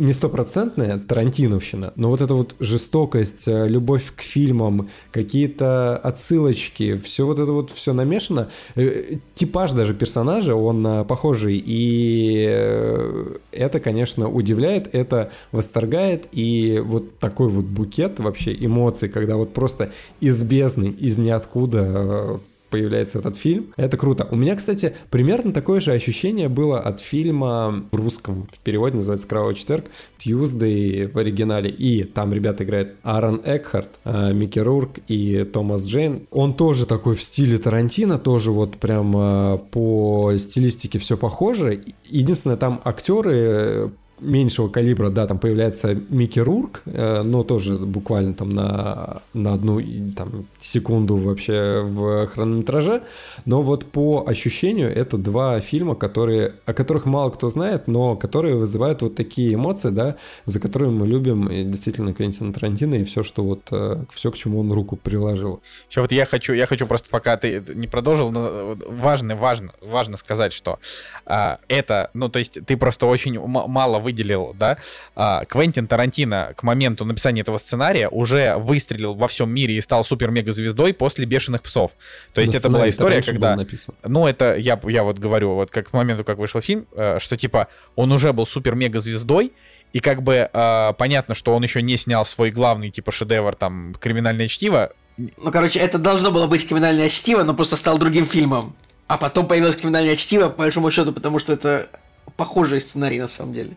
не стопроцентная Тарантиновщина, но вот эта вот жестокость, э, любовь к фильмам, какие-то отсылочки, все вот это вот все намешано. Э, типаж даже персонажа, он э, похожий, и э, это, конечно, удивляет, это восторгает, и вот такой вот букет вообще эмоций, когда вот просто из бездны, из ниоткуда э, появляется этот фильм. Это круто. У меня, кстати, примерно такое же ощущение было от фильма в русском, в переводе называется «Кровавый четверг», «Tuesday» в оригинале. И там ребята играют Аарон Экхарт, э, Микки Рурк и Томас Джейн. Он тоже такой в стиле Тарантино, тоже вот прям э, по стилистике все похоже. Единственное, там актеры меньшего калибра, да, там появляется Микки Рурк, э, но тоже буквально там на, на одну там, секунду вообще в хронометраже, но вот по ощущению это два фильма, которые, о которых мало кто знает, но которые вызывают вот такие эмоции, да, за которыми мы любим действительно Квентина Тарантино и все, что вот, э, все, к чему он руку приложил. Еще вот я хочу, я хочу просто пока ты не продолжил, но важно, важно, важно сказать, что а, это, ну, то есть ты просто очень мало выделил, да, а, Квентин Тарантино к моменту написания этого сценария уже выстрелил во всем мире и стал супер-мега-звездой после «Бешеных псов». То есть Но это была история, когда... Ну, это я, я вот говорю, вот как к моменту, как вышел фильм, э, что типа он уже был супер-мега-звездой, и как бы э, понятно, что он еще не снял свой главный типа шедевр там «Криминальное чтиво». Ну, короче, это должно было быть «Криминальное чтиво», но просто стал другим фильмом. А потом появилось «Криминальное чтиво», по большому счету, потому что это похожий сценарий на самом деле.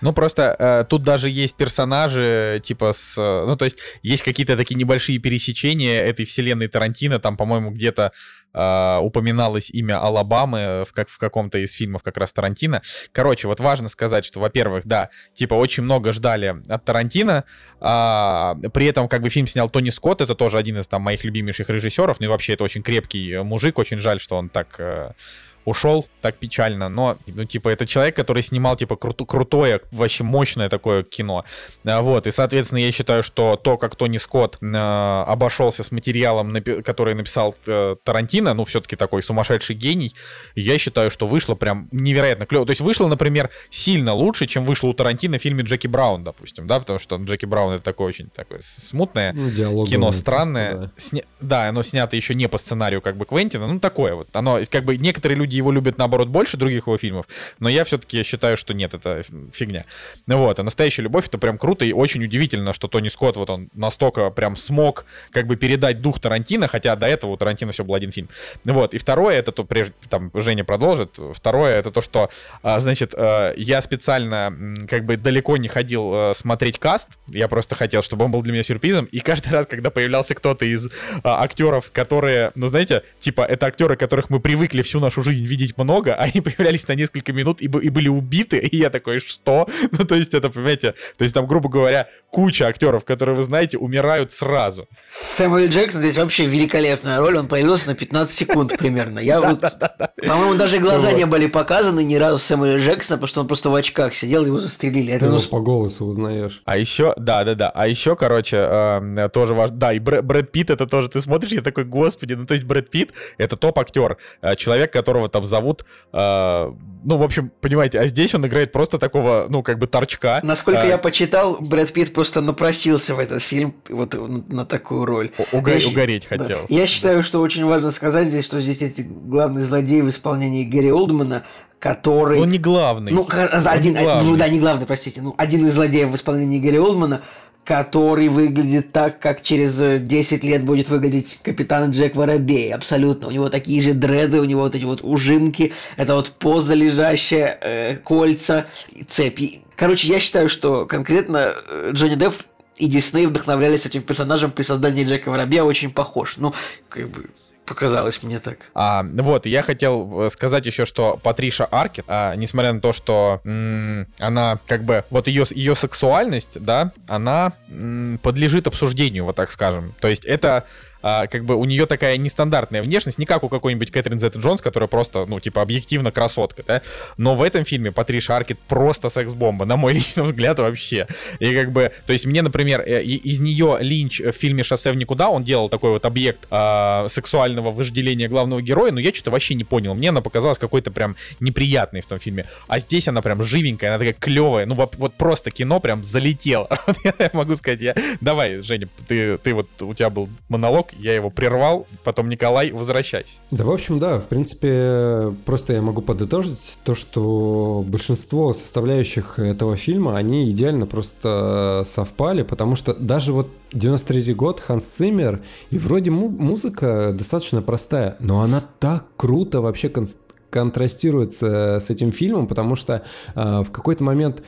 Ну, просто э, тут даже есть персонажи, типа, с... Ну, то есть, есть какие-то такие небольшие пересечения этой вселенной Тарантино. Там, по-моему, где-то э, упоминалось имя Алабамы в, как, в каком-то из фильмов как раз Тарантино. Короче, вот важно сказать, что, во-первых, да, типа, очень много ждали от Тарантино. А, при этом, как бы, фильм снял Тони Скотт. Это тоже один из, там, моих любимейших режиссеров. Ну, и вообще, это очень крепкий мужик. Очень жаль, что он так... Э, ушел так печально, но, ну, типа, это человек, который снимал, типа, кру- крутое, вообще мощное такое кино. А, вот, и, соответственно, я считаю, что то, как Тони Скотт э, обошелся с материалом, напи- который написал э, Тарантино, ну, все-таки такой сумасшедший гений, я считаю, что вышло прям невероятно клево. То есть вышло, например, сильно лучше, чем вышло у Тарантино в фильме Джеки Браун, допустим, да, потому что Джеки Браун это такое очень такое смутное ну, кино, странное. Просто, да. Сня... да, оно снято еще не по сценарию как бы Квентина, ну, такое вот. Оно, как бы, некоторые люди его любят, наоборот, больше других его фильмов, но я все-таки считаю, что нет, это фигня. Ну вот, а «Настоящая любовь» — это прям круто и очень удивительно, что Тони Скотт вот он настолько прям смог как бы передать дух Тарантино, хотя до этого у Тарантино все был один фильм. Вот, и второе, это то, прежде, там, Женя продолжит, второе, это то, что, а, значит, э, я специально как бы далеко не ходил э, смотреть каст, я просто хотел, чтобы он был для меня сюрпризом, и каждый раз, когда появлялся кто-то из а, актеров, которые, ну, знаете, типа, это актеры, которых мы привыкли всю нашу жизнь видеть много, они появлялись на несколько минут и, и были убиты, и я такой, что? Ну, то есть это, понимаете, то есть там, грубо говоря, куча актеров, которые, вы знаете, умирают сразу. Сэмюэл Джексон здесь вообще великолепная роль, он появился на 15 секунд примерно. Я вот, по-моему, даже глаза не были показаны ни разу Сэмюэля Джексона, потому что он просто в очках сидел, его застрелили. Это, ну, по голосу узнаешь. А еще, да-да-да, а еще, короче, э, тоже важно, да, и Брэд Питт это тоже, ты смотришь, я такой, господи, ну то есть Брэд Питт это топ-актер, э, человек, которого там зовут, э, ну, в общем, понимаете, а здесь он играет просто такого, ну, как бы торчка. Насколько а... я почитал, Брэд Питт просто напросился в этот фильм вот на такую роль. Уго... Я угореть да. хотел. Я считаю, что очень важно сказать здесь, что здесь эти главные злодеи в исполнении Гэри Олдмана, который... Он не главный. Ну, один, не главный. ну да, не главный, простите. Ну, один из злодеев в исполнении Гэри Олдмана, который выглядит так, как через 10 лет будет выглядеть капитан Джек Воробей. Абсолютно. У него такие же дреды, у него вот эти вот ужимки, это вот поза лежащая, э, кольца, цепи. Короче, я считаю, что конкретно э, Джонни Депп и Дисней вдохновлялись этим персонажем при создании Джека Воробья очень похож. Ну, как бы, Показалось мне так. А, вот, я хотел э, сказать еще, что Патриша Аркет, а, несмотря на то, что м- она как бы, вот ее, ее сексуальность, да, она м- подлежит обсуждению, вот так скажем. То есть это а, как бы у нее такая нестандартная внешность, не как у какой-нибудь Кэтрин Зетта Джонс, которая просто, ну, типа, объективно красотка, да, но в этом фильме Патриша Аркет просто секс-бомба, на мой личный взгляд, вообще. И как бы, то есть мне, например, э, из нее Линч в фильме «Шоссе в никуда», он делал такой вот объект а, сексуального вожделения главного героя, но я что-то вообще не понял. Мне она показалась какой-то прям неприятной в том фильме. А здесь она прям живенькая, она такая клевая, ну вот, просто кино прям залетело. я могу сказать, я... Давай, Женя, ты, ты вот, у тебя был монолог, я его прервал, потом Николай, возвращайся. Да, в общем, да, в принципе, просто я могу подытожить то, что большинство составляющих этого фильма, они идеально просто совпали, потому что даже вот 93 год, Ханс Циммер, и вроде му- музыка достаточно простая, но она так круто вообще кон- контрастирует с этим фильмом, потому что э, в какой-то момент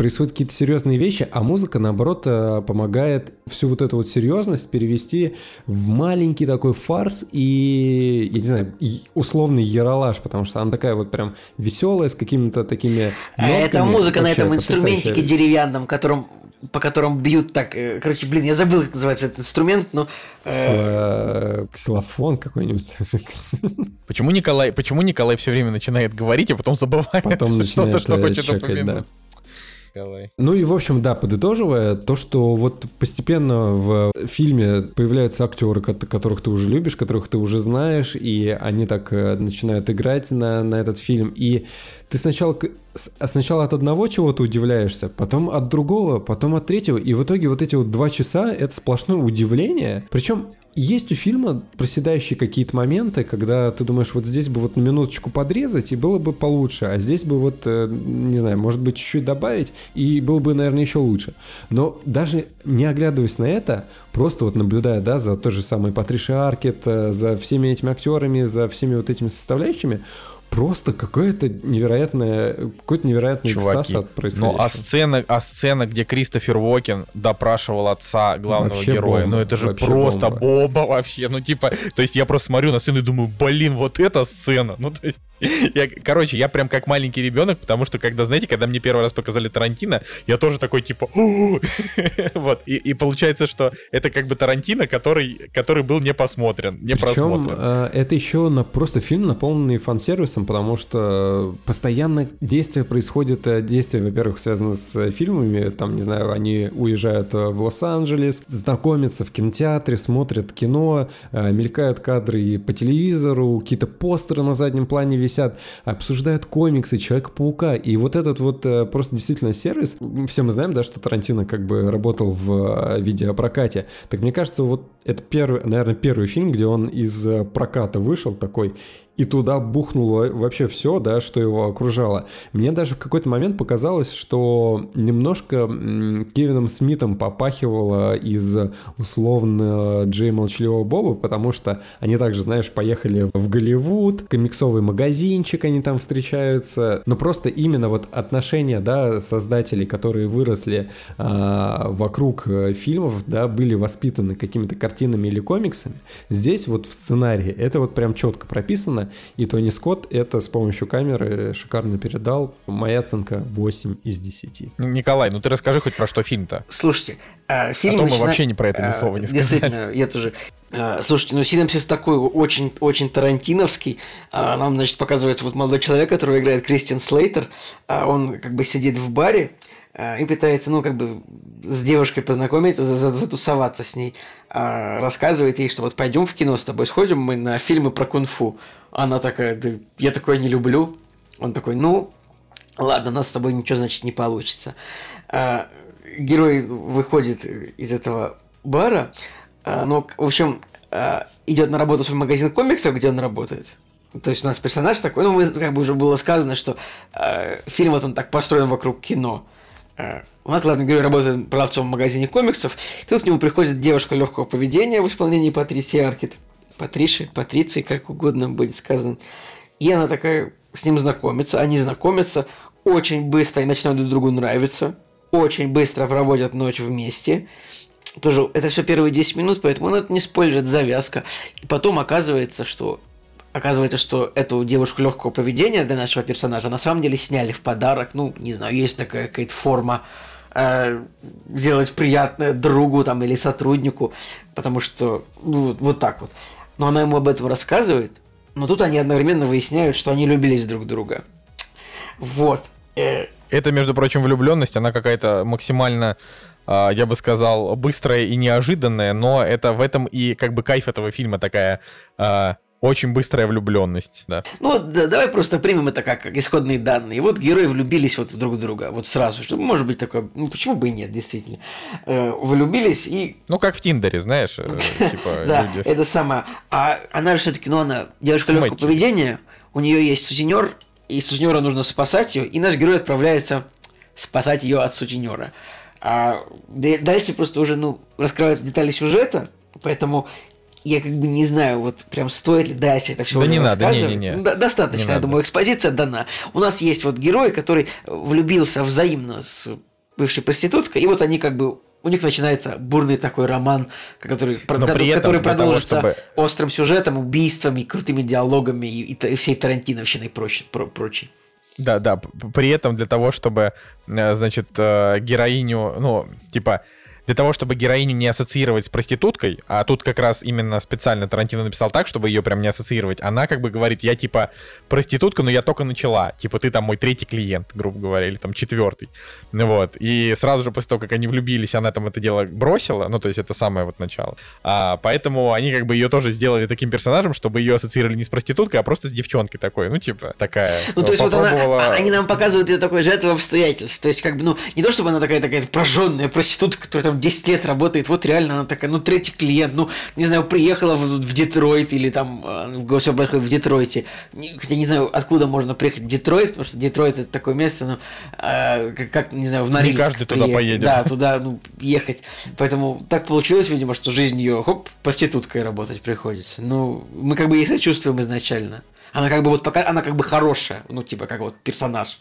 происходят какие-то серьезные вещи, а музыка, наоборот, э, помогает всю вот эту вот серьезность перевести в маленький такой фарс и, я не знаю, условный яролаж, потому что она такая вот прям веселая, с какими-то такими а нотками. Это музыка на этом инструментике деревянном, которым по которым бьют так. Э, короче, блин, я забыл, как называется этот инструмент, но. Э... Ксилофон какой-нибудь. Почему Николай, почему Николай все время начинает говорить, а потом забывает потом начинает что-то, что э, хочет чекать, Да. Давай. Ну и, в общем, да, подытоживая, то, что вот постепенно в фильме появляются актеры, которых ты уже любишь, которых ты уже знаешь, и они так э, начинают играть на, на этот фильм, и ты сначала, сначала от одного чего-то удивляешься, потом от другого, потом от третьего, и в итоге вот эти вот два часа — это сплошное удивление, причем есть у фильма проседающие какие-то моменты, когда ты думаешь, вот здесь бы вот на минуточку подрезать, и было бы получше, а здесь бы вот, э, не знаю, может быть, чуть-чуть добавить, и было бы, наверное, еще лучше. Но даже не оглядываясь на это, просто вот наблюдая, да, за той же самой Патришей Аркет, э, за всеми этими актерами, за всеми вот этими составляющими, просто какое-то невероятное, какой-то невероятный Чуваки, экстаз от происходящего. Ну, а сцена, а сцена, где Кристофер Уокен допрашивал отца главного вообще героя, бомба, ну это же просто бомба. бомба вообще, ну типа, то есть я просто смотрю на сцену и думаю, блин, вот эта сцена, ну то есть, я, короче, я прям как маленький ребенок, потому что когда, знаете, когда мне первый раз показали Тарантино, я тоже такой типа, вот, и, и получается, что это как бы Тарантино, который, который был не посмотрен, не Причем, просмотрен. Э, это еще на, просто фильм, наполненный фан-сервисом, интересом, потому что постоянно действие происходит, э, действие, во-первых, связано с фильмами, там, не знаю, они уезжают э, в Лос-Анджелес, знакомятся в кинотеатре, смотрят кино, э, мелькают кадры по телевизору, какие-то постеры на заднем плане висят, обсуждают комиксы, Человека-паука, и вот этот вот просто действительно сервис, все мы знаем, да, что Тарантино как бы работал в видеопрокате, так мне кажется, вот это первый, наверное, первый фильм, где он из проката вышел такой, и туда бухнуло вообще все, да, что его окружало. Мне даже в какой-то момент показалось, что немножко Кевином Смитом попахивало из условно Джей Молчаливого Боба, потому что они также, знаешь, поехали в Голливуд, комиксовый магазинчик, они там встречаются, но просто именно вот отношения, да, создателей, которые выросли а, вокруг э, фильмов, да, были воспитаны какими-то картинами или комиксами, здесь вот в сценарии это вот прям четко прописано, и Тони Скотт это с помощью камеры шикарно передал. Моя оценка 8 из 10. Николай, ну ты расскажи хоть про что фильм-то. Слушайте, э, фильм... А то мы начина... вообще не про это ни слова не сказали. Действительно, я тоже... Э, слушайте, ну синапсис такой очень, очень тарантиновский. А, нам, значит, показывается вот молодой человек, которого играет Кристиан Слейтер. А, он как бы сидит в баре, и пытается, ну, как бы с девушкой познакомиться, затусоваться с ней. Рассказывает ей, что вот пойдем в кино с тобой, сходим мы на фильмы про кунг-фу. Она такая, да, я такое не люблю. Он такой, ну, ладно, у нас с тобой ничего, значит, не получится. А, герой выходит из этого бара, а, ну, в общем, а, идет на работу в свой магазин комиксов, где он работает. То есть у нас персонаж такой, ну, мы, как бы уже было сказано, что э, фильм вот он так построен вокруг кино. Э, у нас главный герой работает продавцом в магазине комиксов. Тут к нему приходит девушка легкого поведения в исполнении Патрисии Аркет. Патриши, Патриции, как угодно будет сказано. И она такая с ним знакомится, они знакомятся очень быстро и начинают друг другу нравиться. Очень быстро проводят ночь вместе. Тоже это все первые 10 минут, поэтому ну, это не это завязка. И потом оказывается, что Оказывается, что эту девушку легкого поведения для нашего персонажа на самом деле сняли в подарок. Ну, не знаю, есть такая какая-то форма э, сделать приятное другу там или сотруднику, потому что ну, вот так вот. Но она ему об этом рассказывает, но тут они одновременно выясняют, что они любились друг друга. Вот. Э, Это, между прочим, влюбленность, она какая-то максимально а, я бы сказал, быстрая и неожиданная, но это в этом и как бы кайф этого фильма такая а, очень быстрая влюбленность, да. Ну, да, давай просто примем это как, как исходные данные. Вот герои влюбились вот друг в друга, вот сразу. Что может быть такое, ну почему бы и нет, действительно. Э, влюбились и... Ну, как в Тиндере, знаешь, э, типа Да, это самое. А она же все-таки, ну, она девушка легкого поведения, у нее есть сутенер, и сутенера нужно спасать ее, и наш герой отправляется спасать ее от сутенера. А дальше просто уже, ну, раскрывают детали сюжета, поэтому я как бы не знаю, вот прям стоит ли дальше это все да не надо, не, не, не. Д- достаточно, не я надо. думаю, экспозиция дана. У нас есть вот герой, который влюбился взаимно с бывшей проституткой, и вот они как бы у них начинается бурный такой роман, который, Но при этом, который продолжится того, чтобы... острым сюжетом, убийствами, крутыми диалогами и, и, и всей Тарантиновщиной и прочее. Про, прочее. Да, да. При этом для того, чтобы, э, значит, э, героиню, ну, типа, для того, чтобы героиню не ассоциировать с проституткой, а тут как раз именно специально Тарантино написал так, чтобы ее прям не ассоциировать, она как бы говорит, я типа проститутка, но я только начала, типа ты там мой третий клиент, грубо говоря, или там четвертый, вот, и сразу же после того, как они влюбились, она там это дело бросила, ну то есть это самое вот начало, а, поэтому они как бы ее тоже сделали таким персонажем, чтобы ее ассоциировали не с проституткой, а просто с девчонкой такой, ну типа такая. Ну то есть вот она, а, они нам показывают ее такой жертвой обстоятельств, то есть как бы, ну не то чтобы она такая такая прожженная проститутка, которая там 10 лет работает, вот реально она такая, ну, третий клиент, ну, не знаю, приехала в, в Детройт или там э, в в Детройте. Хотя не знаю, откуда можно приехать в Детройт, потому что Детройт это такое место, ну, э, как, как, не знаю, в Норильск Не каждый приехать. туда поедет. Да, туда, ну, ехать. Поэтому так получилось, видимо, что жизнь ее, хоп, проституткой работать приходится. Ну, мы как бы ей сочувствуем изначально. Она как бы вот пока, она как бы хорошая, ну, типа, как вот персонаж.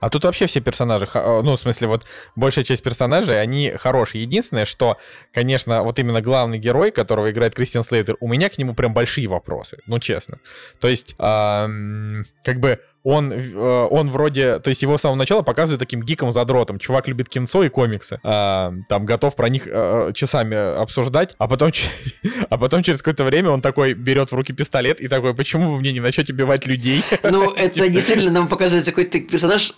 А тут вообще все персонажи, э, ну, в смысле, вот большая часть персонажей, они хорошие. Единственное, что, конечно, вот именно главный герой, которого играет Кристиан Слейтер, у меня к нему прям большие вопросы, ну, честно. То есть, эм, как бы он, э, он вроде, то есть его с самого начала показывают таким гиком-задротом. Чувак любит кинцо и комиксы. А, там готов про них а, часами обсуждать, а потом, а потом через какое-то время он такой берет в руки пистолет и такой, почему вы мне не начнете убивать людей? Ну, это типа. действительно нам показывается какой-то персонаж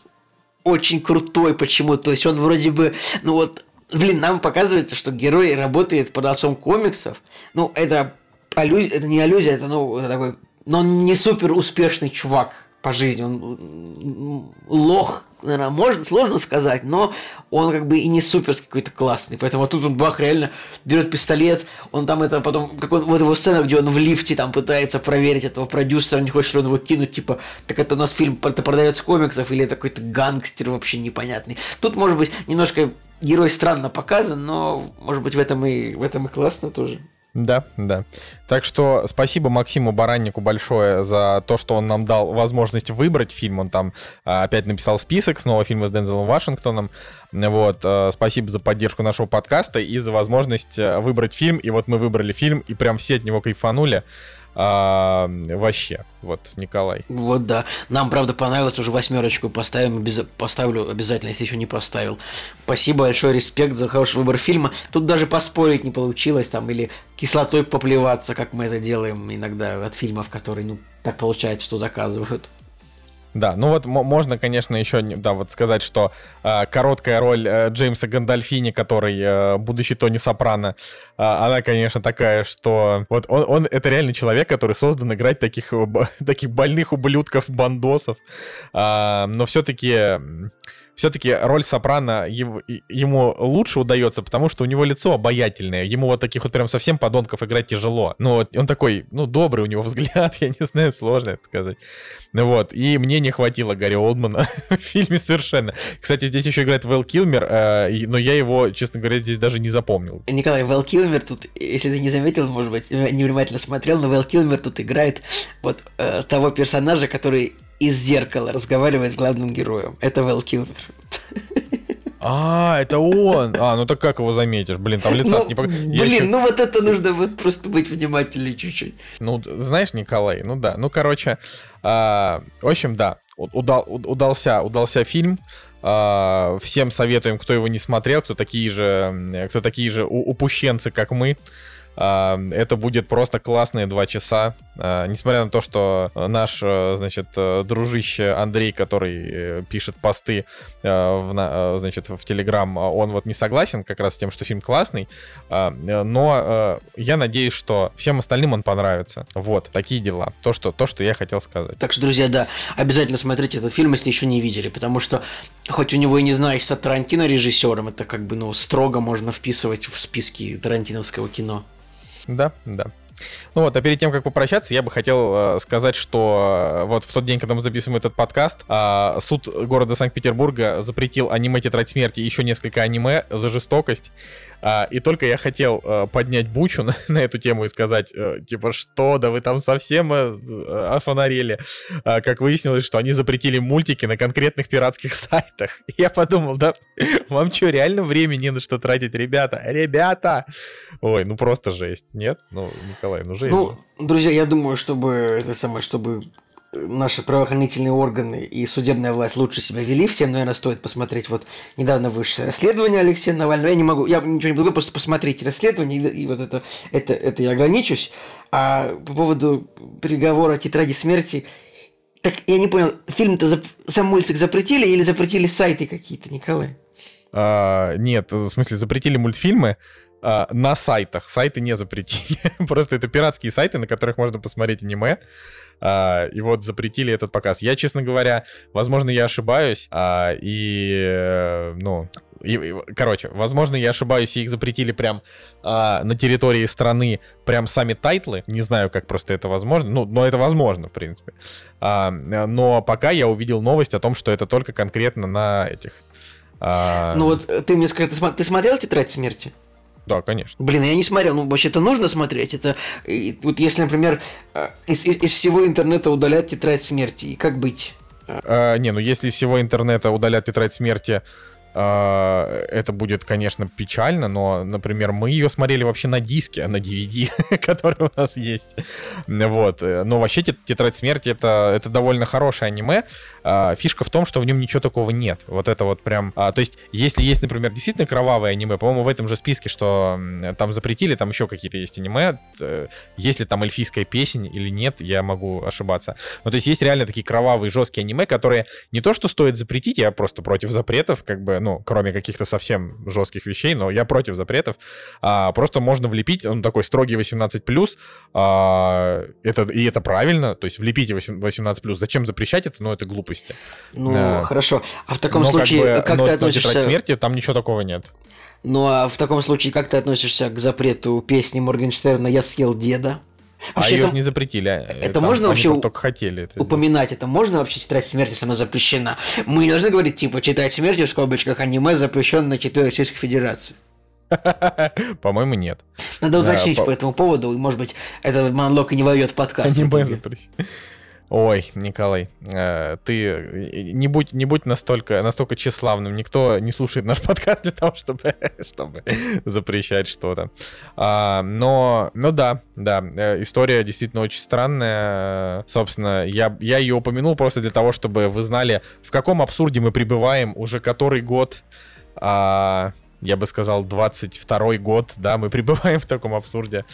очень крутой почему. То есть он вроде бы, ну вот, блин, нам показывается, что герой работает под отцом комиксов. Ну, это аллюзия, это не аллюзия, это, ну, это такой, но он не супер успешный чувак по жизни. Он лох, наверное, можно, сложно сказать, но он как бы и не суперский какой-то классный. Поэтому тут он бах реально берет пистолет, он там это потом, как он, вот его сцена, где он в лифте там пытается проверить этого продюсера, не хочет ли он его кинуть, типа, так это у нас фильм, это продавец комиксов или это какой-то гангстер вообще непонятный. Тут, может быть, немножко герой странно показан, но, может быть, в этом и, в этом и классно тоже. Да, да. Так что спасибо Максиму Бараннику большое за то, что он нам дал возможность выбрать фильм. Он там а, опять написал список, снова фильмы с Дензелом Вашингтоном. Вот, а, спасибо за поддержку нашего подкаста и за возможность э, выбрать фильм. И вот мы выбрали фильм, и прям все от него кайфанули. А, вообще, вот, Николай. Вот да. Нам, правда, понравилось, уже восьмерочку поставим, обез... поставлю обязательно, если еще не поставил. Спасибо, большой респект за хороший выбор фильма. Тут даже поспорить не получилось, там, или кислотой поплеваться, как мы это делаем иногда от фильмов, которые, ну, так получается, что заказывают. Да, ну вот можно, конечно, еще да, вот сказать, что э, короткая роль э, Джеймса Гандальфини, который э, будущий Тони Сопрано, э, она, конечно, такая, что вот он, он это реально человек, который создан играть таких, таких больных ублюдков, бандосов, э, но все-таки все-таки роль Сопрано ему, лучше удается, потому что у него лицо обаятельное. Ему вот таких вот прям совсем подонков играть тяжело. Но он такой, ну, добрый у него взгляд, я не знаю, сложно это сказать. Ну вот, и мне не хватило Гарри Олдмана в фильме совершенно. Кстати, здесь еще играет Вэл Килмер, э, но я его, честно говоря, здесь даже не запомнил. Николай, Вэл Килмер тут, если ты не заметил, может быть, невнимательно смотрел, но Вэл Килмер тут играет вот э, того персонажа, который из зеркала разговаривает с главным героем. Это Вэл Килмер. А, это он. А, ну так как его заметишь? Блин, там лица ну, не Блин, еще... ну вот это нужно вот просто быть внимательнее чуть-чуть. Ну, знаешь, Николай, ну да. Ну, короче, а, в общем, да, удал, удался, удался фильм. А, всем советуем, кто его не смотрел, кто такие же, кто такие же упущенцы, как мы. А, это будет просто классные два часа. А, несмотря на то, что наш, э, значит, э, дружище Андрей, который э, пишет посты, в, значит, в Телеграм, он вот не согласен как раз с тем, что фильм классный, а, но я надеюсь, что всем остальным он понравится. Вот, такие дела. То, что, то, что я хотел сказать. Так что, друзья, да, обязательно смотрите этот фильм, если еще не видели, потому что хоть у него и не знаешься Тарантино режиссером, это как бы, ну, строго можно вписывать в списки тарантиновского кино. Да, да. Ну вот, а перед тем, как попрощаться, я бы хотел э, сказать, что э, вот в тот день, когда мы записываем этот подкаст, э, суд города Санкт-Петербурга запретил аниме «Тетрадь смерти» и еще несколько аниме за жестокость. А, и только я хотел а, поднять бучу на, на эту тему и сказать, а, типа, что, да вы там совсем а, офонарели. А, как выяснилось, что они запретили мультики на конкретных пиратских сайтах. И я подумал, да, вам что, реально времени не на что тратить, ребята? Ребята! Ой, ну просто жесть. Нет? Ну, Николай, ну жесть. Ну, друзья, я думаю, чтобы это самое, чтобы наши правоохранительные органы и судебная власть лучше себя вели. Всем, наверное, стоит посмотреть вот недавно высшее расследование Алексея Навального. Я не могу, я ничего не буду, просто посмотреть расследование, и, и вот это, это, это я ограничусь. А по поводу приговора «Тетради смерти», так я не понял, фильм-то зап... сам мультик запретили или запретили сайты какие-то, Николай? А, нет, в смысле, запретили мультфильмы, а, на сайтах. Сайты не запретили. Просто это пиратские сайты, на которых можно посмотреть аниме. А, и вот запретили этот показ. Я, честно говоря, возможно, я ошибаюсь. А, и, э, ну, короче, возможно, я ошибаюсь, и их запретили прям а, на территории страны, прям сами тайтлы. Не знаю, как просто это возможно. Ну, но это возможно, в принципе. А, но пока я увидел новость о том, что это только конкретно на этих. А... Ну вот э, ты мне скажи, ты, ты смотрел «Тетрадь смерти»? Да, конечно. Блин, я не смотрел, ну вообще это нужно смотреть. Это вот если, например, э, из, из, из всего интернета удалять тетрадь смерти, и как быть? А, не, ну если из всего интернета удалять тетрадь смерти, это будет, конечно, печально, но, например, мы ее смотрели вообще на диске, а на DVD, который у нас есть. Вот. Но вообще «Тетрадь смерти» это, это довольно хорошее аниме. А, фишка в том, что в нем ничего такого нет. Вот это вот прям... То есть, если есть, например, действительно кровавое аниме, по-моему, в этом же списке, что там запретили, там еще какие-то есть аниме. Э, есть ли там эльфийская песень или нет, я могу ошибаться. Но то есть есть реально такие кровавые, жесткие аниме, которые не то, что стоит запретить, я просто против запретов, как бы, ну, кроме каких-то совсем жестких вещей, но я против запретов. А, просто можно влепить, он такой строгий 18+, а, это, и это правильно, то есть влепите 18+, зачем запрещать это, ну, это глупости. Ну, а, хорошо, а в таком но случае, как, бы, как но, ты относишься... Но смерти там ничего такого нет. Ну, а в таком случае, как ты относишься к запрету песни Моргенштерна «Я съел деда»? Вообще, а ее это, не запретили. А, это Там, можно вообще только хотели это упоминать? Это можно вообще читать смерть, если она запрещена? Мы не должны говорить, типа, читать смерть в скобочках аниме запрещено на территории Российской Федерации. По-моему, нет. Надо уточнить по этому поводу, и, может быть, этот монолог и не войдет в подкаст. Аниме запрещено. Ой, Николай, э, ты э, не будь, не будь настолько, настолько тщеславным. Никто не слушает наш подкаст для того, чтобы, чтобы запрещать что-то. А, но, ну да, да, э, история действительно очень странная. Собственно, я, я ее упомянул просто для того, чтобы вы знали, в каком абсурде мы пребываем уже который год. А, я бы сказал, 22 год, да, мы пребываем в таком абсурде.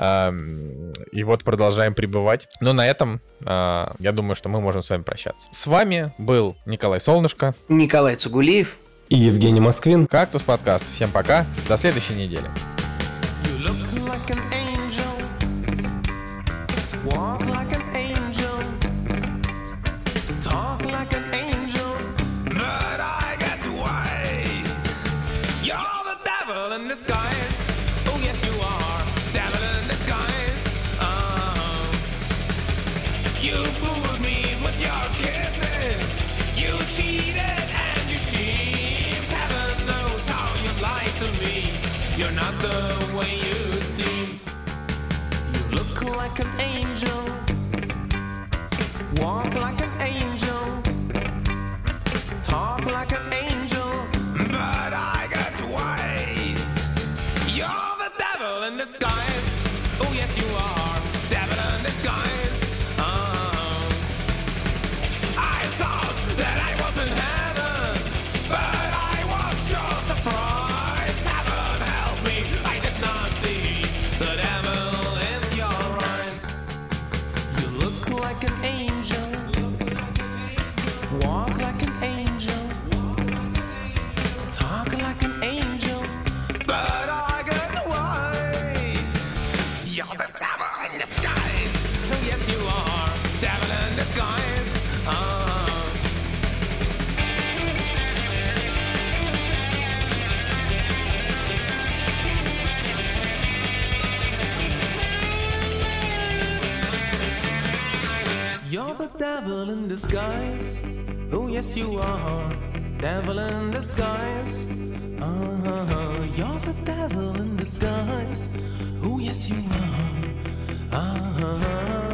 И вот продолжаем пребывать. Но на этом а, я думаю, что мы можем с вами прощаться. С вами был Николай Солнышко. Николай Цугулиев. И Евгений Москвин. Кактус подкаст. Всем пока. До следующей недели. talk like an angel, but I got wise. You're the devil in disguise. devil in disguise. Oh, yes, you are. Devil in disguise. Uh-huh. You're the devil in disguise. Oh, yes, you are. Uh-huh.